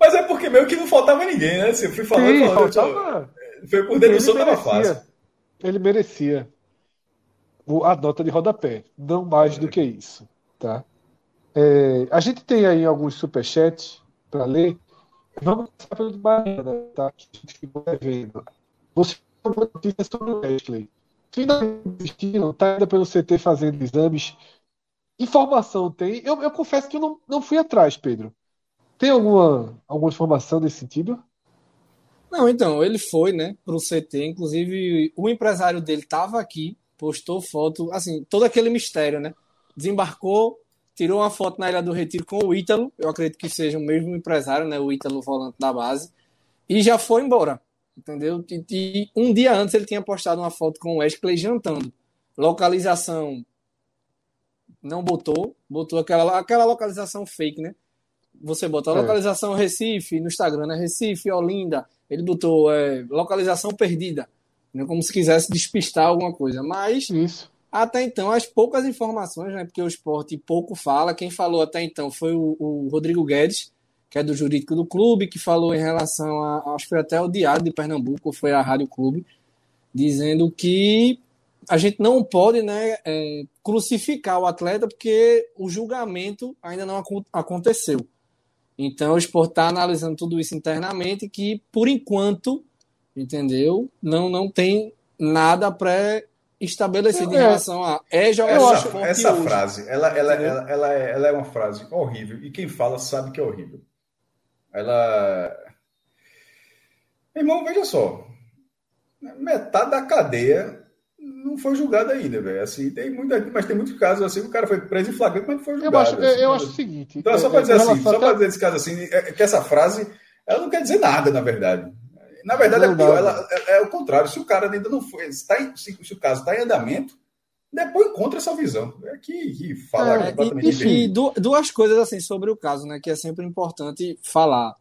Mas é porque meio que não faltava ninguém, né? Se eu fui falando, Sim, falando faltava... Foi por dedução, tava fácil ele merecia a nota de rodapé, não mais do que isso. Tá? É, a gente tem aí alguns superchats para ler. Vamos começar pelo de Mariana, tá? que ficou devendo. Você tem uma notícia sobre o Wesley. Finalmente desistiram, está ainda pelo CT fazendo exames. Informação tem. Eu, eu confesso que eu não, não fui atrás, Pedro. Tem alguma, alguma informação nesse sentido? Não, então, ele foi, né, pro CT, inclusive o empresário dele tava aqui, postou foto, assim, todo aquele mistério, né? Desembarcou, tirou uma foto na Ilha do Retiro com o Ítalo, eu acredito que seja o mesmo empresário, né, o Ítalo volante da base, e já foi embora, entendeu? E, e um dia antes ele tinha postado uma foto com o Wesley jantando. Localização não botou, botou aquela, aquela localização fake, né? Você bota a é. localização Recife no Instagram, né? Recife, Olinda, ele botou é, localização perdida, né, como se quisesse despistar alguma coisa. Mas Isso. Até então, as poucas informações, né, porque o esporte pouco fala, quem falou até então foi o, o Rodrigo Guedes, que é do jurídico do clube, que falou em relação a, acho que foi até o Diário de Pernambuco, foi a Rádio Clube, dizendo que a gente não pode né, é, crucificar o atleta porque o julgamento ainda não aconteceu. Então, o esporte está analisando tudo isso internamente, que por enquanto, entendeu? Não, não tem nada pré-estabelecido é, em relação a é jogar essa, essa frase, ela, ela, ela, ela, é, ela é uma frase horrível e quem fala sabe que é horrível. Ela. Irmão, veja só. Metade da cadeia não foi julgado ainda, velho. Assim, tem muito, mas tem muitos casos assim, o cara foi preso em flagrante, mas não foi julgado. Eu acho, assim, eu acho o seguinte. Então, só para dizer assim, só para dizer esse caso assim, é, que essa frase, ela não quer dizer nada, na verdade. Na verdade, é, pior, ela, é, é, o contrário. Se o cara ainda não foi, se, tá em, se, se, o caso está em andamento, depois encontra essa visão. É que, que fala é, completamente. E, e duas coisas assim sobre o caso, né? Que é sempre importante falar.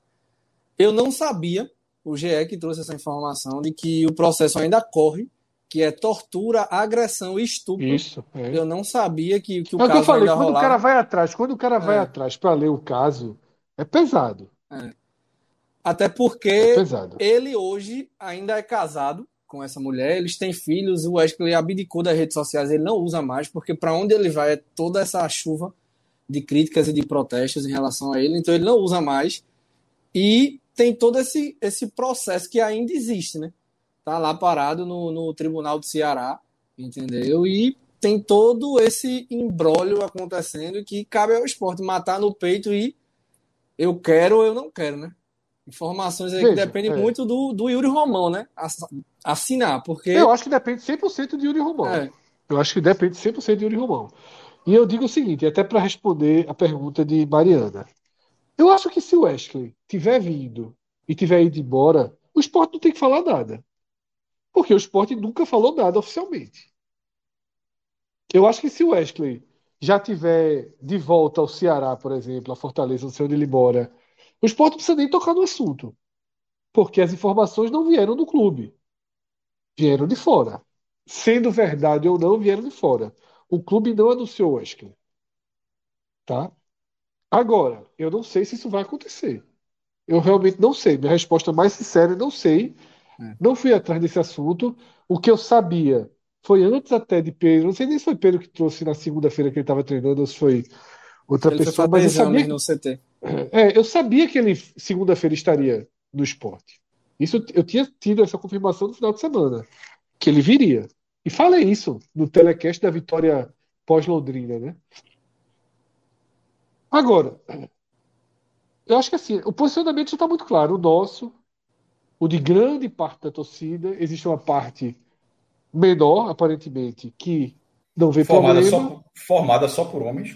Eu não sabia, o GE que trouxe essa informação, de que o processo ainda corre, que é tortura, agressão e estupro. Isso. É. Eu não sabia que, que o É o que eu caso falei, quando o cara vai atrás, quando o cara vai É. atrás para ler o caso, é pesado. Até É porque pesado. ele hoje ainda é casado com essa mulher, eles têm filhos, o Wesley abdicou das redes sociais, ele não usa mais, porque para onde ele vai é toda essa chuva de críticas e de protestos em relação a ele, então ele não usa mais. E tem todo esse, esse processo que ainda existe, né? Tá lá parado no, no Tribunal do Ceará, entendeu? E tem todo esse embrólio acontecendo que cabe ao esporte matar no peito e eu quero ou eu não quero, né? Informações aí que Veja, dependem é. muito do, do Yuri Romão, né? Ass- Assinar, porque. Eu acho que depende 100% de Yuri Romão. É, Eu acho que depende 100% de Yuri Romão. E eu digo o seguinte, até para responder a pergunta de Mariana. Eu acho que se o Wesley tiver vindo e tiver ido embora, o esporte não tem que falar nada. Porque o esporte nunca falou nada oficialmente. Eu acho que se o Wesley já tiver de volta ao Ceará, por exemplo, a Fortaleza, não sei onde ele mora, o esporte não precisa nem tocar no assunto. Porque as informações não vieram do clube. Vieram de fora. Sendo verdade ou não, vieram de fora. O clube não anunciou o Wesley. Tá? Agora, eu não sei se isso vai acontecer. Eu realmente não sei. Minha resposta mais sincera é não sei. É. Não fui atrás desse assunto. O que eu sabia foi antes até de Pedro. Não sei nem se foi Pedro que trouxe na segunda-feira que ele estava treinando ou se foi outra ele pessoa, mas eu sabia, exame no CT. é, eu sabia que ele segunda-feira estaria no esporte. Isso eu tinha tido essa confirmação no final de semana, que ele viria. E falei isso no telecast da vitória pós-Londrina, né? Agora, eu acho que assim, o posicionamento já está muito claro. O nosso, o de grande parte da torcida, existe uma parte menor, aparentemente, que não vê Formada problema. só, formada só por homens.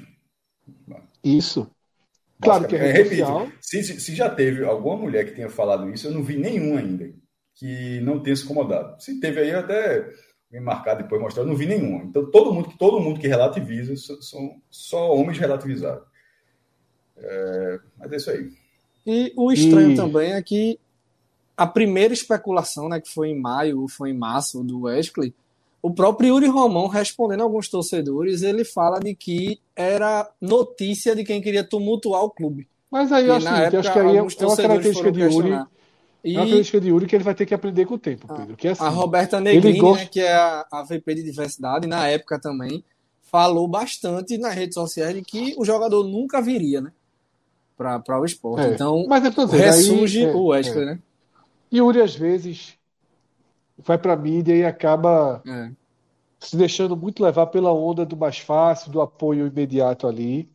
Isso. Claro que é rede social. Repito, se, se- se já teve alguma mulher que tenha falado isso, eu não vi nenhum ainda que não tenha se incomodado. Se teve aí, eu até me marcar depois mostrar, eu não vi nenhum. Então, todo mundo, todo mundo que relativiza são, são só homens relativizados. É, mas é isso aí. E o estranho E- também é que a primeira especulação, né, que foi em maio ou foi em março do Wesley, o próprio Yuri Romão respondendo a alguns torcedores, ele fala de que era notícia de quem queria tumultuar o clube. Mas aí E eu acho, época, acho que aí é, uma característica de Yuri, questionar. é uma E característica de Yuri que ele vai ter que aprender com o tempo, Pedro. Que é assim, a Roberta Negrini, gosta- né, que é a, a VP de diversidade, na época também, falou bastante nas redes sociais de que o jogador nunca viria, né? Para o esporte. É, Então, mas é dizer, aí, ressurge é, o Wesley, é. né? Yuri às vezes vai pra mídia e acaba É. se deixando muito levar pela onda do mais fácil, do apoio imediato ali.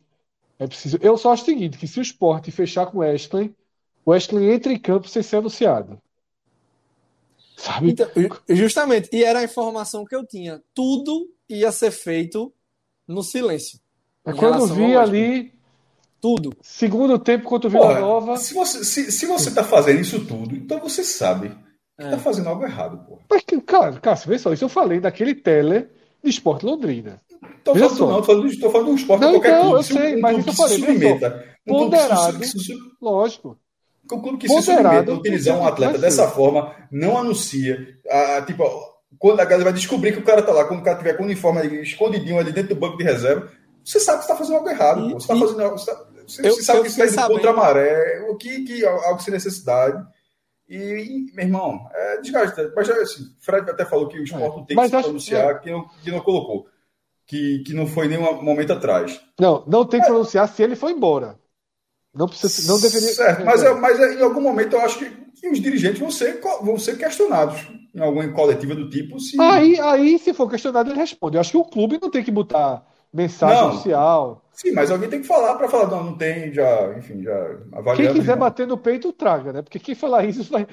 É preciso. Eu só acho o seguinte, que se o esporte fechar com o Wesley, o Wesley entra em campo sem ser anunciado. Sabe? Então, ju- justamente, e era a informação que eu tinha. Tudo ia ser feito no silêncio. É quando vi ali, Tudo. segundo tempo contra o Vila Porra, Nova. se você se, se você tá fazendo isso tudo, então você sabe É. tá fazendo algo errado, porra. Mas, que- cara, Cássio, vê só, isso eu falei daquele tele de Esporte Londrina. Tô falando, só. não, tô falando, tô falando de um esporte Não, qualquer então, clube. eu Se um- sei, um mas clube isso eu se falei, submeta, um se, Ponderado. se Lógico. o clube que se Ponderado, submeta a utilizar um atleta dessa ser. forma, não anuncia. Ah, tipo, quando a galera vai descobrir que o cara tá lá, quando o cara tiver com o uniforme ali, escondidinho ali dentro do banco de reserva, você sabe que você tá fazendo algo errado, E- pô. Você tá e- fazendo algo. Você, tá- você- Eu- você sabe eu que isso tá indo contra a maré, o que, que algo sem necessidade. E, meu irmão, é desgastante. Mas assim, Fred até falou que o esporte não tem que Mas se acho- pronunciar, que, não, que não colocou. Que, que não foi nenhum momento atrás. Não, não tem que pronunciar se ele for embora. Não precisa, não deveria. Certo, mas, é- mas é- em algum momento eu acho que, que os dirigentes vão ser, vão ser questionados em alguma coletiva do tipo se. Aí, aí, se for questionado, ele responde. Eu acho que o clube não tem que botar mensagem Não. oficial. Sim, mas alguém tem que falar para falar, não, não tem, já, enfim, já Quem quiser não. bater no peito, traga, né? Porque quem falar isso vai.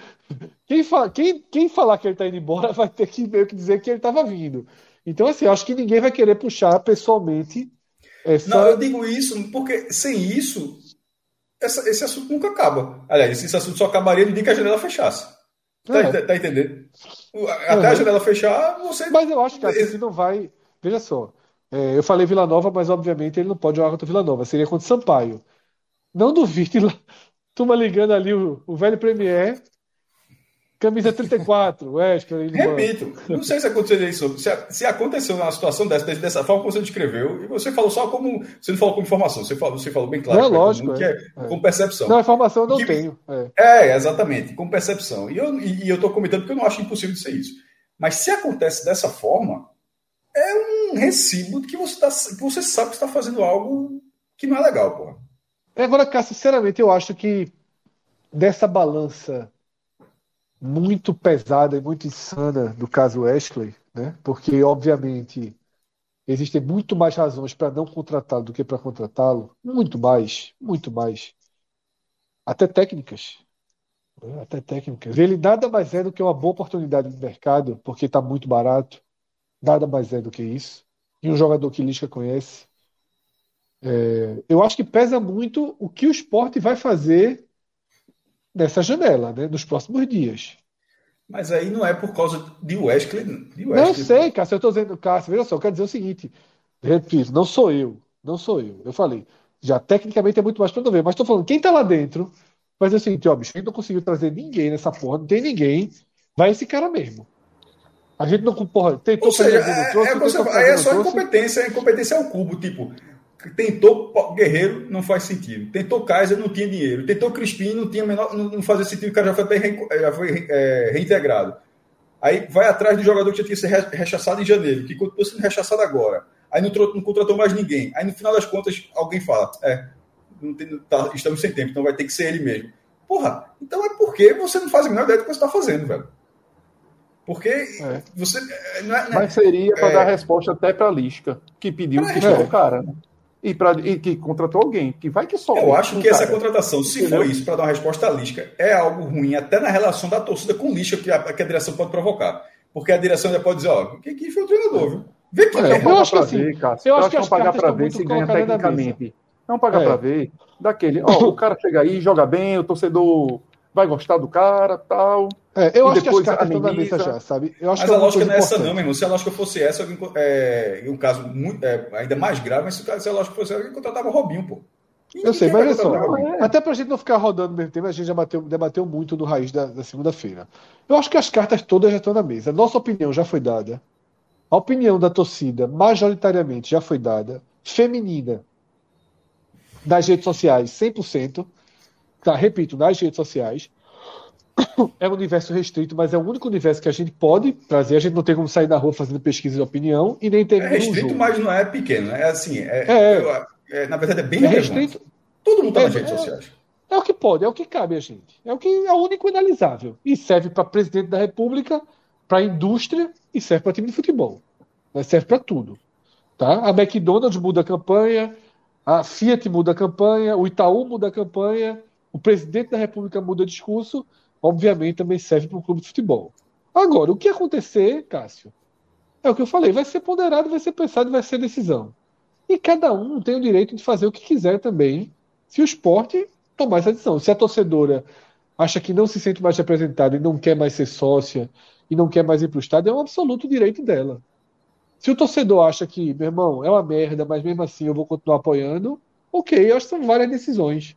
Quem, fala, quem, quem falar que ele tá indo embora vai ter que meio que dizer que ele estava vindo. Então, assim, acho que ninguém vai querer puxar pessoalmente essa. Não, eu digo isso porque sem isso, essa- esse assunto nunca acaba. Aliás, esse assunto só acabaria no dia que a janela fechasse. Tá, É. tá entendendo? Até a janela fechar, você. Mas eu acho que assim não vai. Veja só. É, eu falei Vila Nova, mas obviamente ele não pode jogar contra o Vila Nova. Seria contra o Sampaio. Não duvide lá, [LAUGHS] turma ligando ali o, o velho Premier. Camisa 34, [LAUGHS] Wesley. Repito, não sei se aconteceu isso. Se, se aconteceu uma situação dessa, dessa forma como você descreveu, e você falou só como. Você não falou como informação, você falou, você falou bem claro. Não, lógico. Que é, é. Com percepção. Não, informação eu não que, tenho. É. é. exatamente, com percepção. Eu e eu estou comentando porque eu não acho impossível de ser isso. Mas se acontece dessa forma, é um recibo que você, tá, que você sabe que está fazendo algo que não é legal, porra. Agora, cara, sinceramente, eu acho que dessa balança muito pesada e muito insana do caso Ashley, né? Porque obviamente existem muito mais razões para não contratá-lo do que para contratá-lo, muito mais, muito mais, até técnicas, né? até técnicas. Ele nada mais é do que uma boa oportunidade de mercado, porque está muito barato, nada mais é do que isso. E um jogador que Lisca conhece. É, eu acho que pesa muito o que o esporte vai fazer nessa janela, né, nos próximos dias. Mas aí não é por causa de Wesley. De Wesley. Não sei, Cássio, eu estou dizendo, Cássio, veja só, eu quero dizer o seguinte, repito, não sou eu, não sou eu. Eu falei, já tecnicamente é muito mais para ver, mas estou falando, quem está lá dentro vai dizer o seguinte, ó, bicho, gente não conseguiu trazer ninguém nessa porra, não tem ninguém, vai esse cara mesmo. A gente não, porra, tentou Ou seja, é, é, aí é só incompetência, a incompetência é o cubo, tipo, Tentou Guerreiro, não faz sentido. Tentou Kaiser, não tinha dinheiro. Tentou Crispim, não tinha menor, não, não fazia sentido, o cara já foi, até já foi é, reintegrado. Aí vai atrás do jogador que já tinha sido rechaçado em janeiro, que continua sendo rechaçado agora. Aí não, não, contratou mais ninguém. Aí no final das contas, alguém fala: é, tem, tá, estamos sem tempo, então vai ter que ser ele mesmo. Porra, então é porque você não faz a menor ideia do que você está fazendo, velho. Porque é. você. É, não é, não é, Mas seria para é. dar resposta até para a Lisca, que pediu que é. o cara. Né? e, pra, e que contratou alguém, que vai que só. Eu acho que cara. essa contratação, se Entendeu? for isso, para dar uma resposta à Lisca, é algo ruim, até na relação da torcida com Lisca, que a, que a direção pode provocar. Porque a direção já pode dizer, ó, quem, quem foi o treinador, viu? Vê que é, eu acho que assim, ver, Cássio, eu, acho que, que não pagar para ver se ganha tecnicamente. Não pagar é. para ver. Daquele, ó, o cara chega aí, joga bem, o torcedor vai gostar do cara, tal. É, eu acho que as cartas estão na mesa já, sabe? Eu acho mas a lógica não é essa não, meu irmão. Se a lógica fosse essa, alguém, é, um caso muito, é, ainda mais grave, mas se a lógica fosse essa, alguém contratava o Robinho, pô. eu sei, mas olha só, é. até pra gente não ficar rodando no mesmo tempo, a gente já bateu, debateu muito no raiz da, da segunda-feira. Eu acho que as cartas todas já estão na mesa. Nossa opinião já foi dada. A opinião da torcida, majoritariamente, já foi dada. Feminina, das redes sociais, 100%. Tá, repito, nas redes sociais. [COUGHS] É um universo restrito, mas é o único universo que a gente pode trazer. A gente não tem como sair da rua fazendo pesquisa de opinião e nem ter. É restrito, mas não é pequeno. É assim. É, é, é na verdade, é bem é restrito. Todo mundo está nas é, redes sociais. É o que pode, é o que cabe a gente. É o que é o único inalisável. E serve para presidente da República, para a indústria e serve para time de futebol. Serve para tudo. Tá? A McDonald's muda a campanha, a Fiat muda a campanha, o Itaú muda a campanha, o presidente da República muda discurso, obviamente também serve para o clube de futebol. Agora, o que acontecer, Cássio, é o que eu falei, vai ser ponderado, vai ser pensado, vai ser decisão. E cada um tem o direito de fazer o que quiser também, se o esporte tomar essa decisão. Se a torcedora acha que não se sente mais representada e não quer mais ser sócia e não quer mais ir para o estádio, é um absoluto direito dela. Se o torcedor acha que, meu irmão, é uma merda, mas mesmo assim eu vou continuar apoiando, ok, eu acho que são várias decisões.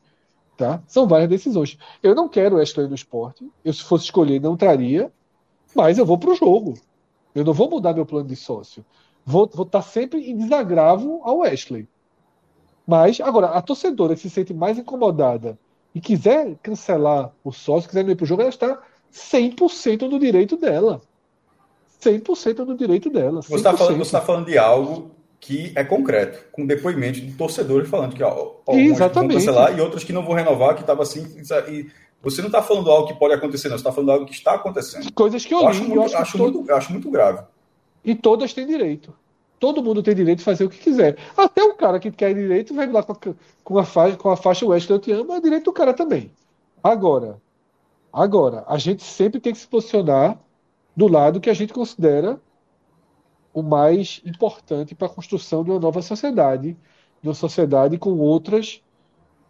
Tá? São várias decisões. Eu não quero o Ashley no esporte. Eu, se fosse escolher, não traria. Mas eu vou para o jogo. Eu não vou mudar meu plano de sócio. Vou estar tá sempre em desagravo ao Ashley. Mas, agora, a torcedora que se sente mais incomodada e quiser cancelar o sócio, quiser não ir para o jogo, ela está 100% no direito dela. 100% no direito dela. 100%. Você está falando, tá falando de algo que é concreto, com depoimento de torcedores falando que ó, vão cancelar e outros que não vão renovar, que estava assim. E você não está falando algo que pode acontecer, não, você está falando algo que está acontecendo. Coisas que eu, eu acho, muito, eu acho, acho, todo... muito, acho muito grave. E todas têm direito. Todo mundo tem direito de fazer o que quiser. Até o cara que quer direito vai lá com a, com a faixa, com a faixa Wesley Eu Te Amo, é direito do cara também. Agora, agora, a gente sempre tem que se posicionar do lado que a gente considera o mais importante para a construção de uma nova sociedade, de uma sociedade com outras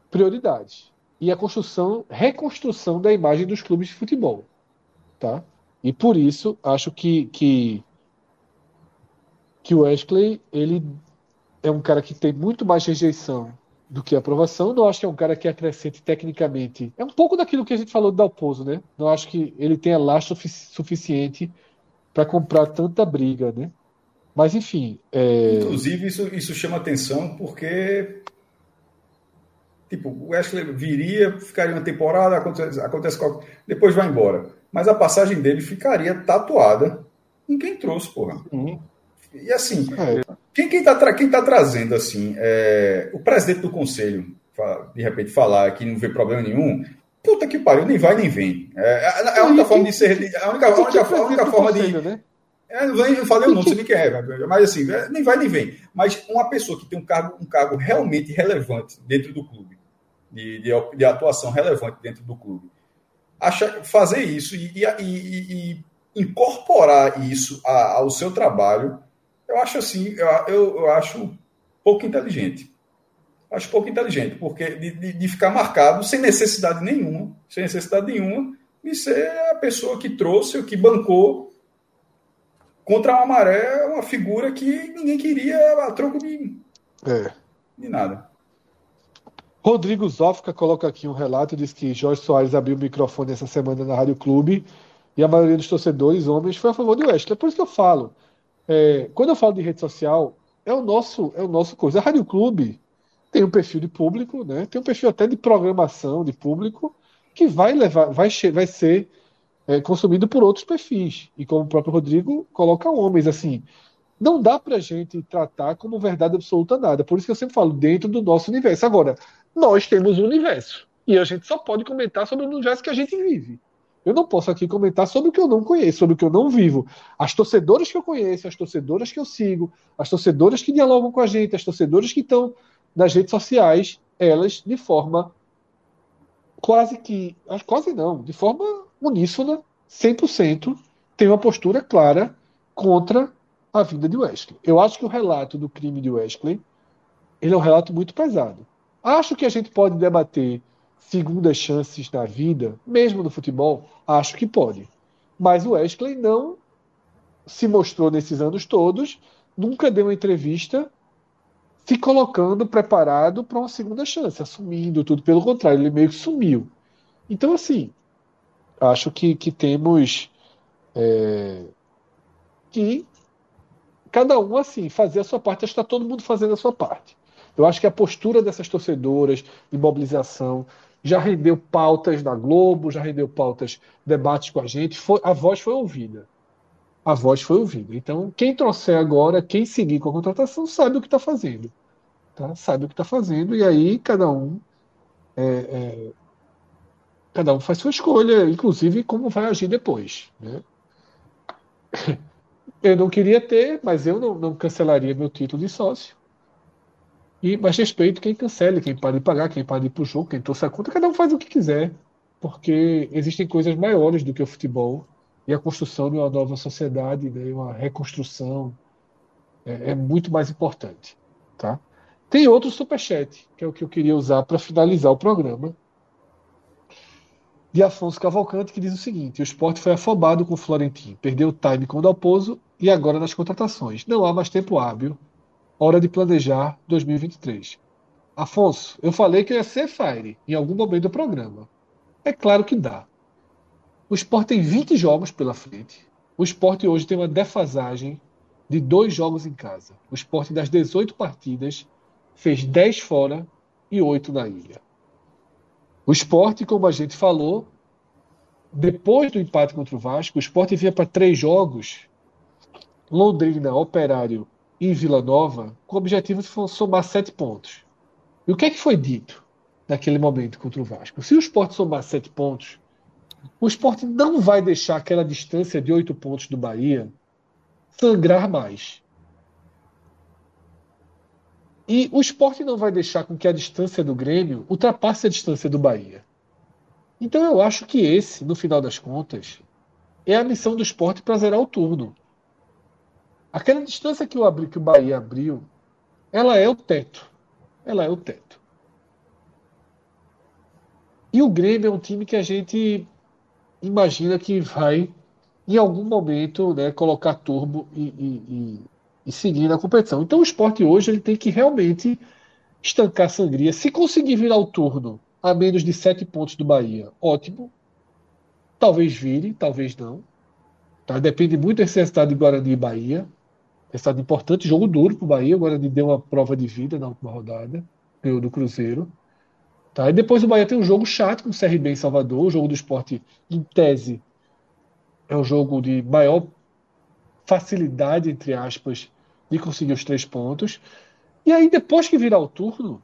prioridades. E a construção, reconstrução da imagem dos clubes de futebol, tá? E por isso acho que que, que o Wesley ele é um cara que tem muito mais rejeição do que aprovação. Não acho que é um cara que acrescente tecnicamente. É um pouco daquilo que a gente falou do Dalpozo, né? Não acho que ele tenha laço suficiente para comprar tanta briga, né? Mas enfim. É... Inclusive, isso, isso chama atenção porque. Tipo, o Wesley viria, ficaria uma temporada, acontece, acontece depois vai embora. Mas a passagem dele ficaria tatuada em quem trouxe, porra. Uhum. E assim, é. quem, quem, tá quem tá trazendo, assim, é, o presidente do conselho, de repente falar que não vê problema nenhum, puta que pariu, nem vai nem vem. É, é, é a única forma de ser. A única, a única, a única forma de. Né? É, não falei o nome, não sei nem quem é, mas assim, é, nem vai nem vem. Mas uma pessoa que tem um cargo, um cargo realmente relevante dentro do clube, de, de, de atuação relevante dentro do clube, acha, fazer isso e, e, e, e incorporar isso a, ao seu trabalho, eu acho assim, eu, eu, eu, acho pouco inteligente. Acho pouco inteligente, porque de, de, de ficar marcado sem necessidade nenhuma, sem necessidade nenhuma, de ser a pessoa que trouxe, o que bancou contra uma maré, uma figura que ninguém queria a troco de, é. de nada. Rodrigo Zofka coloca aqui um relato, diz que Jorge Soares abriu o microfone essa semana na Rádio Clube e a maioria dos torcedores, homens, foi a favor do Wesley. É por isso que eu falo. É, quando eu falo de rede social, é o nosso, é o nosso coisa. A Rádio Clube tem um perfil de público, né? Tem um perfil até de programação de público que vai levar, vai, vai ser é, consumido por outros perfis. E como o próprio Rodrigo coloca homens, assim, não dá pra gente tratar como verdade absoluta nada. Por isso que eu sempre falo, dentro do nosso universo. Agora, nós temos um universo. E a gente só pode comentar sobre o universo que a gente vive. Eu não posso aqui comentar sobre o que eu não conheço, sobre o que eu não vivo. As torcedoras que eu conheço, as torcedoras que eu sigo, as torcedoras que dialogam com a gente, as torcedoras que estão nas redes sociais, elas, de forma quase que. Quase não, de forma uníssona, 100%, tem uma postura clara contra a vinda de Wesley. Eu acho que o relato do crime de Wesley ele é um relato muito pesado. Acho que a gente pode debater segundas chances na vida, mesmo no futebol, acho que pode. Mas o Wesley não se mostrou nesses anos todos, nunca deu uma entrevista se colocando preparado para uma segunda chance, assumindo tudo. Pelo contrário, ele meio que sumiu. Então, assim, acho que, que temos é, que cada um assim fazer a sua parte. Acho que está todo mundo fazendo a sua parte. Eu acho que a postura dessas torcedoras de mobilização já rendeu pautas na Globo, já rendeu pautas, debates com a gente. Foi, a voz foi ouvida. A voz foi ouvida. Então, quem trouxer agora, quem seguir com a contratação, sabe o que está fazendo. Tá? Sabe o que está fazendo, e aí cada um é, é, cada um faz sua escolha, inclusive como vai agir depois. Né? [LAUGHS] Eu não queria ter, mas eu não, não cancelaria meu título de sócio. E, mas respeito quem cancele, quem pode pagar, quem pode ir para o jogo, quem trouxe a conta, cada um faz o que quiser. Porque existem coisas maiores do que o futebol e a construção de uma nova sociedade, né, uma reconstrução, é, é muito mais importante. Tá? Tem outro superchat, que é o que eu queria usar para finalizar o programa, de Afonso Cavalcante, que diz o seguinte: o esporte foi afobado com o Florentino, perdeu o time com o Dalpozo e agora nas contratações. Não há mais tempo hábil. Hora de planejar 2023. Afonso, eu falei que ia ser Fire em algum momento do programa. É claro que dá. O esporte tem 20 jogos pela frente. O esporte hoje tem uma defasagem de dois jogos em casa. O esporte das 18 partidas fez 10 fora e 8 na ilha. O esporte, como a gente falou, depois do empate contra o Vasco, o esporte vinha para três jogos: Londrina, Operário e Vila Nova, com o objetivo de somar sete pontos. E o que é que foi dito naquele momento contra o Vasco? Se o esporte somar sete pontos, o esporte não vai deixar aquela distância de oito pontos do Bahia sangrar mais. E o esporte não vai deixar com que a distância do Grêmio ultrapasse a distância do Bahia. Então eu acho que esse, no final das contas, é a missão do esporte para zerar o turno. Aquela distância que o, que o Bahia abriu, ela é o teto. Ela é o teto. E o Grêmio é um time que a gente imagina que vai, em algum momento, né, colocar turbo e, e, e e seguir na competição. Então o esporte hoje ele tem que realmente estancar a sangria. Se conseguir virar o turno a menos de sete pontos do Bahia, ótimo. Talvez vire, talvez não. Tá? Depende muito desse resultado de Guarani e Bahia. Resultado importante, jogo duro para o Bahia. O Guarani deu uma prova de vida na última rodada, ganhou do Cruzeiro. Tá? E depois o Bahia tem um jogo chato com o CRB em Salvador. O jogo do esporte, em tese, é um jogo de maior facilidade, entre aspas, de conseguir os três pontos. E aí, depois que virar o turno,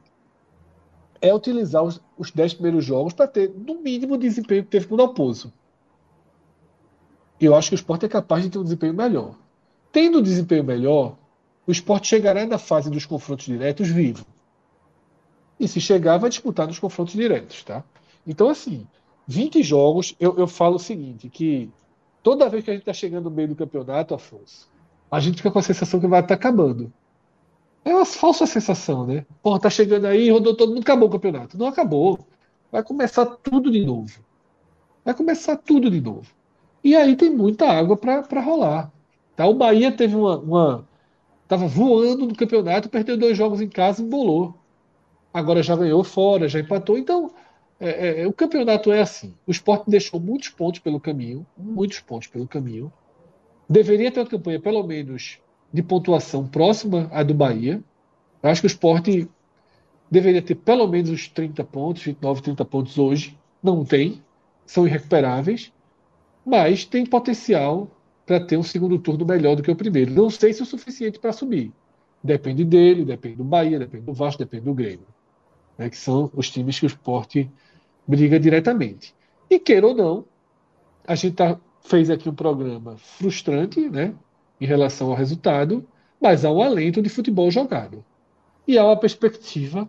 é utilizar os, os dez primeiros jogos para ter, no mínimo, o desempenho que teve com o Dalpozo. Eu acho que o esporte é capaz de ter um desempenho melhor. Tendo um desempenho melhor, o esporte chegará na fase dos confrontos diretos vivo. E se chegar, vai disputar nos confrontos diretos, tá? Então, assim, 20 jogos, eu, eu falo o seguinte, que toda vez que a gente está chegando no meio do campeonato, Afonso, a gente fica com a sensação que vai estar tá acabando. É uma falsa sensação, né? Porra, tá chegando aí, rodou todo mundo, acabou o campeonato. Não acabou. Vai começar tudo de novo. Vai começar tudo de novo. E aí tem muita água para rolar. Tá? O Bahia teve uma, uma. Tava voando no campeonato, perdeu dois jogos em casa e embolou. Agora já ganhou fora, já empatou. Então, é, é, é o campeonato é assim. O esporte deixou muitos pontos pelo caminho, muitos pontos pelo caminho. Deveria ter uma campanha, pelo menos, de pontuação próxima à do Bahia. Eu acho que o esporte deveria ter pelo menos uns 30 pontos, 29, 30 pontos hoje. Não tem, são irrecuperáveis, mas tem potencial para ter um segundo turno melhor do que o primeiro. Não sei se é o suficiente para subir. Depende dele, depende do Bahia, depende do Vasco, depende do Grêmio. Né, que são os times que o esporte briga diretamente. E queira ou não, a gente tá, fez aqui um programa frustrante, né? em relação ao resultado, mas há um alento de futebol jogado. E há uma perspectiva,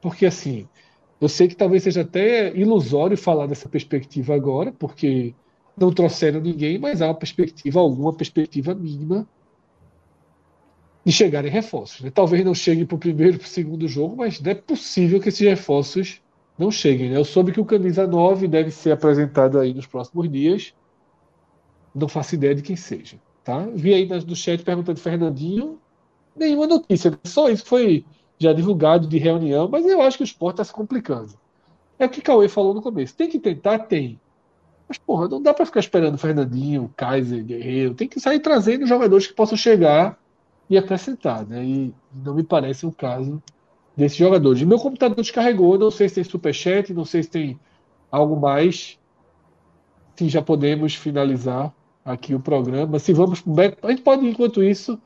porque assim, eu sei que talvez seja até ilusório falar dessa perspectiva agora, porque não trouxeram ninguém, mas há uma perspectiva, alguma perspectiva mínima de chegarem reforços. Né? Talvez não cheguem para o primeiro, para o segundo jogo, mas é possível que esses reforços não cheguem. Né? Eu soube que o camisa 9 deve ser apresentado aí nos próximos dias. Não faço ideia de quem seja. Tá? Vi aí do chat perguntando Fernandinho. Nenhuma notícia, só isso foi já divulgado de reunião, mas eu acho que o esporte está se complicando. É o que Cauê falou no começo. Tem que tentar? Tem. Mas, porra, não dá para ficar esperando Fernandinho, Kaiser, Guerreiro. Tem que sair trazendo jogadores que possam chegar e acrescentar, né? E não me parece o caso desses jogadores. Meu computador descarregou, não sei se tem superchat, não sei se tem algo mais. Sim, já podemos finalizar aqui o programa. Se vamos pro Beto, a gente pode, enquanto isso,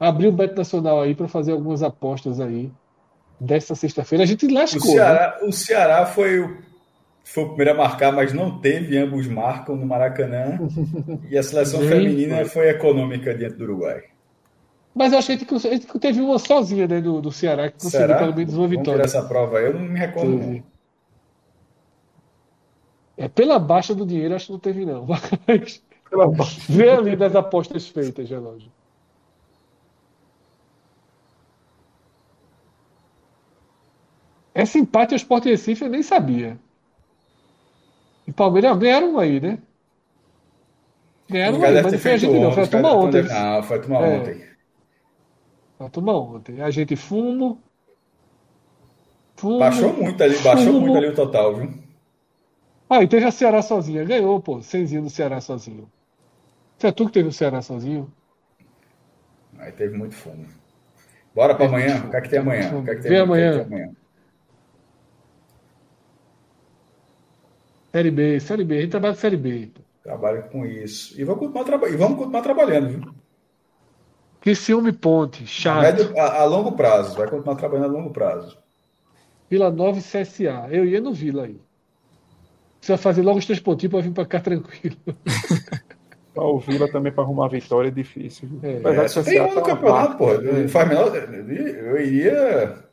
abrir o Beto Nacional aí para fazer algumas apostas aí desta sexta-feira. A gente lascou. O Ceará, né? o Ceará foi, o, foi o primeiro a marcar, mas não teve, ambos marcam no Maracanã. [LAUGHS] e a seleção feminina foi econômica diante do Uruguai. Mas eu achei que a gente teve uma sozinha né, do, do Ceará que conseguiu Será? pelo menos uma vitória. essa prova eu não me recordo. É, pela baixa do dinheiro, acho que não teve, não. [LAUGHS] Mas... Vê ali das apostas feitas, relógio. Esse empate ao Sport Recife eu nem sabia. E Palmeiras ganharam aí, né? Ganharam aí, mas não foi a gente não, foi a turma ontem. Não, foi a turma é. ontem. Turma ontem. A gente fumo. fumo baixou muito ali, baixou fumo. muito ali o total, viu? Ah, e teve a Ceará sozinha. Ganhou, pô. Cenzinho do Ceará sozinho. Foi tu que teve o Ceará sozinho? Aí teve muito fumo. Bora para amanhã? O que é que tem amanhã? O que é que tem, Vem amanhã. amanhã? Série B, Série B. A gente trabalha com Série B. Trabalha com isso. E vamos continuar, traba... e vamos continuar trabalhando, viu? Que ciúme ponte, chato. A, médio, a, a, longo prazo, vai continuar trabalhando a longo prazo. Vila Nova e CSA. Eu ia no Vila aí. Você vai fazer logo os três pontinhos para vir para cá tranquilo. [LAUGHS] O Vila também para arrumar a vitória é difícil. É, é, tem um no tá campeonato, pô. É. Faz menor. Eu iria.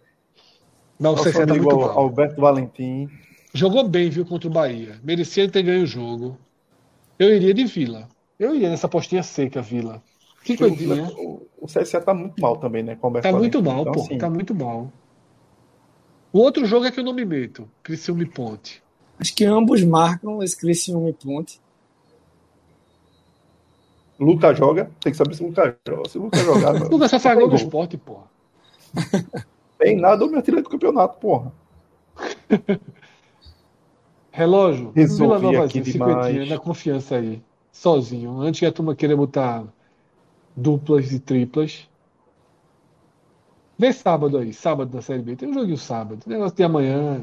Não, você tá muito mal. Alberto Valentim. Jogou bem, viu, contra o Bahia. Merecia ter ganho o jogo. Eu iria de Vila. Eu iria nessa postinha seca, Vila. Que coisinha. O, o CSA tá muito mal também, né? Com tá muito mal, então, pô. Assim... Tá muito mal. O outro jogo é que eu não me meto. Criciúma e Ponte. Acho que ambos marcam esse Criciúma e Ponte. Lucas joga, tem que saber se o Lucas joga. Se o Lucas jogar. [LAUGHS] Lucas só faz gol no esporte, porra. [LAUGHS] Tem nada, eu me atirei do campeonato, porra. [LAUGHS] Relógio, Resolvi Vila Nova aqui assim, demais. cinquentinha, na confiança aí. Sozinho. Antes que a turma queira botar duplas e triplas. Vê sábado aí, sábado na Série B. Tem um joguinho sábado. Negócio de amanhã.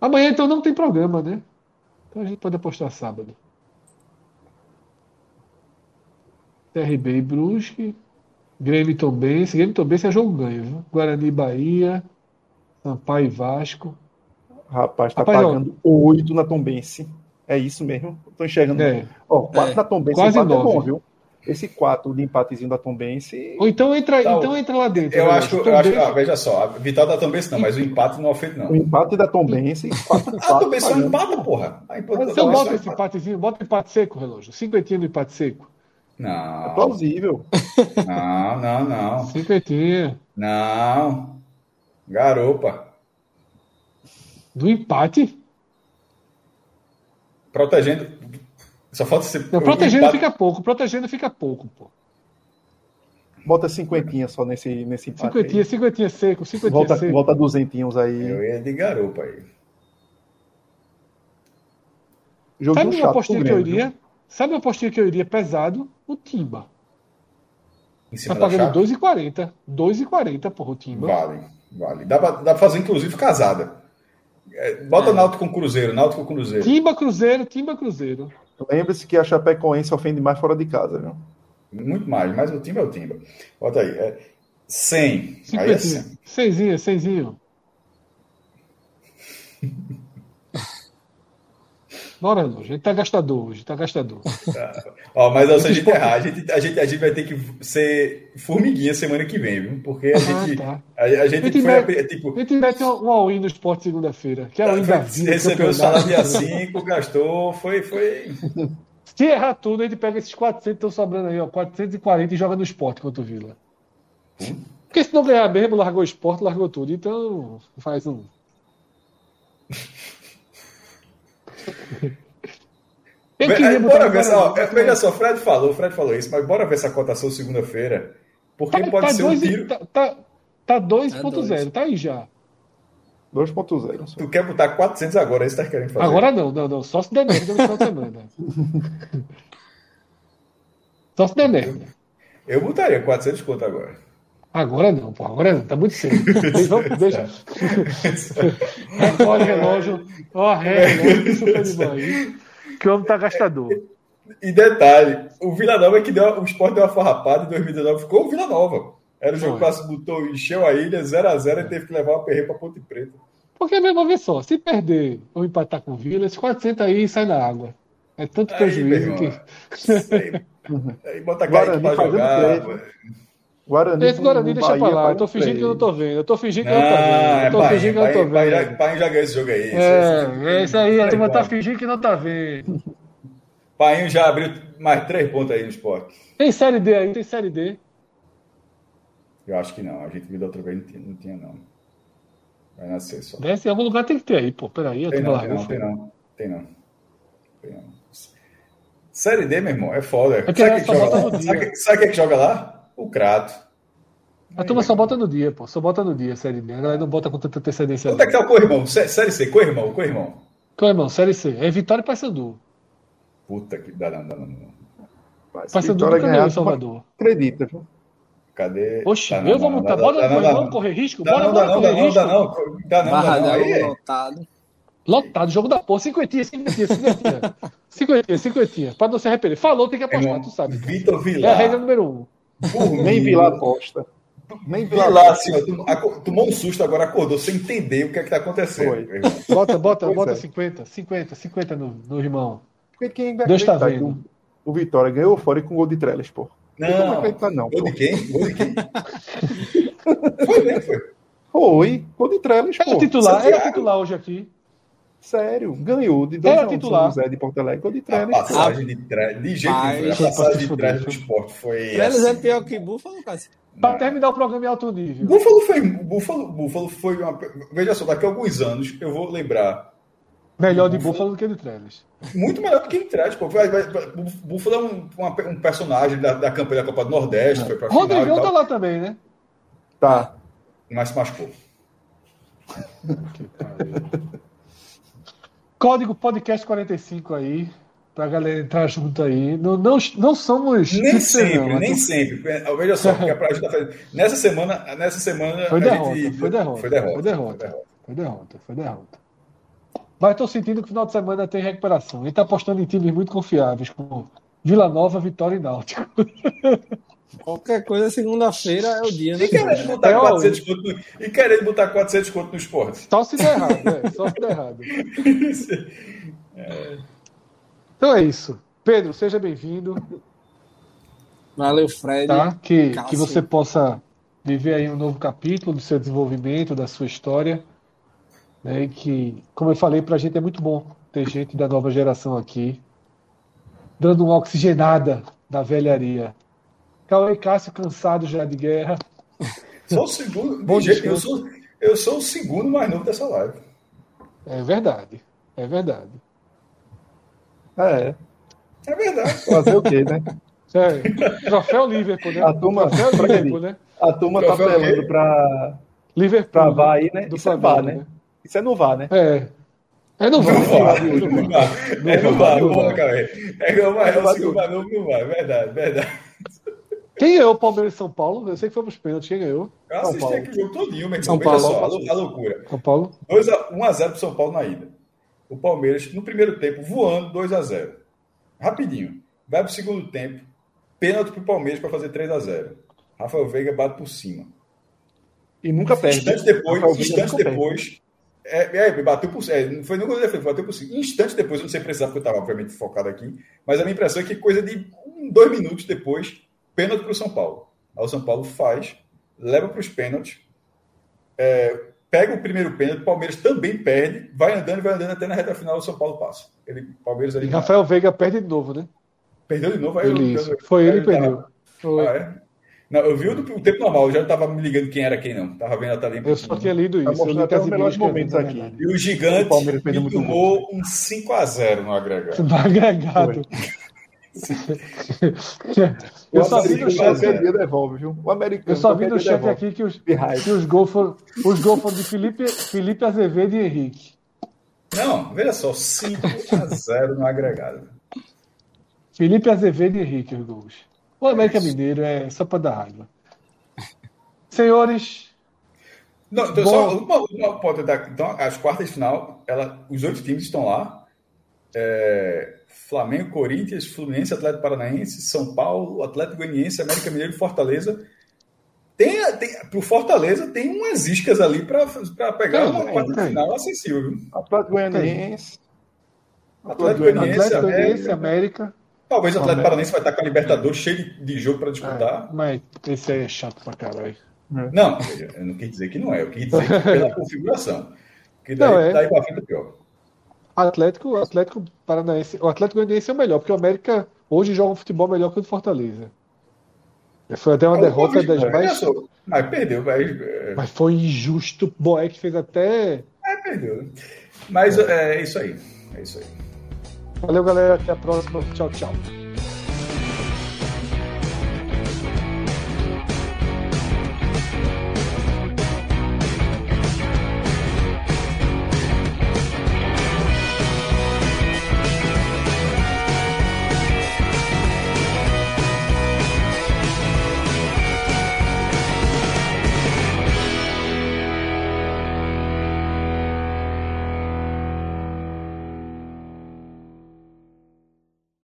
Amanhã então não tem programa, né? Então a gente pode apostar sábado. CRB e Brusque. Grêmio e Tombense. Grêmio e Tombense é jogo ganho, viu? Guarani e Bahia. Sampaio e Vasco. Rapaz, tá Rapaz, ó. pagando oito na Tombense. É isso mesmo? Tô enxergando. É. Ó, quatro É. na Tombense, Quase quatro é bom, viu? Esse quatro de empatezinho da Tombense. Ou então entra, Tá, então entra lá dentro. Eu né? acho, que- eu acho Tombense- ah, veja só, a vitória da Tombense não, mas o empate não ofende, não. O empate da Tombense, [LAUGHS] Ah, a Tombense só pagando. empata, porra. A empata- Então a bota Tombense esse empatezinho, bota empate seco, relógio. Cinquentinha no empate seco. É Não, plausível. não, não, não. Cinquentinha. Não. Garopa. Do empate? Protegendo. Só falta ser. Não, protegendo empate- fica pouco. Protegendo fica pouco, pô. Bota cinquentinha só nesse, nesse empate. Cinquentinha, aí. cinquentinha seco, cinquentinha Volta, seco. volta duzentinhos aí. Eu ia de garopa aí. Jogo Sabe uma apostinha que eu iria? Sabe uma apostinha que eu iria pesado? O Timba. Tá pagando chave. 2,40. 2,40, porra, o Timba. Vale, vale. Dá pra, dá pra fazer, inclusive, casada. É, bota Náutico com Cruzeiro, Náutico com Cruzeiro. Timba Cruzeiro, Timba Cruzeiro. Lembre-se que a Chapecoense ofende mais fora de casa, viu? Muito mais, mas o Timba é o Timba. Bota aí. É 100. Aí é Cinquentinha. 100. Seisinha, seisinho. Bora. A gente tá gastador hoje, tá gastador. Ó, mas ó, se a gente errar, a gente, a, gente, a gente vai ter que ser formiguinha semana que vem, viu? Porque a Ah, gente. tá. A, a gente A gente foi. mete- a- tipo, A gente mete um, all-in no esporte segunda-feira. Que é da vida. recebeu o salário dia 5, gastou, foi. foi... [LAUGHS] Se errar tudo, a gente pega esses 400 que estão sobrando aí, ó, 440 e joga no esporte contra o Vila. Porque se não ganhar mesmo, largou o esporte, largou tudo. Então, faz um. [LAUGHS] [LAUGHS] Eu aí, botar bora ver essa, ó, veja só, Fred falou, o Fred falou isso, mas bora ver essa cotação segunda-feira. Porque Tá, pode tá ser um dois e- tiro. Tá, tá, tá 2.0, dois. tá aí já. 2.0. só. Tu quer botar 400 agora, é isso que tá querendo fazer. Agora não, não, não. Só se der merda no final de semana. [LAUGHS] Só se der merda. Eu botaria 400 conto agora. Agora não, pô. Agora não. Tá muito cedo. Deixa. vamos- deixa. [LAUGHS] Olha o relógio. Ó, relógio. Isso foi demais. Que o homem tá gastador. E detalhe, o Vila Nova é que deu, o Sport deu uma farrapada em 2019, ficou o Vila Nova. Era o jogo que o botou, encheu a ilha 0x0 e teve que levar o perreiro pra Ponte Preta. Porque mesmo, vê só, se perder ou empatar com o Vila, esses 400 aí sai na água. É tanto Aí, prejuízo que. Aí, [LAUGHS] aí bota a Guarani pra jogar. Guarani, Esse Guarani deixa Bahia, pra lá. Eu tô fingindo que eu não tô vendo. Eu tô fingindo que eu Não, tô vendo. é Eu tô Painho, fingindo que eu não tô vendo. Painho já ganhou esse jogo aí. É, é isso aí, a turma tá fingindo que não tá vendo. Painho já abriu mais três pontos aí no Sport. Tem série D aí, tem série D. Eu acho que não, a gente viu da outra vez, não tinha, não tinha não. Vai nascer só. Desce em algum lugar tem que ter aí, pô. Peraí, a Tem não, tem não, tem não. Tem não. Tem não. Série D, meu irmão, é foda. porque sabe ela quem só que joga lá? Sabe, sabe quem é que joga lá? O Crato. A turma só bota no dia, pô. Só bota no dia série D. A galera não bota com tanta antecedência. Quanto é que tá o co-irmão? Sé- Série C, co-irmão, co-irmão. Qual, irmão? Série C. É Vitória e Paysandu. Puta que dá, não, dá, não, não. Mas se Paysandu nunca ganhou em Salvador. acredita, viu? Cadê? Oxi, Tá, não, eu vou montar. Bora, não, vamos, correr risco? Bora, não, dá bora não, correr dá não, risco. dá não. Dá não, dá não. É- lotado. Lotado, jogo da porra. Cinquentinha, cinquentinha, cinquentinha. cinquentinha, cinquentinha. Pra não se arrepender. Falou, tem que apostar, tu sabe. Vitor É a Vilar. regra número um. Nem mim, Vila Costa. Nem Vila Vilar, Costa. assim, ó, tomou um susto, agora acordou sem entender o que é que tá acontecendo. Bota, bota, Pois bota é. 50, 50, 50 no, no irmão. Porque quem vai Deus tá vendo. o, o Vitória ganhou fora e com gol de Trellis, pô. Não Não, acreditar, não. gol de quem? Gol de quem? [LAUGHS] foi, né? Foi. Foi, gol de Trellis, pô. titular, era Santiago. titular hoje aqui. Sério, ganhou de 2 Era a 1 do titular. São José de Porto Alegre, gol de A Trellis. pô. passagem de trás, de jeito nenhum. A passagem de fuder. do esporte foi. Eles é assim. pior que Búfalo, Cássio. Pra terminar o programa em alto nível. Búfalo foi, Búfalo, Búfalo foi uma. Veja só, daqui a alguns anos eu vou lembrar. Melhor de Búfalo do que de Trellis. Muito melhor do que em trás, pô. Búfalo é um, uma- um personagem da, da campanha da Copa do Nordeste, foi pra Rodrigão tá lá também, né? Tá. mas se machucou. [LAUGHS] Código Podcast 45 aí, pra galera entrar junto aí. Não, não, não somos. Nem sempre, não, nem sempre. Veja só, [LAUGHS] porque a gente tá fazendo. Nessa semana, nessa semana. Foi derrota, gente... foi derrota. Foi derrota. Foi derrota. Foi derrota. Foi derrota. Mas estou sentindo que o final de semana tem recuperação. Ele está apostando em times muito confiáveis, como Vila Nova, Vitória e Náutico. [LAUGHS] Qualquer coisa, segunda-feira é o dia. Né? E querendo botar, é 400 conto no, e querendo botar 400 conto no esporte. Só se der errado, né? Só se der errado. [LAUGHS] é. Então é isso. Pedro, seja bem-vindo. Valeu, Fred. Tá? Que, que você possa viver aí um novo capítulo do seu desenvolvimento, da sua história. Né? E que, como eu falei, para a gente é muito bom ter gente da nova geração aqui, dando uma oxigenada na velharia. Cauê Cássio cansado já de guerra. Sou o segundo. [LAUGHS] Bom jeito, eu, sou, eu sou o segundo mais novo dessa live. É verdade. É verdade. É. É verdade. Fazer o quê, né? É. Troféu Liverpool, né? A turma, Troféu [LAUGHS] Liverpool, né? A turma tá apelando para Liverpool. Pra VAR aí, né? Do Isso é VAR, né? né? Isso é no VAR, né? É. É no VAR. É no VAR. É no VAR, porra, cara. É no VAR, é o segundo VAR, no VAR. Verdade, verdade. Quem ganhou o Palmeiras e São Paulo? Eu sei que foi pros pênaltis. Quem ganhou? Eu assisti Paulo. aquele jogo todinho, meu São Paulo. Só, a loucura. São Paulo. 1x0 pro São Paulo na ida. O Palmeiras, no primeiro tempo, voando 2x0. Rapidinho. Vai pro segundo tempo. Pênalti pro Palmeiras para fazer 3x0. Rafael Veiga bate por cima. E nunca perde. Instantes depois, instantes depois. É, é, bateu por é, não foi nunca defesa, bateu por cima. Instantes depois, eu não sei precisar, porque eu estava obviamente focado aqui, mas a minha impressão é que coisa de um, dois minutos depois, pênalti para o São Paulo. Aí o São Paulo faz, leva para os pênaltis, é, pega o primeiro pênalti, o Palmeiras também perde, vai andando, vai andando até na reta final, o São Paulo passa. Ele, Palmeiras ali. E Rafael Veiga perde de novo, né? Perdeu de novo, aí ele, eu, eu, Foi ele que perdeu. Foi. Ah, é? Não, eu vi o, o tempo normal, eu já não estava me ligando quem era quem não. Tava vendo a talinha. Eu só tinha lido isso. Tá mostrando até os melhores momentos aqui. E o gigante o tomou um 5x0 no agregado. [LAUGHS] No agregado. Eu só vi no chat. Devolve, viu? O americano. Eu só vi no chat aqui que os, que os gols foram, os gols foram de Felipe, Felipe Azevedo e Henrique. Não, veja só, 5x0 no agregado. Felipe Azevedo e Henrique, os gols. O América Mineiro é só para dar raiva. Senhores. Não, então, só uma, uma, pode dar, então, as quartas de final, ela, os oito times estão lá. É, Flamengo, Corinthians, Fluminense, Atlético Paranaense, São Paulo, Atlético Goianiense, América Mineiro e Fortaleza. Tem, tem, pro Fortaleza tem umas iscas ali para pegar uma quarta de final acessível. Viu? Atlético Goianiense. Atlético Goianiense, América. Talvez o Atlético Paranaense vai estar com a Libertadores cheio de, de jogo para disputar. É, mas esse aí é chato pra caralho. Não, eu não quis dizer que não é, eu quis dizer que pela [LAUGHS] configuração. Que daí, não, é. daí pra frente é pior. Atlético, Atlético Paranaense, o Atlético Goianiense é o melhor, porque o América hoje joga um futebol melhor que o do Fortaleza. Foi até uma derrota das mais. Mas perdeu, mas... É. mas foi injusto. Boeck fez até. É, perdeu. Mas é. é isso aí. É isso aí. Valeu, galera. Até a próxima. Tchau, tchau.